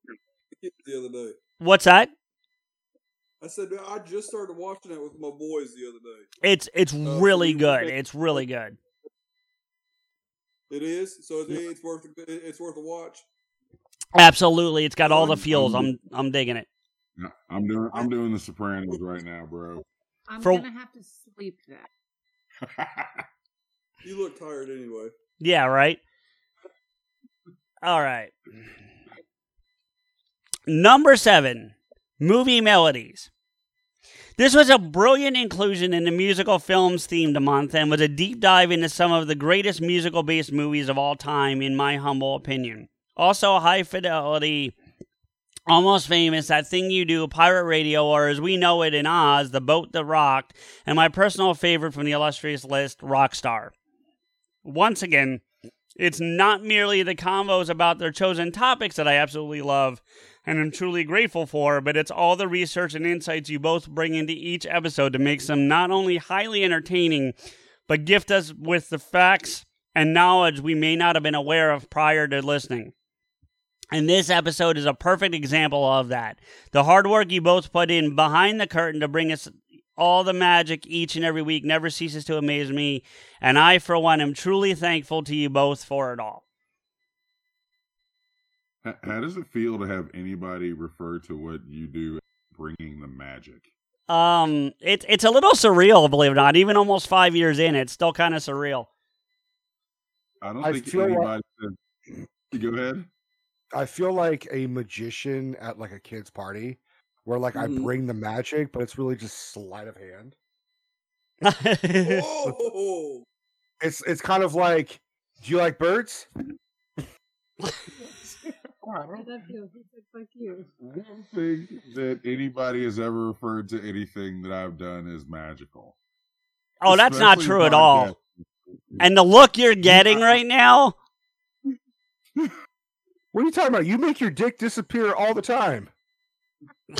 Speaker 7: the other day.
Speaker 1: What's that?
Speaker 7: I said I just started watching it with my boys the other day.
Speaker 1: It's it's uh, really good. It's really good.
Speaker 7: It is so it, it's worth it's worth a watch.
Speaker 1: Absolutely, it's got all the feels. Um, I'm I'm digging it.
Speaker 3: Yeah, I'm doing I'm doing the Sopranos right now, bro.
Speaker 5: I'm
Speaker 1: For-
Speaker 5: gonna have to sleep that.
Speaker 7: You look tired anyway.
Speaker 1: Yeah, right. All right. Number seven, movie melodies. This was a brilliant inclusion in the musical films themed month and was a deep dive into some of the greatest musical based movies of all time, in my humble opinion. Also, high fidelity, almost famous, That Thing You Do, Pirate Radio, or as we know it in Oz, The Boat That Rocked, and my personal favorite from the illustrious list, Rockstar. Once again, it's not merely the convos about their chosen topics that I absolutely love and am truly grateful for, but it's all the research and insights you both bring into each episode to make them not only highly entertaining, but gift us with the facts and knowledge we may not have been aware of prior to listening. And this episode is a perfect example of that. The hard work you both put in behind the curtain to bring us all the magic each and every week never ceases to amaze me, and I, for one, am truly thankful to you both for it all.
Speaker 3: How, how does it feel to have anybody refer to what you do bringing the magic?
Speaker 1: Um, it's it's a little surreal, believe it or not. Even almost five years in, it's still kind of surreal.
Speaker 3: I don't
Speaker 2: I
Speaker 3: think
Speaker 2: feel like-
Speaker 3: anybody said. You Go ahead.
Speaker 2: I feel like a magician at like a kid's party where like I
Speaker 7: Mhm.
Speaker 2: bring the magic, but it's really just sleight of hand.
Speaker 7: Oh,
Speaker 2: It's it's kind of like, do you like birds?
Speaker 5: How does that feel? He said, "Fuck you."
Speaker 3: I don't think that anybody has ever referred to anything that I've done as magical.
Speaker 1: Oh, that's not true at all.
Speaker 3: podcasts.
Speaker 1: And the look you're getting right now,
Speaker 2: What are you talking about? You make your dick disappear all the time.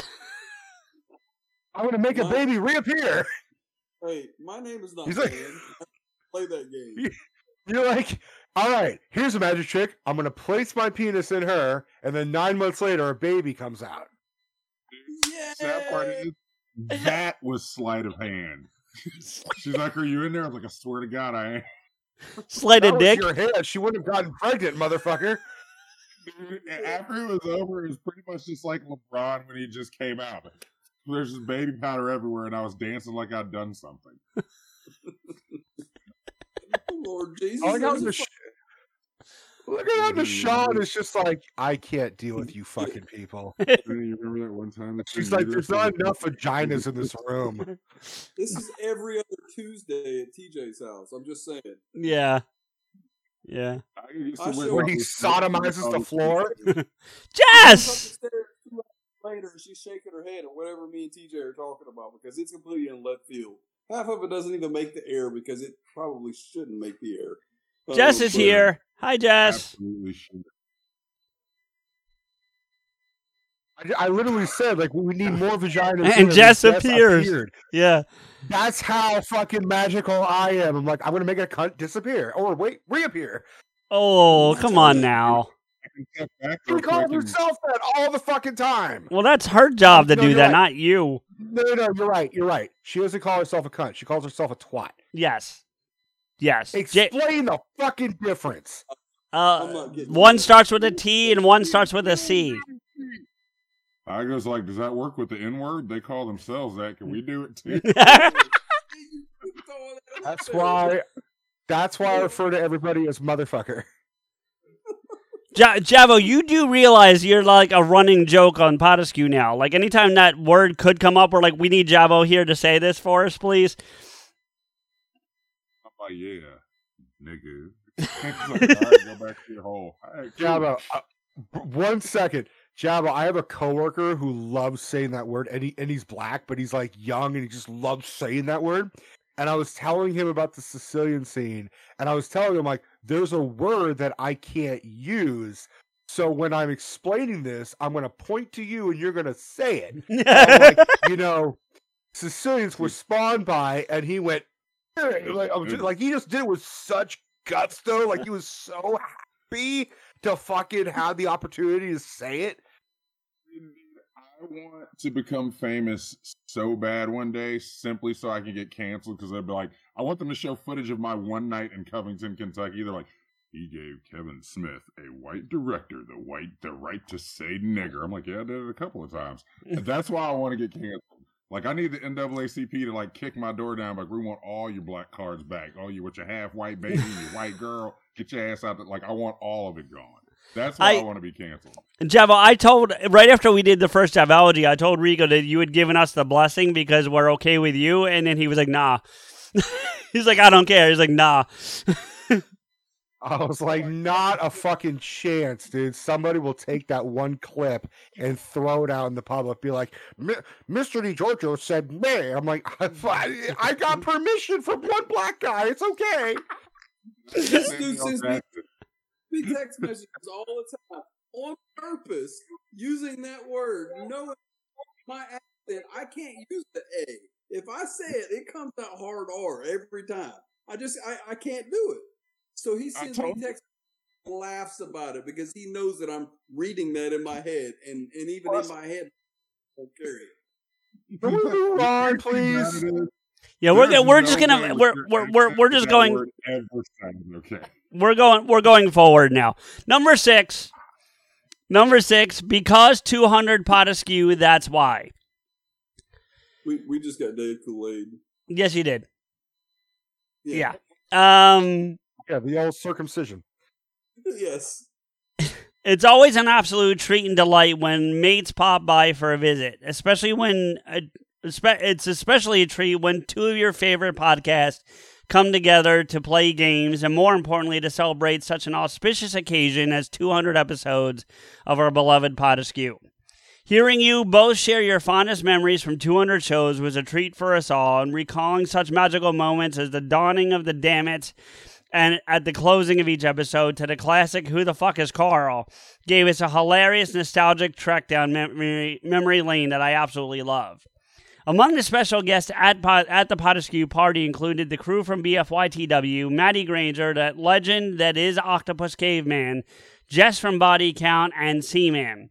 Speaker 2: I'm gonna make a baby reappear.
Speaker 7: hey, my name is not
Speaker 2: He's like-
Speaker 7: play that game.
Speaker 2: You're like, all right, here's a magic trick. I'm gonna place my penis in her, and then nine months later, a baby comes out.
Speaker 3: Sad part is that was sleight of hand. She's like, "Are you in there?" I was like, "I swear to God, I am."
Speaker 1: sleight of dick.
Speaker 2: your hand. She wouldn't have gotten pregnant, motherfucker.
Speaker 3: Dude, After it was over, it was pretty much just like LeBron when he just came out. There's just baby powder everywhere, and I was dancing like I'd done something.
Speaker 7: Lord Jesus.
Speaker 2: I like how the sh- Look at how Deshaun is just like, I can't deal with you fucking people.
Speaker 3: you remember that one time? that
Speaker 2: She's like, there's not enough vaginas in this room.
Speaker 7: This is every other Tuesday at TJ's house. I'm just saying.
Speaker 1: Yeah, yeah.
Speaker 3: I used
Speaker 7: I
Speaker 3: to
Speaker 2: Where he sodomizes the floor.
Speaker 1: Jess.
Speaker 7: Upstairs two hours later, she's shaking her head at whatever me and TJ are talking about because it's completely in left field. Half of it doesn't even make the air because it probably shouldn't make the air.
Speaker 1: Jess
Speaker 7: Um,
Speaker 1: is here. Hi, Jess.
Speaker 3: Absolutely should.
Speaker 2: I, I literally said, like, we need more vaginas.
Speaker 1: And
Speaker 2: here,
Speaker 1: Jess
Speaker 2: Jess
Speaker 1: appears.
Speaker 2: appeared.
Speaker 1: Yeah.
Speaker 2: That's how fucking magical I am. I'm like, I'm gonna make a cunt disappear. Or wait, reappear.
Speaker 1: Oh, come on now.
Speaker 3: Step back
Speaker 2: She
Speaker 3: real
Speaker 2: calls
Speaker 3: and-
Speaker 2: herself that all the fucking time.
Speaker 1: Well, that's her job to
Speaker 2: No,
Speaker 1: do that,
Speaker 2: right.
Speaker 1: not you.
Speaker 2: No, no, no, you're right. You're right. She doesn't call herself a cunt. She calls herself a twat.
Speaker 1: Yes. Yes. J-
Speaker 2: Explain the fucking difference.
Speaker 1: uh, one starts with a T and one starts with a C.
Speaker 3: I goes like, does that work with the N word? They call themselves that. Can we do it too?
Speaker 2: That's why. That's why I refer to everybody as motherfucker.
Speaker 1: Ja- Jabo, you do realize you're like a running joke on Potaskew now. Like anytime that word could come up, we're like, we need Jabo here to say this for us, please.
Speaker 3: I'm like, yeah, nigga. Like, all right, go back to your hole. All right, cool.
Speaker 2: Jabba, uh, one second. Jabba, I have a coworker who loves saying that word, and he and he's black, but he's like young, and he just loves saying that word. And I was telling him about the Sicilian scene, and I was telling him like, there's a word that I can't use. So when I'm explaining this, I'm going to point to you, and you're going to say it. Like, you know, Sicilians were spawned by, and he went like, just- like he just did it with such guts, though. Like he was so happy to fucking have the opportunity to say it.
Speaker 3: I want to become famous so bad one day, simply so I can get canceled. Because they'd be like, I want them to show footage of my one night in Covington, Kentucky. They're like, he gave Kevin Smith, a white director, the white the right to say nigger. I'm like, yeah, I did it a couple of times. That's why I want to get canceled. Like, I need the NAACP to like kick my door down. Like, we want all your black cards back. All you with your half white baby, your white girl. Get your ass out. There. Like, I want all of it gone. That's why I,
Speaker 1: I-
Speaker 3: want to be canceled.
Speaker 1: Jabo, I told right after we did the first Jabology, I told Rico that you had given us the blessing because we're okay with you, and then he was like, "Nah." He's like, "I don't care." He's like, "Nah."
Speaker 2: I was like, not a fucking chance, dude. Somebody will take that one clip and throw it out in the public. Be like, "Mi- Mr. DiGiorgio said me. I'm like, I, I got permission from one black guy. It's okay.
Speaker 7: This dude sends me, me text messages all the time on purpose using that word, knowing my accent. I can't use the A. If I say it, it comes out hard R every time. I just I, I can't do it. So he sends me
Speaker 3: told
Speaker 7: text laughs about it because he knows that I'm reading that in my head and, and even in my head I don't carry it.
Speaker 2: Can we move on, please?
Speaker 1: Yeah, we're we're just gonna we're we're we're, we're just going
Speaker 3: ever okay.
Speaker 1: We're going we're going forward now. Number six, number six, because two hundred Potaskew. That's why.
Speaker 7: We we just got Dave Kool Aid.
Speaker 1: Yes, you did. Yeah. Um.
Speaker 2: Yeah, the old circumcision.
Speaker 7: yes.
Speaker 1: It's always an absolute treat and delight when mates pop by for a visit, especially when uh, espe- it's especially a treat when two of your favorite podcasts come together to play games and more importantly to celebrate such an auspicious occasion as 200 episodes of our beloved Pod. Hearing you both share your fondest memories from 200 shows was a treat for us all, and recalling such magical moments as the dawning of the Dammit and at the closing of each episode to the classic Who the Fuck is Carl gave us a hilarious, nostalgic trek down memory, memory lane that I absolutely love. Among the special guests at, at the Potaskew party included the crew from BFYTW, Maddie Granger, that legend that is Octopus Caveman, Jess from Body Count, and Seaman.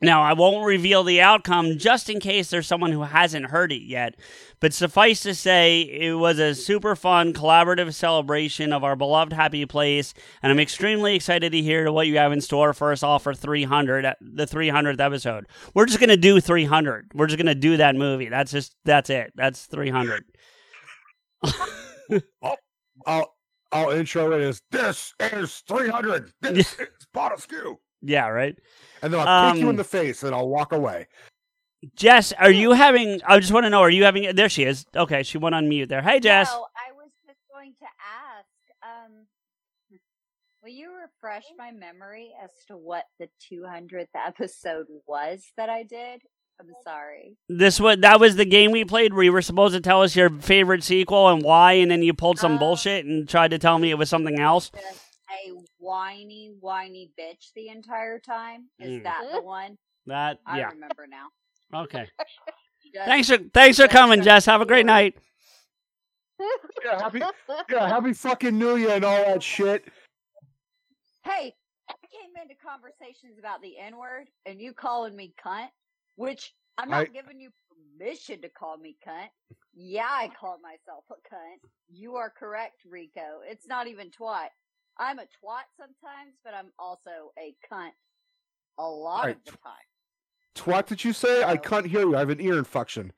Speaker 1: Now, I won't reveal the outcome just in case there's someone who hasn't heard it yet, but suffice to say, it was a super fun collaborative celebration of our beloved happy place, and I'm extremely excited to hear what you have in store for us all for 300, uh, the 300th episode. We're just gonna do 300. We're just gonna do that movie. That's just that's it. That's 300.
Speaker 2: I'll, I'll, I'll intro it as this is 300. This is Potaskew.
Speaker 1: Yeah, right.
Speaker 2: And then I'll kick you in
Speaker 1: Um,
Speaker 2: the face and I'll walk away.
Speaker 1: Jess, are you having? I just want to know. Are you having? There she is. Okay, she went on mute there. Hey, Jess.
Speaker 12: No, I was just going to ask. Um, will you refresh my memory as to what the 200th episode was that I did? I'm sorry.
Speaker 1: This was that was the game we played where you were supposed to tell us your favorite sequel and why, and then you pulled some bullshit and tried to tell me it was something else.
Speaker 12: Just a whiny, whiny bitch the entire time. Is
Speaker 1: Mm.
Speaker 12: that the one?
Speaker 1: That
Speaker 12: I
Speaker 1: yeah.
Speaker 12: remember now.
Speaker 1: Okay. Thanks for thanks for coming, Jess. Have a great night.
Speaker 2: Yeah, happy, yeah, happy fucking New Year and all that shit.
Speaker 12: Hey, I came into conversations about the N word and you calling me cunt, which I'm not
Speaker 2: I-
Speaker 12: giving you permission to call me cunt. Yeah, I called myself a cunt. You are correct, Rico. It's not even twat. I'm a twat sometimes, but I'm also a cunt a lot
Speaker 2: Right.
Speaker 12: of the time.
Speaker 2: What did you say? I can't hear you. I have an ear infection.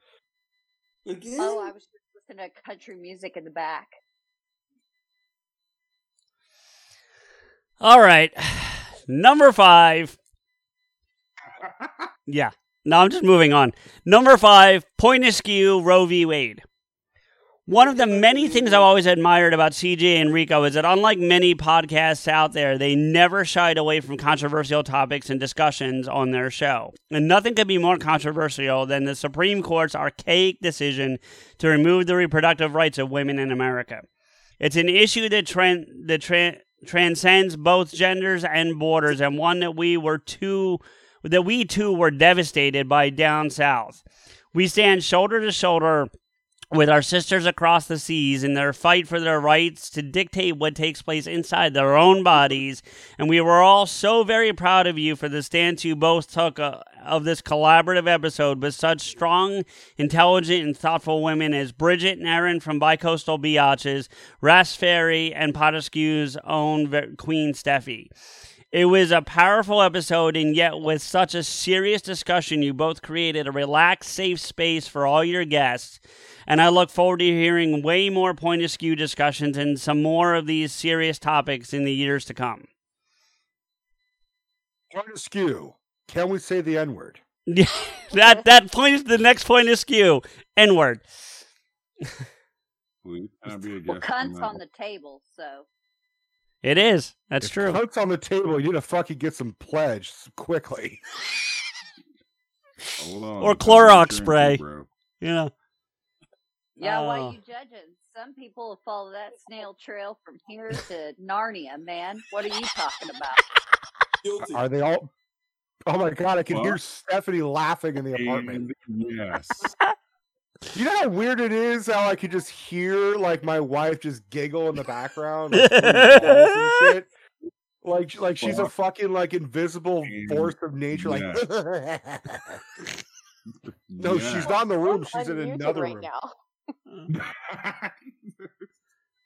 Speaker 7: Again?
Speaker 12: Oh, I was just listening to country music in the back.
Speaker 1: All right, number five. Yeah. No, I'm just moving on. Number five, point askew, Roe v. Wade. One of the many things I've always admired about CJ and Rico is that unlike many podcasts out there, they never shied away from controversial topics and discussions on their show. And nothing could be more controversial than the Supreme Court's archaic decision to remove the reproductive rights of women in America. It's an issue that, that tran- transcends both genders and borders, and one that we were too that we too were devastated by down south. We stand shoulder to shoulder with our sisters across the seas in their fight for their rights to dictate what takes place inside their own bodies. And we were all so very proud of you for the stance you both took uh, of this collaborative episode with such strong, intelligent, and thoughtful women as Bridget and Erin from Bicoastal Biatches, Ras Ferry, and Potaskew's own Queen Steffi. It was a powerful episode, and yet with such a serious discussion, you both created a relaxed, safe space for all your guests. And I look forward to hearing way more point of skew discussions and some more of these serious topics in the years to come.
Speaker 2: Point of skew. Can we say the N word?
Speaker 1: that that point is the next point of skew. N word.
Speaker 3: Please, can I be a
Speaker 12: Well,
Speaker 3: on
Speaker 12: cunt's on the table, so
Speaker 1: It is. That's
Speaker 2: If
Speaker 1: true.
Speaker 2: Cunt's on the table. You need to fucking get some pledge quickly.
Speaker 3: Hold on.
Speaker 1: Or
Speaker 3: I'm
Speaker 1: Clorox spray.
Speaker 3: bro.
Speaker 1: You know.
Speaker 12: Yeah. Why
Speaker 1: Oh.
Speaker 12: you judging? Some people will follow that snail trail from here to Narnia, man. What are you talking about?
Speaker 7: Guilty.
Speaker 2: Are they all? Oh my god! I can hear Stephanie laughing in the apartment.
Speaker 3: Yes.
Speaker 2: You know how weird it is how I could just hear like my wife just giggle in the background, like, pulling balls and shit. Like, like she's a fucking like invisible force of nature. Like, no, she's not in the room. She's in
Speaker 4: unmuted
Speaker 2: another
Speaker 4: right
Speaker 2: room.
Speaker 4: now.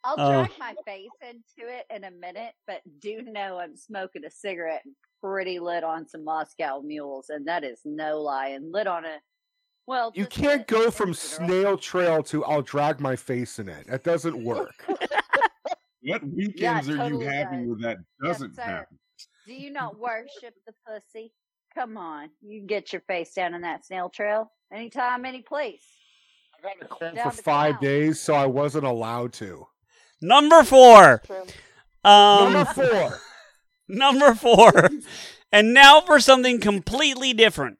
Speaker 12: I'll
Speaker 1: Oh.
Speaker 12: drag my face into it in a minute, but do know I'm smoking a cigarette and pretty lit on some Moscow mules, and that is no lie. And lit on a well,
Speaker 2: You can't go from
Speaker 12: cigarette.
Speaker 2: snail trail to I'll drag my face in it. That doesn't work.
Speaker 3: What weekends are
Speaker 12: totally
Speaker 3: you having
Speaker 12: does.
Speaker 3: where that doesn't
Speaker 12: sir.
Speaker 3: happen?
Speaker 12: Do you not worship the pussy? Come on, you can get your face down in that snail trail anytime, any place.
Speaker 2: For
Speaker 12: Down to
Speaker 2: five
Speaker 12: town.
Speaker 2: days, so I wasn't allowed to.
Speaker 1: Number four. Um,
Speaker 2: Number four.
Speaker 1: Number four. And now for something completely different.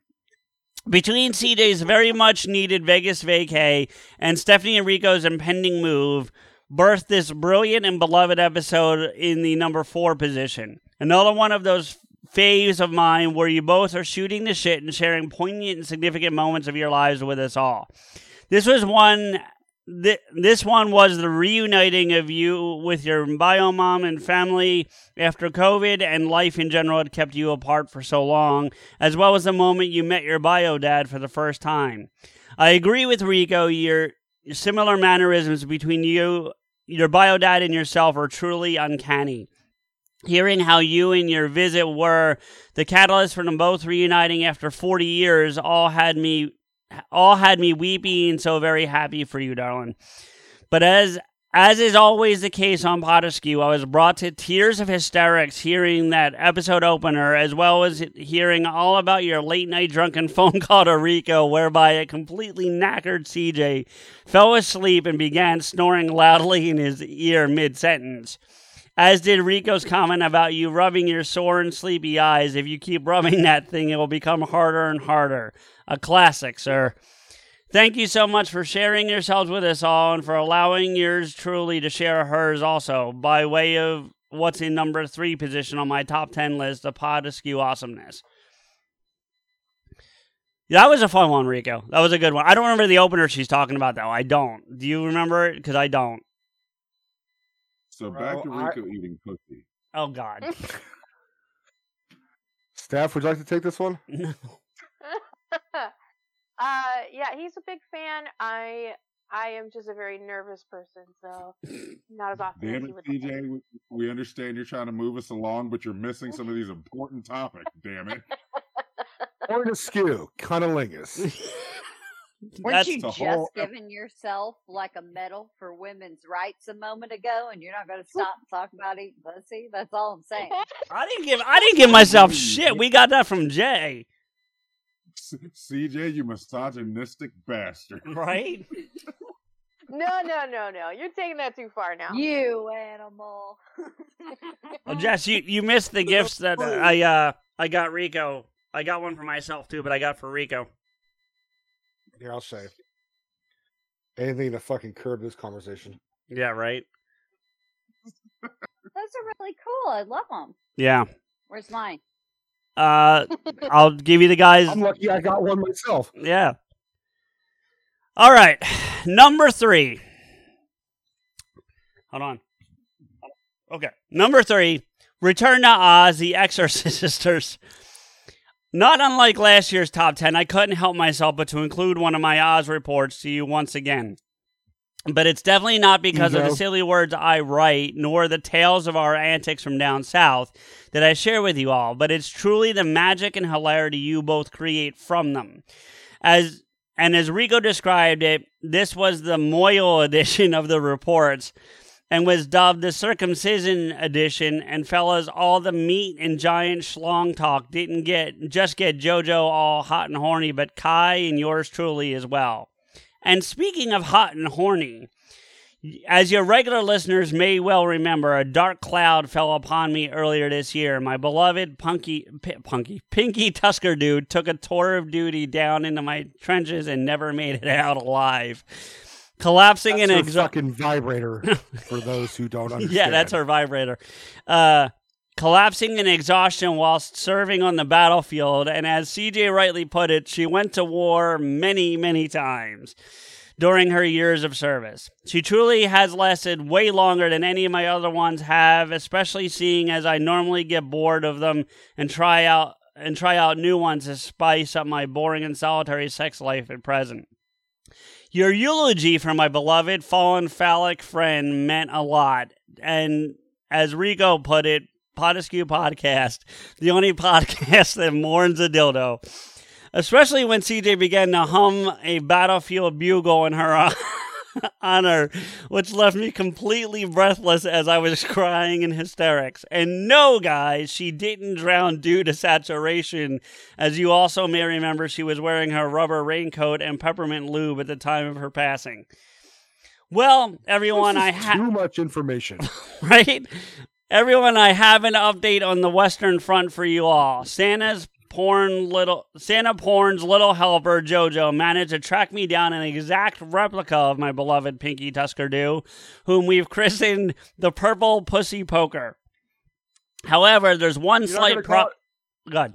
Speaker 1: Between CJ's very much needed Vegas vacay and Stephanie and Rico's impending move, birthed this brilliant and beloved episode in the number four position. Another one of those faves of mine where you both are shooting the shit and sharing poignant and significant moments of your lives with us all. This was one. Th- this one was the reuniting of you with your bio mom and family after COVID and life in general had kept you apart for so long, as well as the moment you met your bio dad for the first time. I agree with Rico. Your similar mannerisms between you, your bio dad, and yourself are truly uncanny. Hearing how you and your visit were the catalyst for them both reuniting after 40 years all had me all had me weeping, so very happy for you, darling. But as as is always the case on Potaskew, I was brought to tears of hysterics hearing that episode opener, as well as hearing all about your late night drunken phone call to Rico, whereby a completely knackered CJ fell asleep and began snoring loudly in his ear mid sentence. As did Rico's comment about you rubbing your sore and sleepy eyes. If you keep rubbing that thing, it will become harder and harder. A classic, sir. Thank you so much for sharing yourselves with us all and for allowing yours truly to share hers also by way of what's in number three position on my top 10 list of Potaskew awesomeness. That was a fun one, Rico. That was a good one. I don't remember the opener she's talking about, though. I don't. Do you remember it? Because I don't.
Speaker 3: So back to
Speaker 2: Bro, I-
Speaker 3: Rico eating pussy.
Speaker 1: Oh, God.
Speaker 2: Staff, would you like to take this one?
Speaker 4: uh, yeah, he's a big fan. I I am just a very nervous person, so not as often as
Speaker 3: Damn
Speaker 4: he
Speaker 3: it,
Speaker 4: would like.
Speaker 3: We- We understand you're trying to move us along, but you're missing some of these important topics. Damn it.
Speaker 2: Point of skew, cunnilingus.
Speaker 12: Weren't
Speaker 1: That's
Speaker 12: you just
Speaker 3: whole-
Speaker 12: giving yourself like a medal for women's rights a moment ago, and you're not going to stop and talk about eating pussy? That's all I'm saying.
Speaker 1: I didn't give I didn't give myself shit. We got that from Jay.
Speaker 3: CJ, you misogynistic bastard.
Speaker 1: Right?
Speaker 4: No, no, no, no. You're taking that too far now.
Speaker 12: You animal.
Speaker 1: Well, Jess, you, you missed the gifts that I uh I got Rico. I got one for myself too, but I got for Rico.
Speaker 2: Here, I'll say. Anything to fucking curb this conversation.
Speaker 1: Yeah, right.
Speaker 12: Those are really cool. I love them.
Speaker 1: Yeah.
Speaker 12: Where's mine?
Speaker 1: Uh, I'll give you the guys.
Speaker 2: I'm lucky I got one myself.
Speaker 1: Yeah. All right, number three. Hold on. Okay, number three. Return to Oz, The Exorcist Sisters. Not unlike last year's top 10, I couldn't help myself but to include one of my Oz reports to you once again. But it's definitely not because of the silly words I write, nor the tales of our antics from down south that I share with you all, but it's truly the magic and hilarity you both create from them. As and as Rico described it, this was the mohel edition of the reports and was dubbed the circumcision edition. And fellas, all the meat and giant schlong talk didn't get just get JoJo all hot and horny, but Kai and yours truly as well. And speaking of hot and horny, as your regular listeners may well remember, a dark cloud fell upon me earlier this year. My beloved punky, P- punky, Pinky Tusker dude took a tour of duty down into my trenches and never made it out alive. Collapsing
Speaker 2: That's
Speaker 1: in
Speaker 2: her
Speaker 1: exo-
Speaker 2: fucking vibrator for those who don't understand.
Speaker 1: yeah, that's her vibrator. Uh, collapsing in exhaustion whilst serving on the battlefield. And as CJ rightly put it, she went to war many, many times during her years of service. She truly has lasted way longer than any of my other ones have, especially seeing as I normally get bored of them and try out and try out new ones to spice up my boring and solitary sex life at present. Your eulogy for my beloved fallen phallic friend meant a lot. And as Rico put it, Potaskew Podcast, the only podcast that mourns a dildo. Especially when CJ began to hum a battlefield bugle in her honor, which left me completely breathless as I was crying in hysterics. And no, guys, she didn't drown due to saturation. As you also may remember, she was wearing her rubber raincoat and peppermint lube at the time of her passing. Well, everyone, I have
Speaker 2: too much information.
Speaker 1: right? Everyone, I have an update on the Western Front for you all. Santa's porn little Santa porn's little helper Jojo managed to track me down an exact replica of my beloved Pinky Tusker Do, whom we've christened the Purple Pussy Poker. However, there's one
Speaker 2: You're
Speaker 1: slight
Speaker 2: gonna
Speaker 1: pro. God,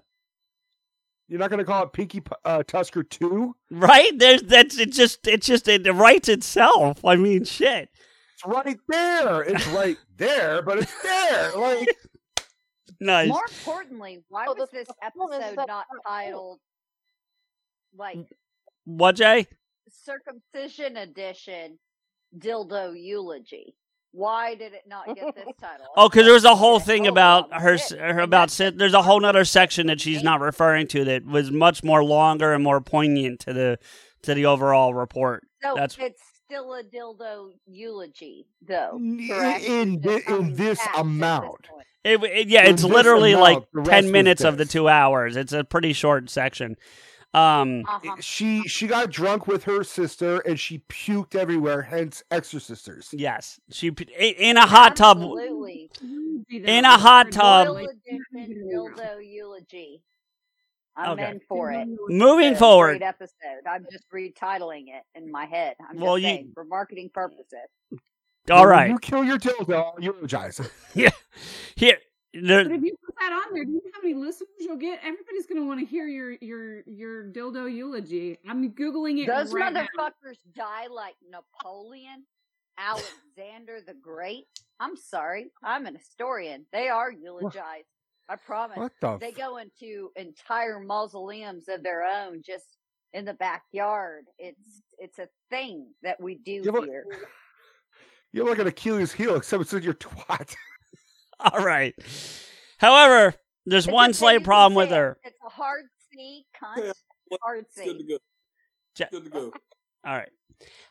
Speaker 2: You're not going to call it Pinky uh, Tusker 2?
Speaker 1: right? There's that's it. Just it just it writes itself. I mean, shit.
Speaker 2: It's right there. It's right there, but it's there. Like,
Speaker 1: Nice.
Speaker 12: More importantly, why
Speaker 4: Oh,
Speaker 12: was this episode not titled like
Speaker 1: What, Jay?
Speaker 12: circumcision edition dildo eulogy? Why did it not get this title?
Speaker 1: Oh, because there was a whole thing about her, her about there's a whole other section that she's not referring to that was much more longer and more poignant to the to the overall report.
Speaker 12: So
Speaker 1: That's
Speaker 12: it's still a dildo eulogy, though.
Speaker 2: in,
Speaker 12: Correct?
Speaker 2: in, thi- in this amount.
Speaker 12: this
Speaker 1: it, it- yeah,
Speaker 2: in
Speaker 1: it's literally
Speaker 2: amount,
Speaker 1: like ten minutes of the two hours. It's a pretty short section. Um,
Speaker 12: Uh-huh.
Speaker 2: She she got drunk with her sister and she puked everywhere, hence Exorcisters.
Speaker 1: yes, she in a hot tub.
Speaker 12: Absolutely.
Speaker 1: In a hot tub.
Speaker 12: Dildo eulogy. I'm
Speaker 1: Okay.
Speaker 12: in for it.
Speaker 1: Moving
Speaker 12: It's
Speaker 1: forward.
Speaker 12: Great episode. I'm just retitling it in my head. I'm
Speaker 1: Well,
Speaker 12: just
Speaker 1: you-
Speaker 12: saying for marketing purposes.
Speaker 1: All
Speaker 2: When
Speaker 1: right,
Speaker 2: You kill your dildo, I'll eulogize.
Speaker 1: yeah, here. there-
Speaker 5: But if you put that on there, do you know how many listeners you'll get? Everybody's gonna want to hear your your your dildo eulogy. I'm googling it
Speaker 12: Those
Speaker 5: right now.
Speaker 12: motherfuckers die like Napoleon, Alexander the Great. I'm sorry. I'm an historian. They are eulogized. I promise.
Speaker 2: What the
Speaker 12: They
Speaker 2: f-
Speaker 12: go into entire mausoleums of their own just in the backyard. It's it's a thing that we do
Speaker 2: Yeah, but-
Speaker 12: here.
Speaker 2: You're like an Achilles heel, except it's in your twat.
Speaker 1: all right. However, there's
Speaker 12: It's
Speaker 1: one slight problem with her.
Speaker 12: It's a hard C, cunt. Hard
Speaker 7: It's good to go.
Speaker 1: Ja-
Speaker 7: Good to go.
Speaker 1: All right.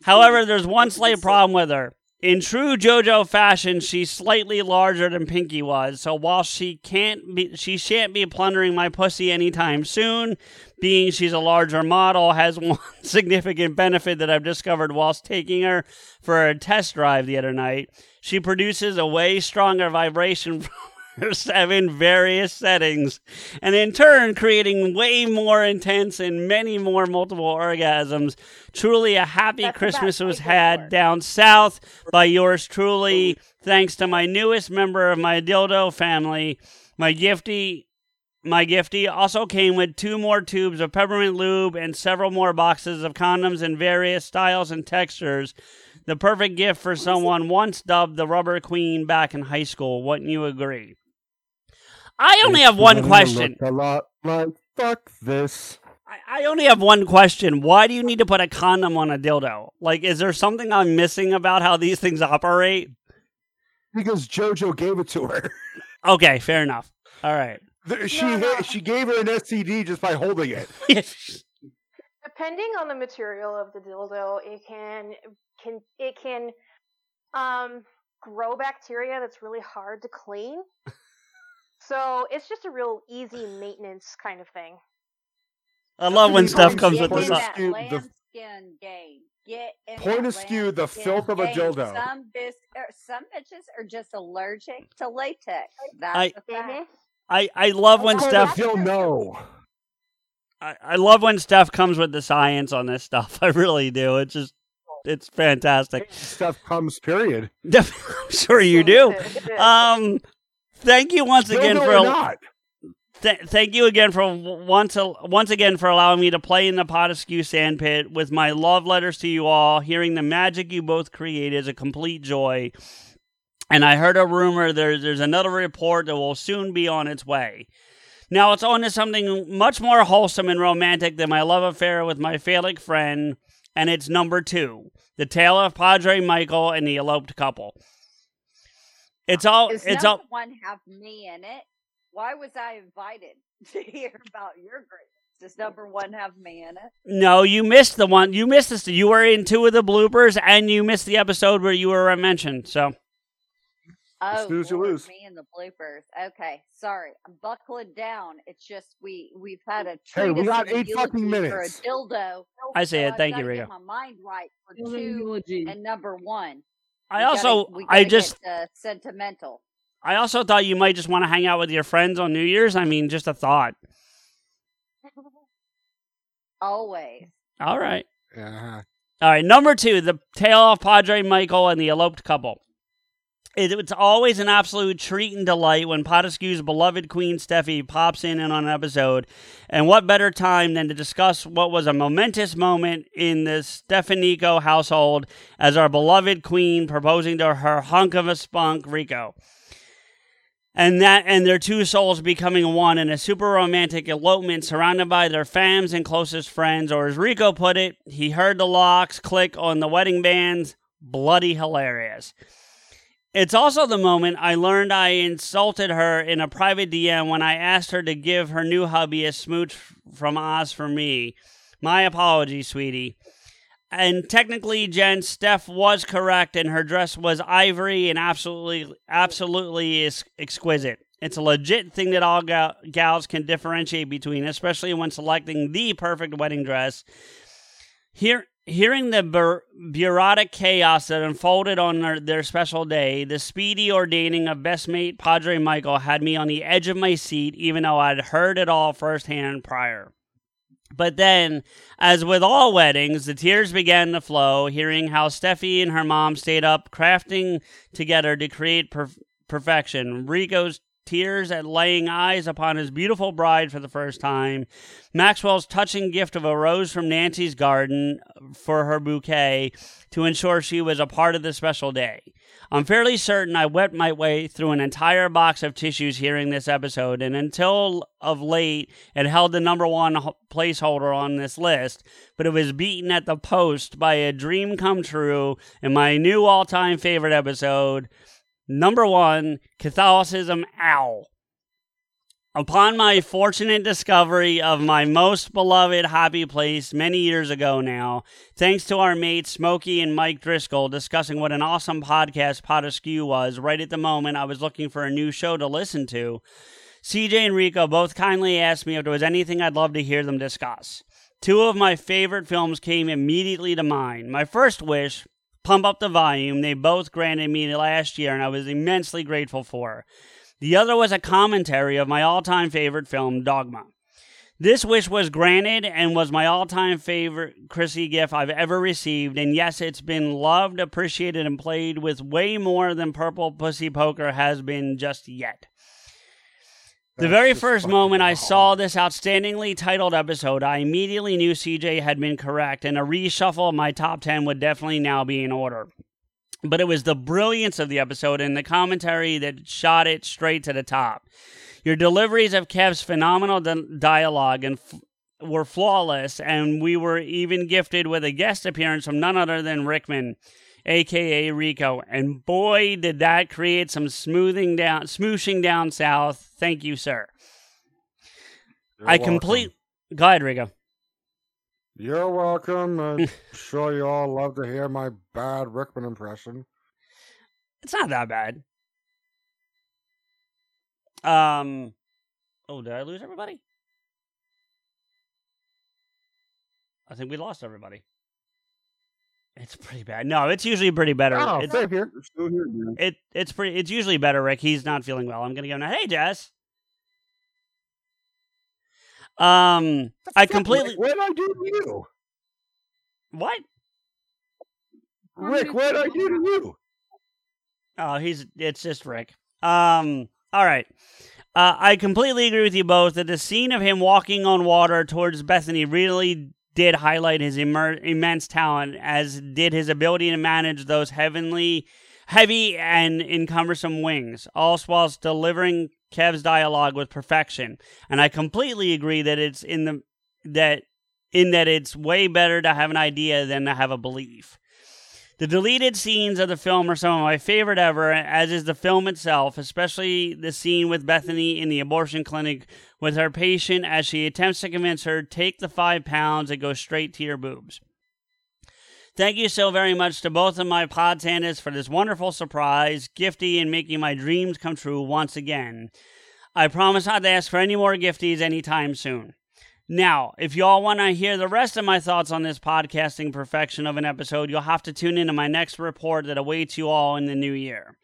Speaker 1: However, there's one slight problem with her. In true JoJo fashion, she's slightly larger than Pinky was. So while she can't be, she shan't be plundering my pussy anytime soon. Being she's a larger model has one significant benefit that I've discovered whilst taking her for a test drive the other night. She produces a way stronger vibration seven various settings, and in turn creating way more intense and many more multiple orgasms. Truly a happy
Speaker 12: That's
Speaker 1: Christmas was had
Speaker 12: work.
Speaker 1: down south by yours truly, thanks to my newest member of my dildo family, my gifty my gifty also came with two more tubes of peppermint lube and several more boxes of condoms in various styles and textures. The perfect gift for someone once dubbed the rubber queen back in high school. Wouldn't you agree? I only have one question.
Speaker 2: A lot like fuck this.
Speaker 1: I, I only have one question. Why do you need to put a condom on a dildo? Like, is there something I'm missing about how these things operate?
Speaker 2: Because JoJo gave it to her.
Speaker 1: Okay, fair enough. All right.
Speaker 2: The- She hit- she gave her an STD just by holding it.
Speaker 4: Depending on the material of the dildo, it can can it can um grow bacteria that's really hard to clean. So it's just a real easy maintenance kind of thing.
Speaker 1: I love when stuff comes with
Speaker 12: in
Speaker 1: the.
Speaker 12: that game. Get in
Speaker 2: Point
Speaker 12: that
Speaker 2: askew the
Speaker 12: lambskin
Speaker 2: filth of a dildo.
Speaker 12: Some bis- er, some bitches are just allergic to latex. That's
Speaker 1: I-
Speaker 12: a fact.
Speaker 1: I, I love when
Speaker 2: Call
Speaker 1: stuff.
Speaker 2: it Phil no.
Speaker 1: I, I love when stuff comes with the science on this stuff. I really do. It's just, it's fantastic.
Speaker 2: Stuff comes. Period.
Speaker 1: I'm sure you do. Um, thank you once again for
Speaker 2: or not.
Speaker 1: Th- thank you again for once once again for allowing me to play in the Potaskew sandpit with my love letters to you all. Hearing the magic you both create is a complete joy. And I heard a rumor there's there's another report that will soon be on its way. Now it's on to something much more wholesome and romantic than my love affair with my phallic friend, and it's number two: the tale of Padre Michael and the eloped couple. It's all
Speaker 12: Does
Speaker 1: it's
Speaker 12: number
Speaker 1: all
Speaker 12: one have me in it? Why was I invited to hear about your greatness? Does number one have me in it?
Speaker 1: No, you missed the one. You missed this. You were in two of the bloopers, and you missed the episode where you were mentioned. So
Speaker 12: Oh,
Speaker 2: snooze, you lose.
Speaker 12: me and the bloopers. Okay, sorry, I'm buckling down. It's just we we've had a
Speaker 2: Hey, we
Speaker 12: treatise
Speaker 2: got eight fucking minutes.
Speaker 12: for a dildo.
Speaker 1: I say
Speaker 12: so
Speaker 1: it.
Speaker 12: I've
Speaker 1: Thank you,
Speaker 12: gotta
Speaker 1: Rico.
Speaker 12: My mind right for two
Speaker 5: eulogy.
Speaker 12: and number one.
Speaker 1: I
Speaker 12: We gotta-
Speaker 1: also,
Speaker 12: we
Speaker 1: I just,
Speaker 12: get, uh, sentimental.
Speaker 1: I also thought you might just want to hang out with your friends on New Year's. I mean, just a thought.
Speaker 12: Always.
Speaker 1: All right.
Speaker 2: Yeah.
Speaker 1: All right, number two, the tale of Padre Michael and the eloped couple. It, it's always an absolute treat and delight when Potaskew's beloved Queen Steffi pops in and on an episode. And what better time than to discuss what was a momentous moment in the Stefanico household as our beloved Queen proposing to her hunk of a spunk, Rico. And that and their two souls becoming one in a super romantic elopement surrounded by their fams and closest friends, or as Rico put it, he heard the locks click on the wedding bands. Bloody hilarious. It's also the moment I learned I insulted her in a private DM when I asked her to give her new hubby a smooch from Oz for me. My apologies, sweetie. And technically, Jen, Steph was correct, and her dress was ivory and absolutely, absolutely is exquisite. It's a legit thing that all gal- gals can differentiate between, especially when selecting the perfect wedding dress. Here, hearing the bur- bureaucratic chaos that unfolded on their, their special day, the speedy ordaining of best mate Padre Michael had me on the edge of my seat, even though I'd heard it all firsthand prior. But then, as with all weddings, the tears began to flow, hearing how Steffi and her mom stayed up crafting together to create per- perfection. Rico's tears at laying eyes upon his beautiful bride for the first time. Maxwell's touching gift of a rose from Nancy's garden for her bouquet to ensure she was a part of the special day. I'm fairly certain I wept my way through an entire box of tissues hearing this episode, and until of late, it held the number one placeholder on this list, but it was beaten at the post by a dream come true in my new all time favorite episode, number one Catholicism Ow. Upon my fortunate discovery of my most beloved hobby place many years ago now, thanks to our mates Smokey and Mike Driscoll discussing what an awesome podcast Potaskew was right at the moment I was looking for a new show to listen to, CJ and Rico both kindly asked me if there was anything I'd love to hear them discuss. Two of my favorite films came immediately to mind. My first wish, Pump Up the Volume, they both granted me last year, and I was immensely grateful for. The other was a commentary of my all time favorite film, Dogma. This wish was granted and was my all time favorite Chrissy gift I've ever received, and yes, it's been loved, appreciated, and played with way more than Purple Pussy Poker has been just yet. The very first moment I saw this outstandingly titled episode, I immediately knew CJ had been correct, and a reshuffle of my top 10 would definitely now be in order. But it was the brilliance of the episode and the commentary that shot it straight to the top. Your deliveries of Kev's phenomenal di- dialogue and f- were flawless, and we were even gifted with a guest appearance from none other than Rickman, aka Rico. And boy, did that create some smoothing down, smooshing down south. Thank you, sir.
Speaker 2: You're
Speaker 1: I
Speaker 2: welcome.
Speaker 1: complete. Go ahead, Rico.
Speaker 2: You're welcome. I'm sure you all love to hear my bad Rickman impression.
Speaker 1: It's not that bad. Um. Oh, did I lose everybody? I think we lost everybody. It's pretty bad. No, it's usually pretty better.
Speaker 2: Oh,
Speaker 1: it's,
Speaker 2: same here.
Speaker 3: We're still here, man.
Speaker 1: it it's pretty. It's usually better. Rick, he's not feeling well. I'm gonna go now. Hey, Jess. Um, I completely.
Speaker 2: What did I do to you?
Speaker 1: What?
Speaker 2: Rick, what did I do to you?
Speaker 1: Oh, he's it's just Rick. Um, all right. Uh, I completely agree with you both that the scene of him walking on water towards Bethany really did highlight his immer- immense talent, as did his ability to manage those heavenly, heavy and encumbersome wings, all whilst delivering Kev's dialogue with perfection. And I completely agree that it's in the that in that it's way better to have an idea than to have a belief. The deleted scenes of the film are some of my favorite ever, as is the film itself, especially the scene with Bethany in the abortion clinic with her patient as she attempts to convince her take the five pounds and go straight to your boobs. Thank you so very much to both of my pod for this wonderful surprise, gifty, and making my dreams come true once again. I promise not to ask for any more gifties anytime soon. Now, if y'all want to hear the rest of my thoughts on this podcasting perfection of an episode, you'll have to tune into my next report that awaits you all in the new year.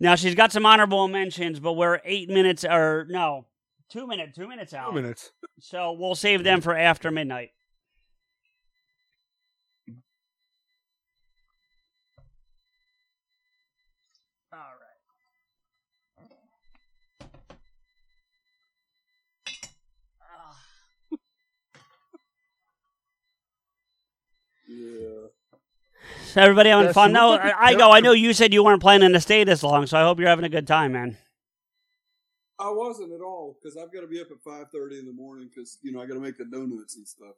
Speaker 1: Now, she's got some honorable mentions, but we're eight minutes, or no, two minutes, two minutes out.
Speaker 2: Two minutes.
Speaker 1: So we'll save them for after midnight. All right. Everybody having
Speaker 2: Yes,
Speaker 1: fun? No,
Speaker 2: I like a
Speaker 1: I I go. I know you said you weren't planning to stay this long, so I hope you're having a good time, man.
Speaker 7: I wasn't at all because I've got to be up at five thirty in the morning because you know I got to make the donuts and stuff.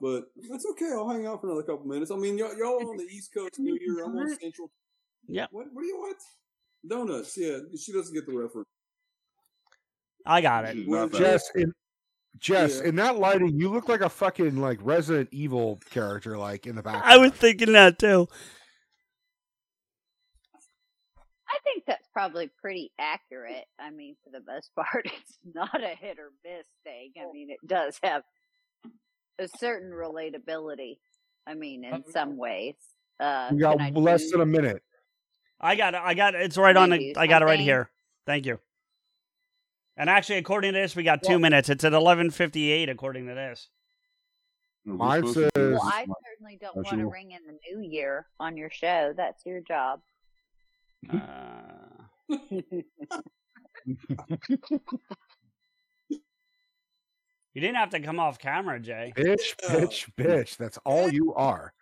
Speaker 7: But that's okay. I'll hang out for another couple minutes. I mean, y'all, y'all on the East Coast New Year. I'm on Central.
Speaker 1: Yep.
Speaker 7: What? What do you want? Donuts. Yeah, she doesn't get the reference.
Speaker 1: I got it.
Speaker 3: Mm-hmm, She's not that-
Speaker 2: Jess, in Jess,
Speaker 7: Yeah.
Speaker 2: in that lighting, you look like a fucking like Resident Evil character, like in the back.
Speaker 1: I was thinking that too.
Speaker 12: I think that's probably pretty accurate. I mean, for the most part, it's not a hit or miss thing. I mean, it does have a certain relatability. I mean, in some ways. Uh,
Speaker 2: We got less
Speaker 12: do-
Speaker 2: than a minute.
Speaker 1: I got it. I got it. It's right on
Speaker 12: I
Speaker 1: the. I got it right here. Thank you. And actually, according to this, we got two
Speaker 12: Well-
Speaker 1: minutes. It's at eleven fifty eight, according to this.
Speaker 3: We're
Speaker 2: Mine
Speaker 3: supposed to do
Speaker 2: says-
Speaker 12: Well, I certainly don't want to
Speaker 3: special.
Speaker 12: ring in the new year on your show. That's your job.
Speaker 1: Uh, you didn't have to come off camera, Jay.
Speaker 2: Bitch, bitch, bitch. That's all you are.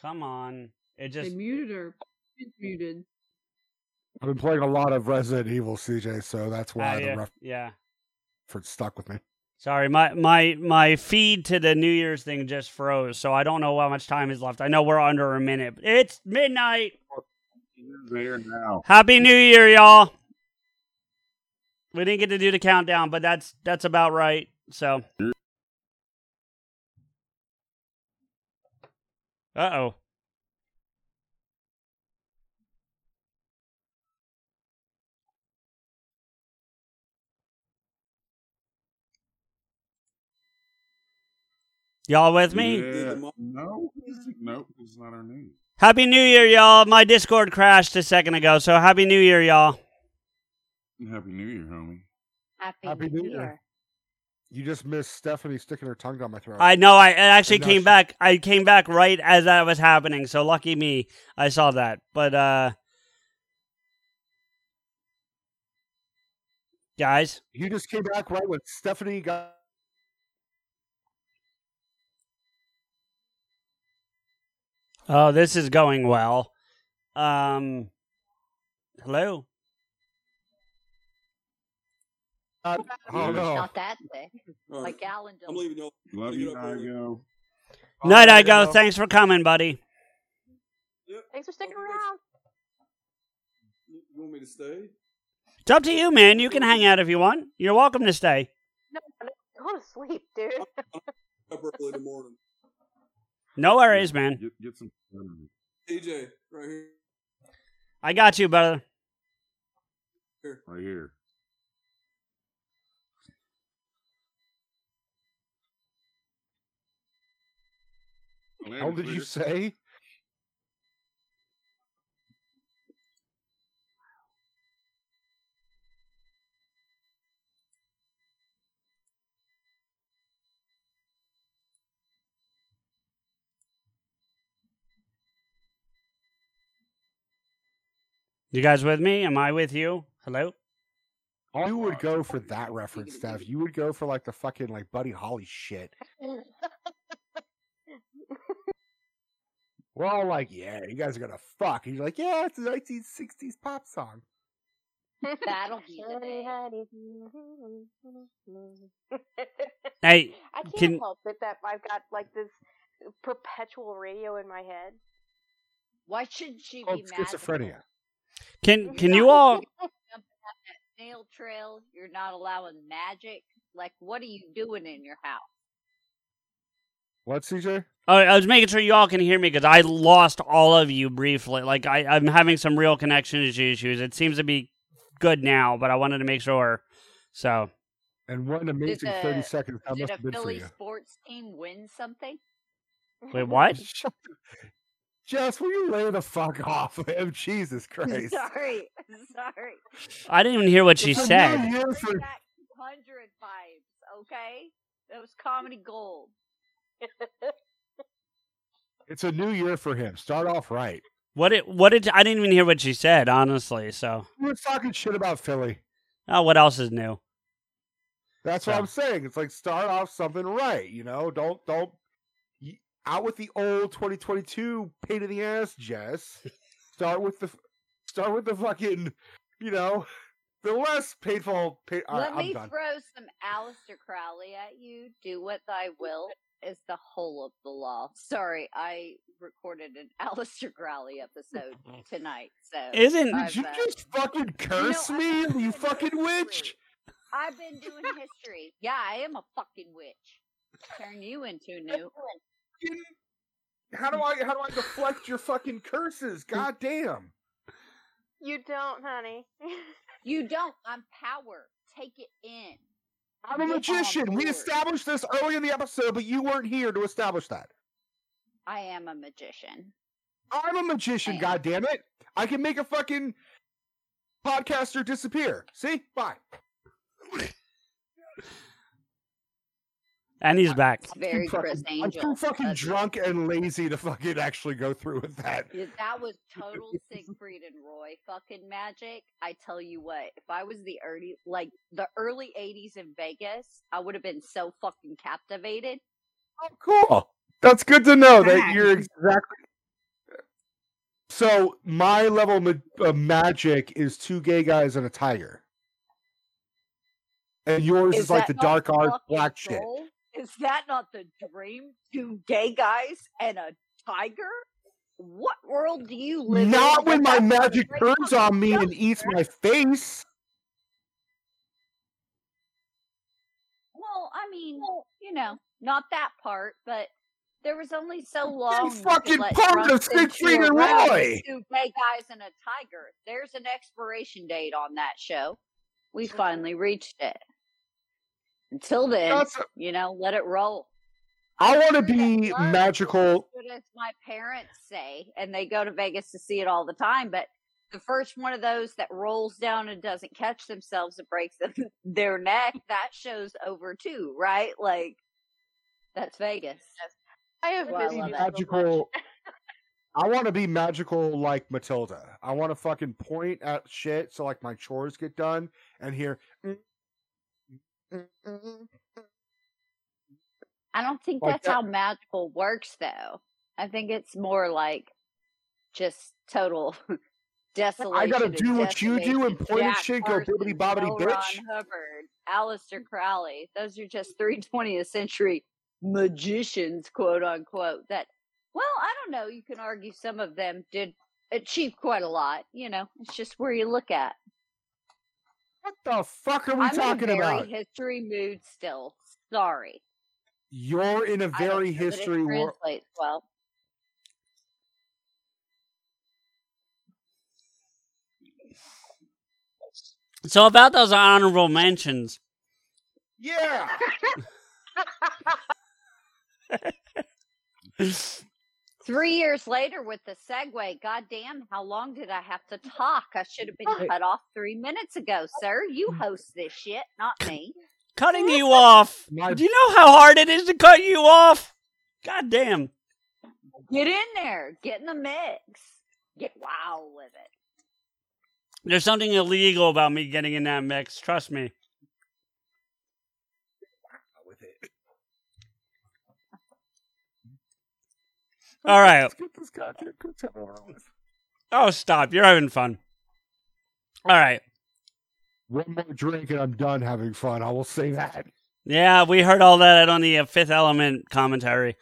Speaker 1: Come on. It
Speaker 5: They
Speaker 1: just.
Speaker 5: muted her. She's muted.
Speaker 2: I've been playing a lot of Resident Evil, CJ, so that's why
Speaker 1: yeah,
Speaker 2: the
Speaker 1: yeah.
Speaker 2: reference stuck with me.
Speaker 1: Sorry, my my my feed to the New Year's thing just froze, so I don't know how much time is left. I know we're under a minute. It's midnight.
Speaker 3: There now.
Speaker 1: Happy New Year, y'all. We didn't get to do the countdown, but that's that's about right. So. Uh oh. Y'all with me?
Speaker 3: Yeah. No, nope, it's not our name.
Speaker 1: Happy New Year, y'all. My Discord crashed a second ago, so Happy New Year, y'all.
Speaker 3: Happy New Year, homie.
Speaker 12: Happy,
Speaker 2: Happy
Speaker 12: New
Speaker 2: New Year.
Speaker 12: Year.
Speaker 2: You just missed Stephanie sticking her tongue down my throat.
Speaker 1: I know. I it actually
Speaker 2: And now
Speaker 1: came
Speaker 2: she-
Speaker 1: back. I came back right as that was happening. So lucky me, I saw that. But uh, guys,
Speaker 2: You just came back right when Stephanie got.
Speaker 1: Oh, this is going well. Um, hello.
Speaker 2: Uh, oh no!
Speaker 12: Not that thick.
Speaker 7: All right.
Speaker 12: Like Alan
Speaker 7: I'm leaving y'all.
Speaker 3: Love you,
Speaker 7: it up early.
Speaker 3: Igo.
Speaker 1: Night, I
Speaker 2: go.
Speaker 1: go. Thanks for coming, buddy. Yep.
Speaker 4: Thanks for sticking around.
Speaker 7: You you want me to stay?
Speaker 1: It's up to you, man. You can hang out if you want. You're welcome to stay.
Speaker 4: No, no, go to sleep, dude.
Speaker 7: Up early in the morning.
Speaker 1: No worries, man.
Speaker 3: Get, get some.
Speaker 7: TJ, right here.
Speaker 1: I got you, brother.
Speaker 3: Right here.
Speaker 2: How did you say?
Speaker 1: You guys with me? Am I with you? Hello.
Speaker 2: You would go for that reference, Steph. You would go for like the fucking like Buddy Holly shit. We're all like, yeah, you guys are gonna fuck. And you're like, yeah, it's a 1960s pop song.
Speaker 12: That'll be the day.
Speaker 1: Hey,
Speaker 4: I can't
Speaker 1: can-
Speaker 4: help it that I've got like this perpetual radio in my head.
Speaker 12: Why should she
Speaker 2: Called
Speaker 12: be oh, mad?
Speaker 2: schizophrenia.
Speaker 1: Can can you all?
Speaker 12: Jumping up that snail trail. You're not allowing magic. Like, what are you doing in your house?
Speaker 2: What, CJ?
Speaker 1: Oh, I was making sure you all can hear me because I lost all of you briefly. Like I, I'm having some real connection issues. It seems to be good now, but I wanted to make sure. So
Speaker 2: And what an amazing
Speaker 12: Did
Speaker 2: 30
Speaker 12: the-
Speaker 2: seconds that
Speaker 12: Did
Speaker 2: must
Speaker 12: a
Speaker 2: have been for
Speaker 12: Philly
Speaker 2: you.
Speaker 12: sports team win something?
Speaker 1: wait, what?
Speaker 2: Jess, will you lay the fuck off of him? Jesus Christ.
Speaker 12: sorry, sorry.
Speaker 1: I didn't even hear what she
Speaker 2: It's
Speaker 1: said.
Speaker 2: new year for-
Speaker 12: Back 200 vibes, okay? That was comedy gold.
Speaker 2: It's a new year for him. Start off right.
Speaker 1: What did what did I didn't even hear what she said. Honestly, so
Speaker 2: You were talking shit about Philly.
Speaker 1: oh, what else is new?
Speaker 2: That's what I'm saying. It's like start off something right, you know. Don't don't y- out with the old 2022 pain in the ass, Jess. Start with the start with the fucking, you know, the less painful. Pain,
Speaker 12: Let
Speaker 2: I'm
Speaker 12: me
Speaker 2: done.
Speaker 12: throw some Aleister Crowley at you. Do what thy will is the whole of the law. Sorry, I recorded an Aleister Crowley episode tonight. So
Speaker 1: Isn't-
Speaker 12: I've,
Speaker 2: Did you
Speaker 12: uh,
Speaker 2: just fucking curse
Speaker 12: I-
Speaker 2: me, you fucking
Speaker 12: doing
Speaker 2: witch?
Speaker 12: I've been doing history. Yeah, I am a fucking witch. Turn you into new.
Speaker 2: How do I how do I deflect your fucking curses? God damn.
Speaker 4: You don't, honey.
Speaker 12: You don't. I'm power. Take it in.
Speaker 2: I'm a
Speaker 12: Get
Speaker 2: magician. We established this early in the episode, but you weren't here to establish that.
Speaker 12: I am a magician.
Speaker 2: I'm a magician, God damn it! I can make a fucking podcaster disappear. See? Bye.
Speaker 1: And he's back.
Speaker 12: Very
Speaker 2: Too
Speaker 12: Criss
Speaker 2: fucking-
Speaker 12: Angel.
Speaker 2: I'm too fucking
Speaker 12: That's it.
Speaker 2: drunk and lazy to fucking actually go through with that.
Speaker 12: Yeah, That was total Siegfried and Roy fucking magic. I tell you what, if I was the early, like the early '80s in Vegas, I would have been so fucking captivated.
Speaker 2: Oh, cool. That's good to know that you're exactly. So my level of ma- of magic is two gay guys and a tiger, and yours is, like the dark art
Speaker 12: fucking
Speaker 2: black shit.
Speaker 12: Gold? Is that not the dream? Two gay guys and a tiger? What world do you live in?
Speaker 2: Not when my
Speaker 12: That's not a
Speaker 2: magic
Speaker 12: great
Speaker 2: turns on me and eats my face.
Speaker 12: Well, I mean, you know, not that part, but there was only so long. you could
Speaker 2: fucking
Speaker 12: let
Speaker 2: part of
Speaker 12: things
Speaker 2: Siegfried and Roy.
Speaker 12: Two gay guys and a tiger. There's an expiration date on that show. We finally reached it. Until then,
Speaker 2: That's a-
Speaker 12: you know, let it roll.
Speaker 2: I want to be magical.
Speaker 12: As good my parents say, and they go to Vegas to see it all the time. But the first one of those that rolls down and doesn't catch themselves and breaks them, their neck, that shows over too, right? Like that's Vegas.
Speaker 4: I have
Speaker 12: Well, I
Speaker 4: missed
Speaker 12: love
Speaker 4: you
Speaker 12: it.
Speaker 4: so
Speaker 2: magical. I want to be magical like Matilda. I want to fucking point at shit so like my chores get done and hear. "Mm, mm, mm, mm."
Speaker 12: I don't think
Speaker 2: Like
Speaker 12: that's
Speaker 2: that-
Speaker 12: how magical works though. I think it's more like just total desolation.
Speaker 2: I gotta do what you do and point
Speaker 12: Jack
Speaker 2: shit, go bobbidi
Speaker 12: L.
Speaker 2: bitch.
Speaker 12: Ron Hubbard, Aleister Crowley. Those are just three 20th century magicians, quote unquote. That well, I don't know. You can argue some of them did achieve quite a lot. You know, it's just where you look at.
Speaker 2: What the fuck are we
Speaker 12: I'm
Speaker 2: talking
Speaker 12: in a very
Speaker 2: about?
Speaker 12: history mood still. Sorry.
Speaker 2: You're in a very
Speaker 12: know that it
Speaker 2: history world.
Speaker 12: well.
Speaker 1: So about those honorable mentions,
Speaker 2: Yeah.
Speaker 12: Three years later with the segue, goddamn, how long did I have to talk? I should have been cut off three minutes ago, sir. You mm. host this shit, not me.
Speaker 1: cutting you off.
Speaker 2: My-
Speaker 1: Do you know how hard it is to cut you off? Goddamn.
Speaker 12: Get in there, get in the mix, get wild with it.
Speaker 1: There's something illegal about me getting in that mix. Trust me. All right.
Speaker 2: Let's get this goddamn content over with.
Speaker 1: Oh, stop. You're having fun. All right.
Speaker 2: One more drink and I'm done having fun. I will say that.
Speaker 1: Yeah, we heard all that on the uh, Fifth Element commentary.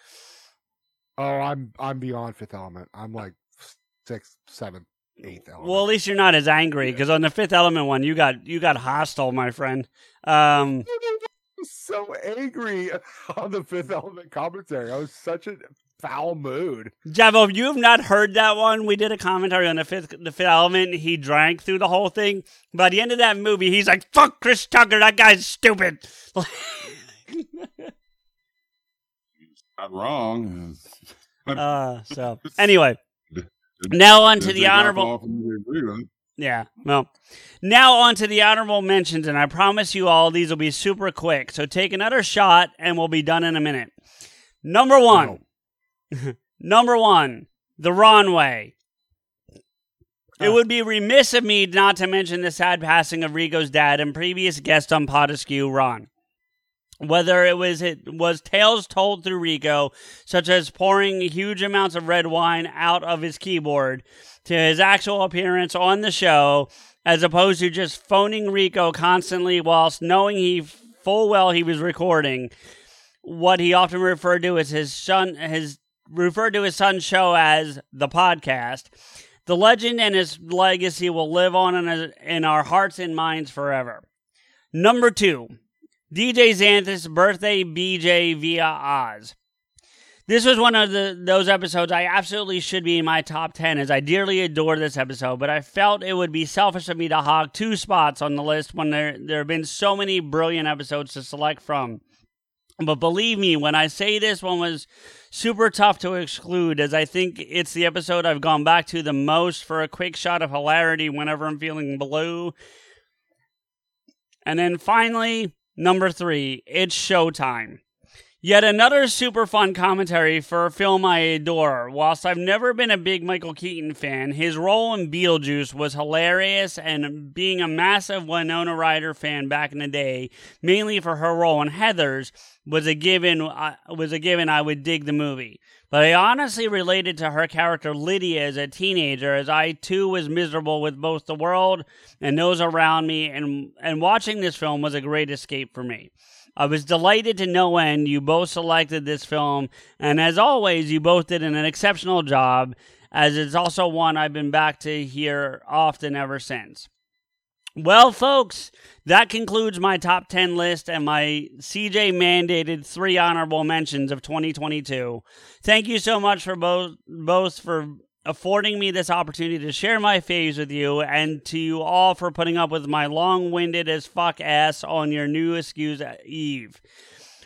Speaker 2: Oh, I'm I'm beyond Fifth Element. I'm like sixth, seventh, eighth element.
Speaker 1: Well, at least you're not as angry because on the Fifth Element one, you got you got hostile, my friend. Um,
Speaker 2: was so angry on the Fifth Element commentary. I was such a foul mood.
Speaker 1: Jabo, if you have not heard that one, we did a commentary on the Fifth the Fifth Element. He drank through the whole thing. By the end of that movie, he's like, "Fuck Chris Tucker, that guy's stupid."
Speaker 3: Not wrong.
Speaker 1: uh, so anyway, now on to the honorable.
Speaker 3: off and we agree with it.
Speaker 1: Yeah. Well, now on to the honorable mentions, and I promise you all these will be super quick. So take another shot, and we'll be done in a minute. Number one. Number one, the Ron way. It would be remiss of me not to mention the sad passing of Rico's dad and previous guest on Potaskew, Ron. Whether it was it was tales told through Rico, such as pouring huge amounts of red wine out of his keyboard, to his actual appearance on the show, as opposed to just phoning Rico constantly whilst knowing he full well he was recording what he often referred to as his son his referred to his son's show as the podcast. The legend and his legacy will live on in, in our hearts and minds forever. Number two, DJ Xanthus' birthday BJ via Oz. This was one of the those episodes I absolutely should be in my top 10 as I dearly adore this episode, but I felt it would be selfish of me to hog two spots on the list when there there have been so many brilliant episodes to select from. But believe me, when I say this one was super tough to exclude, as I think it's the episode I've gone back to the most for a quick shot of hilarity whenever I'm feeling blue. And then finally, number three, it's showtime. Yet another super fun commentary for a film I adore. Whilst I've never been a big Michael Keaton fan, his role in Beetlejuice was hilarious, and being a massive Winona Ryder fan back in the day, mainly for her role in Heather's, was a given. Uh, was a given. I would dig the movie, but I honestly related to her character Lydia as a teenager, as I too was miserable with both the world and those around me, and and watching this film was a great escape for me. I was delighted to no end you both selected this film, and as always, you both did an exceptional job, as it's also one I've been back to hear often ever since. Well, folks, that concludes my top 10 list and my CJ mandated three honorable mentions of 2022. Thank you so much for both, both for affording me this opportunity to share my faves with you and to you all for putting up with my long-winded as fuck ass on your new excuse eve.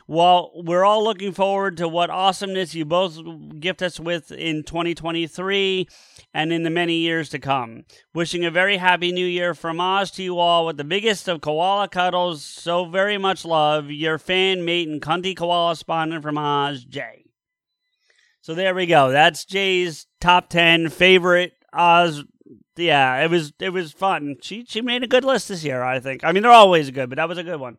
Speaker 1: Well, we're all looking forward to what awesomeness you both gift us with in 2023 and in the many years to come. Wishing a very happy new year from Oz to you all with the biggest of koala cuddles. So very much love. Your fan, mate, and cunty koala spawner from Oz, Jay. So there we go. That's Jay's top 10 favorite Oz yeah, it was it was fun. She she made a good list this year, I think. I mean, they're always good, but that was a good one.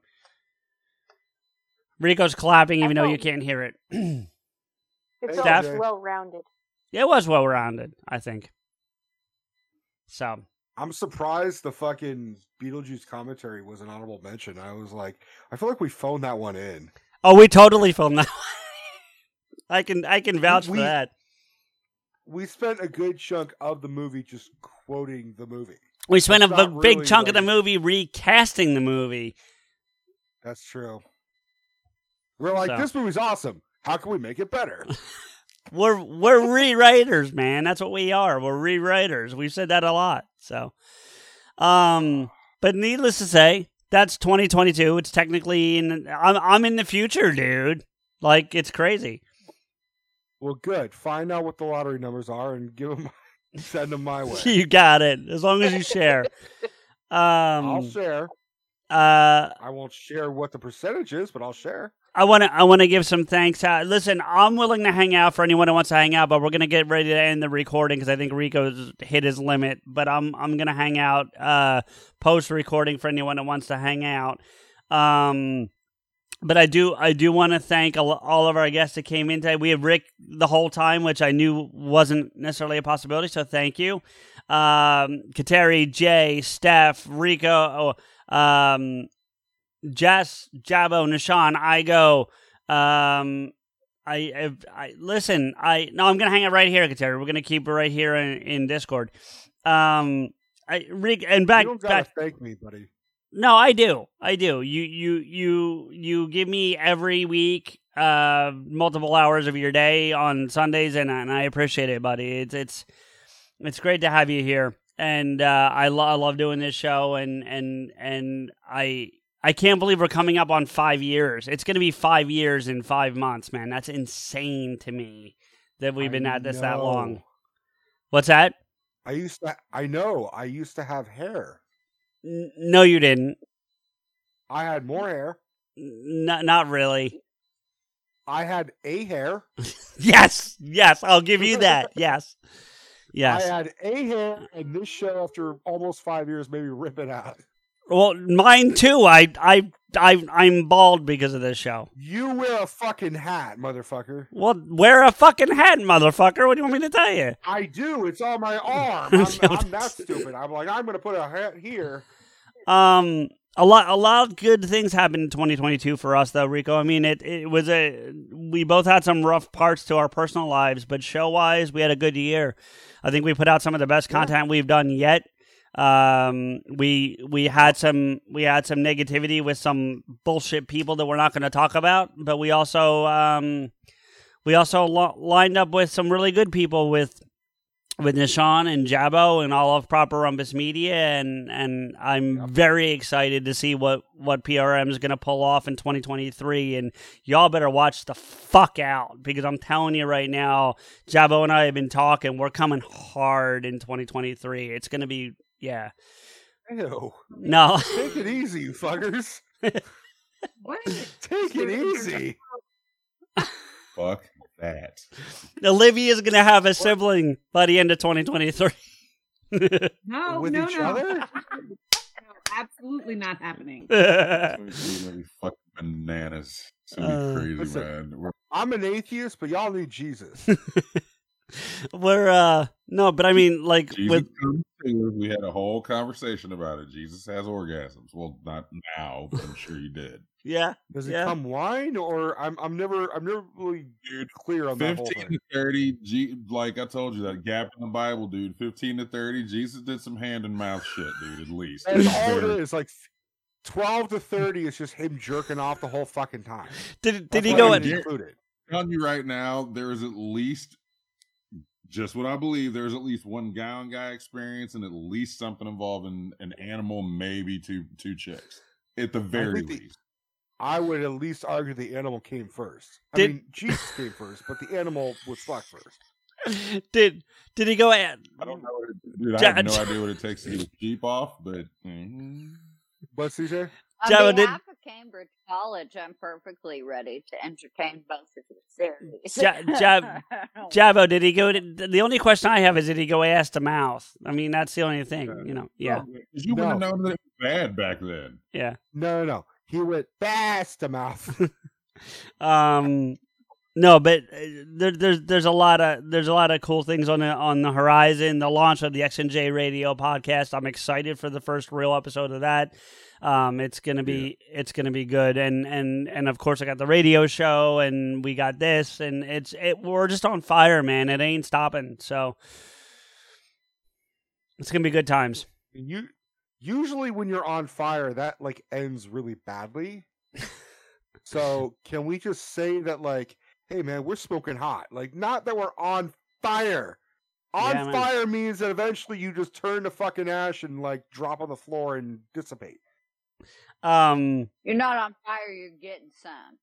Speaker 1: Rico's clapping, even though you can't hear it.
Speaker 4: It's
Speaker 1: Steph?
Speaker 4: all well rounded.
Speaker 1: It was well rounded, I think. So
Speaker 2: I'm surprised the fucking Beetlejuice commentary was an honorable mention. I was like, I feel like we phoned that one in.
Speaker 1: Oh, we totally phoned that. I can I can vouch
Speaker 2: We-
Speaker 1: for that.
Speaker 2: We spent a good chunk of the movie just quoting the movie.
Speaker 1: We spent a
Speaker 2: It's
Speaker 1: b- big
Speaker 2: really
Speaker 1: chunk of the movie recasting the movie.
Speaker 2: That's true. We're like,
Speaker 1: So.
Speaker 2: this movie's awesome. How can we make it better?
Speaker 1: We're we're rewriters, man. That's what we are. We're rewriters. We've said that a lot. So, um, but needless to say, that's 2022. It's technically in. I'm I'm in the future, dude. Like it's crazy.
Speaker 2: Well, good. Find out what the lottery numbers are and give them, send them my way.
Speaker 1: you got it. As long as you share. Um,
Speaker 2: I'll share.
Speaker 1: Uh,
Speaker 2: I won't share what the percentage is, but I'll share.
Speaker 1: I want to I want to give some thanks out. Listen, I'm willing to hang out for anyone who wants to hang out, but we're gonna get ready to end the recording because I think Rico's hit his limit. But I'm I'm gonna hang out uh, post recording for anyone who wants to hang out. Um, but I do I do want to thank all, of our guests that came in today. We have Rick the whole time, which I knew wasn't necessarily a possibility. So thank you, um, Kateri, Jay, Steph, Rico, oh, um, Jess, Jabo, Nishan, Igo. Um, I, I, I listen. I no, I'm gonna hang it right here, Kateri. We're gonna keep it right here in, in Discord. Um, I Rick and back
Speaker 2: you don't gotta
Speaker 1: back.
Speaker 2: thank me, buddy.
Speaker 1: No, I do. I do. You you you you give me every week uh multiple hours of your day on Sundays and and I appreciate it, buddy. It's it's it's great to have you here. And uh I, lo- I love doing this show and and and I I can't believe we're coming up on 5 years. It's going to be 5 years in 5 months, man. That's insane to me that we've been
Speaker 2: I
Speaker 1: at this that long. What's that?
Speaker 2: I used to. I know. I used to have hair.
Speaker 1: N- no you didn't.
Speaker 2: I had more hair.
Speaker 1: N- not really.
Speaker 2: I had a hair.
Speaker 1: Yes, yes, I'll give you that. Yes, yes.
Speaker 2: I had a hair, and this show, after almost five years, maybe rip it out.
Speaker 1: well, mine too. I, I, I, I'm bald because of this show.
Speaker 2: You wear a fucking hat, motherfucker.
Speaker 1: Well, wear a fucking hat, motherfucker. What do you want me to tell you?
Speaker 2: I do. It's on my arm. I'm, I'm that stupid. I'm like, I'm gonna put a hat here.
Speaker 1: Um, a lot, a lot of good things happened in 2022 for us, though, Rico. I mean, it, it was a. We both had some rough parts to our personal lives, but show wise, we had a good year. I think we put out some of the best content we've done yet. Um, we we had some we had some negativity with some bullshit people that we're not going to talk about, but we also um, we also lo- lined up with some really good people with with Nishan and Jabo and all of Proper Rumpus Media, and and I'm very excited to see what what PRM is going to pull off in 2023. And y'all better watch the fuck out because I'm telling you right now, Jabo and I have been talking. We're coming hard in 2023. It's going to be yeah.
Speaker 2: Ew.
Speaker 1: No.
Speaker 2: Take it easy, you fuckers.
Speaker 5: What?
Speaker 2: Take it easy.
Speaker 3: Fuck that.
Speaker 1: Olivia's going to have a sibling by the end of 2023.
Speaker 5: No,
Speaker 2: With
Speaker 5: no,
Speaker 2: each
Speaker 5: no.
Speaker 2: other?
Speaker 5: no. Absolutely not happening.
Speaker 3: It's gonna be fucking bananas. It's gonna be
Speaker 1: Uh,
Speaker 3: crazy,
Speaker 2: listen.
Speaker 3: man. We're,
Speaker 2: I'm an atheist, but y'all need Jesus.
Speaker 1: We're uh no, but I mean like
Speaker 3: Jesus
Speaker 1: with.
Speaker 3: We had a whole conversation about it. Jesus has orgasms. Well, not now, but I'm sure you did.
Speaker 1: yeah.
Speaker 2: Does it
Speaker 1: Yeah.
Speaker 2: come wine or I'm I'm never I'm never really clear on that whole
Speaker 3: 15 to 30, G, like I told you, that gap in the Bible, dude. 15 to 30, Jesus did some hand and mouth shit, dude, at least.
Speaker 2: That's
Speaker 3: It's
Speaker 2: all it
Speaker 3: very-
Speaker 2: is. Like twelve to thirty is just him jerking off the whole fucking time.
Speaker 1: Did did
Speaker 2: That's
Speaker 1: he
Speaker 2: why
Speaker 1: go
Speaker 2: I
Speaker 1: at
Speaker 2: didn't include it.
Speaker 3: telling you right now, there is at least just what I believe. There's at least one guy on guy experience and at least something involving an animal, maybe two two chicks. At the very
Speaker 2: think the-
Speaker 3: least.
Speaker 2: I would at least argue the animal came first. I
Speaker 1: Did-
Speaker 2: mean, Jesus came first, but the animal was fucked first.
Speaker 1: Did did he go at?
Speaker 3: I don't know. What it, dude, I have no idea what it takes to get a sheep off, but mhm.
Speaker 2: What, CJ?
Speaker 12: On
Speaker 1: Java, did-
Speaker 12: behalf of Cambridge College, I'm perfectly ready to entertain both of your theories.
Speaker 1: Ja- Jab, Jabo, did he go to? The only question I have is, did he go ass to mouth? I mean, that's the only thing, you know. Yeah,
Speaker 3: Oh, you wouldn't have known that it was bad back then.
Speaker 1: yeah.
Speaker 2: No, no, no. He went fast to mouth.
Speaker 1: Um, no, but uh, there, there's there's a lot of there's a lot of cool things on the on the horizon. The launch of the X and J Radio podcast. I'm excited for the first real episode of that. Um, it's gonna be it's gonna be good, and and and of course I got the radio show, and we got this, and it's it. We're just on fire, man. It ain't stopping. So it's gonna be good times.
Speaker 2: you usually when you're on fire, that like ends really badly. so can we just say that like, hey man, we're smoking hot. Like not that we're on fire. On
Speaker 1: Yeah,
Speaker 2: fire means that eventually you just turn to fucking ash and like drop on the floor and dissipate.
Speaker 1: Um,
Speaker 12: You're not on fire, you're getting some.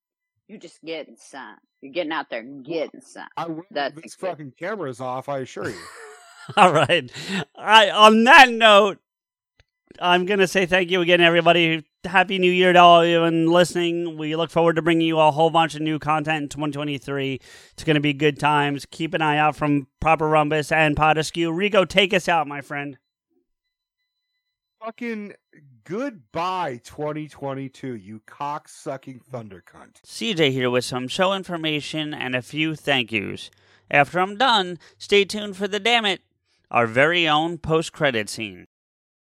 Speaker 12: You're just getting some. You're getting out there and getting some.
Speaker 2: I will
Speaker 12: That's
Speaker 2: this fucking camera's off, I assure you.
Speaker 1: All right. All right. On that note, I'm going to say thank you again, everybody. Happy New Year to all of you and listening. We look forward to bringing you a whole bunch of new content in 2023. It's going to be good times. Keep an eye out from Proper Rumpus and Potaskew. Rico, take us out, my friend.
Speaker 2: fucking goodbye 2022, you cock sucking thunder cunt.
Speaker 1: CJ here with some show information and a few thank yous. After I'm done, stay tuned for the damn it, our very own post credit scene.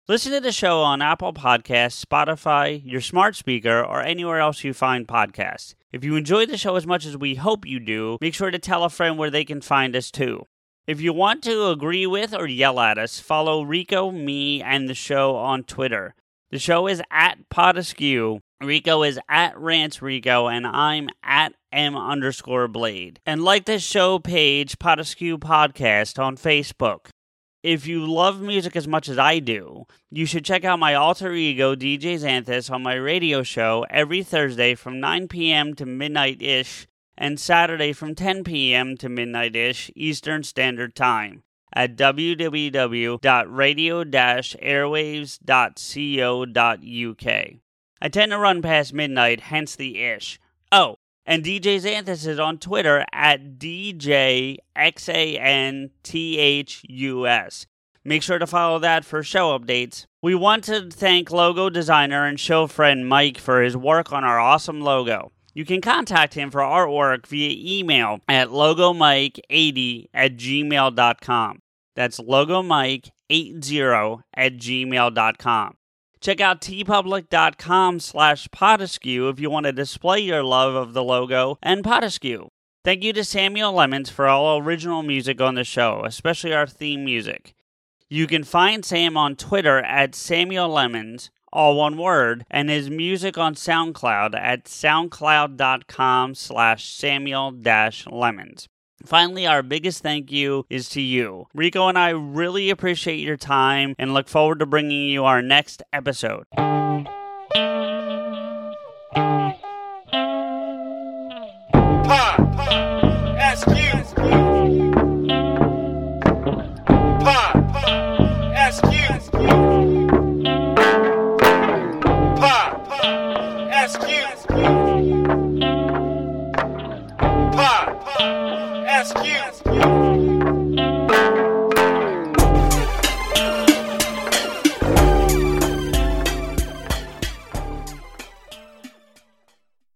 Speaker 1: Listen to the show on Apple Podcasts, Spotify, your smart speaker, or anywhere else you find podcasts. If you enjoy the show as much as we hope you do, make sure to tell a friend where they can find us too. If you want to agree with or yell at us, follow Rico, me, and the show on Twitter. The show is at Potaskew. Rico is at Rants Rico, and I'm at M underscore Blade. And like the show page, Potaskew Podcast on Facebook. If you love music as much as I do, you should check out my alter ego, DJ Xanthus, on my radio show every Thursday from 9 p.m. to midnight ish, and Saturday from 10 p.m. to midnight ish Eastern Standard Time at www.radio-airwaves.co.uk. I tend to run past midnight, hence the ish. Oh, and DJ Xanthus is on Twitter at DJXANTHUS. Make sure to follow that for show updates. We want to thank logo designer and show friend Mike for his work on our awesome logo. You can contact him for artwork via email at logomike80 at gmail.com. That's logomike80 at gmail.com. Check out tpublic.com slash Potaskew if you want to display your love of the logo and Potaskew. Thank you to Samuel Lemons for all original music on the show, especially our theme music. You can find Sam on Twitter at Samuel Lemons, all one word, and his music on SoundCloud at soundcloud.com slash Samuel Lemons. Finally, our biggest thank you is to you. Rico and I really appreciate your time and look forward to bringing you our next episode.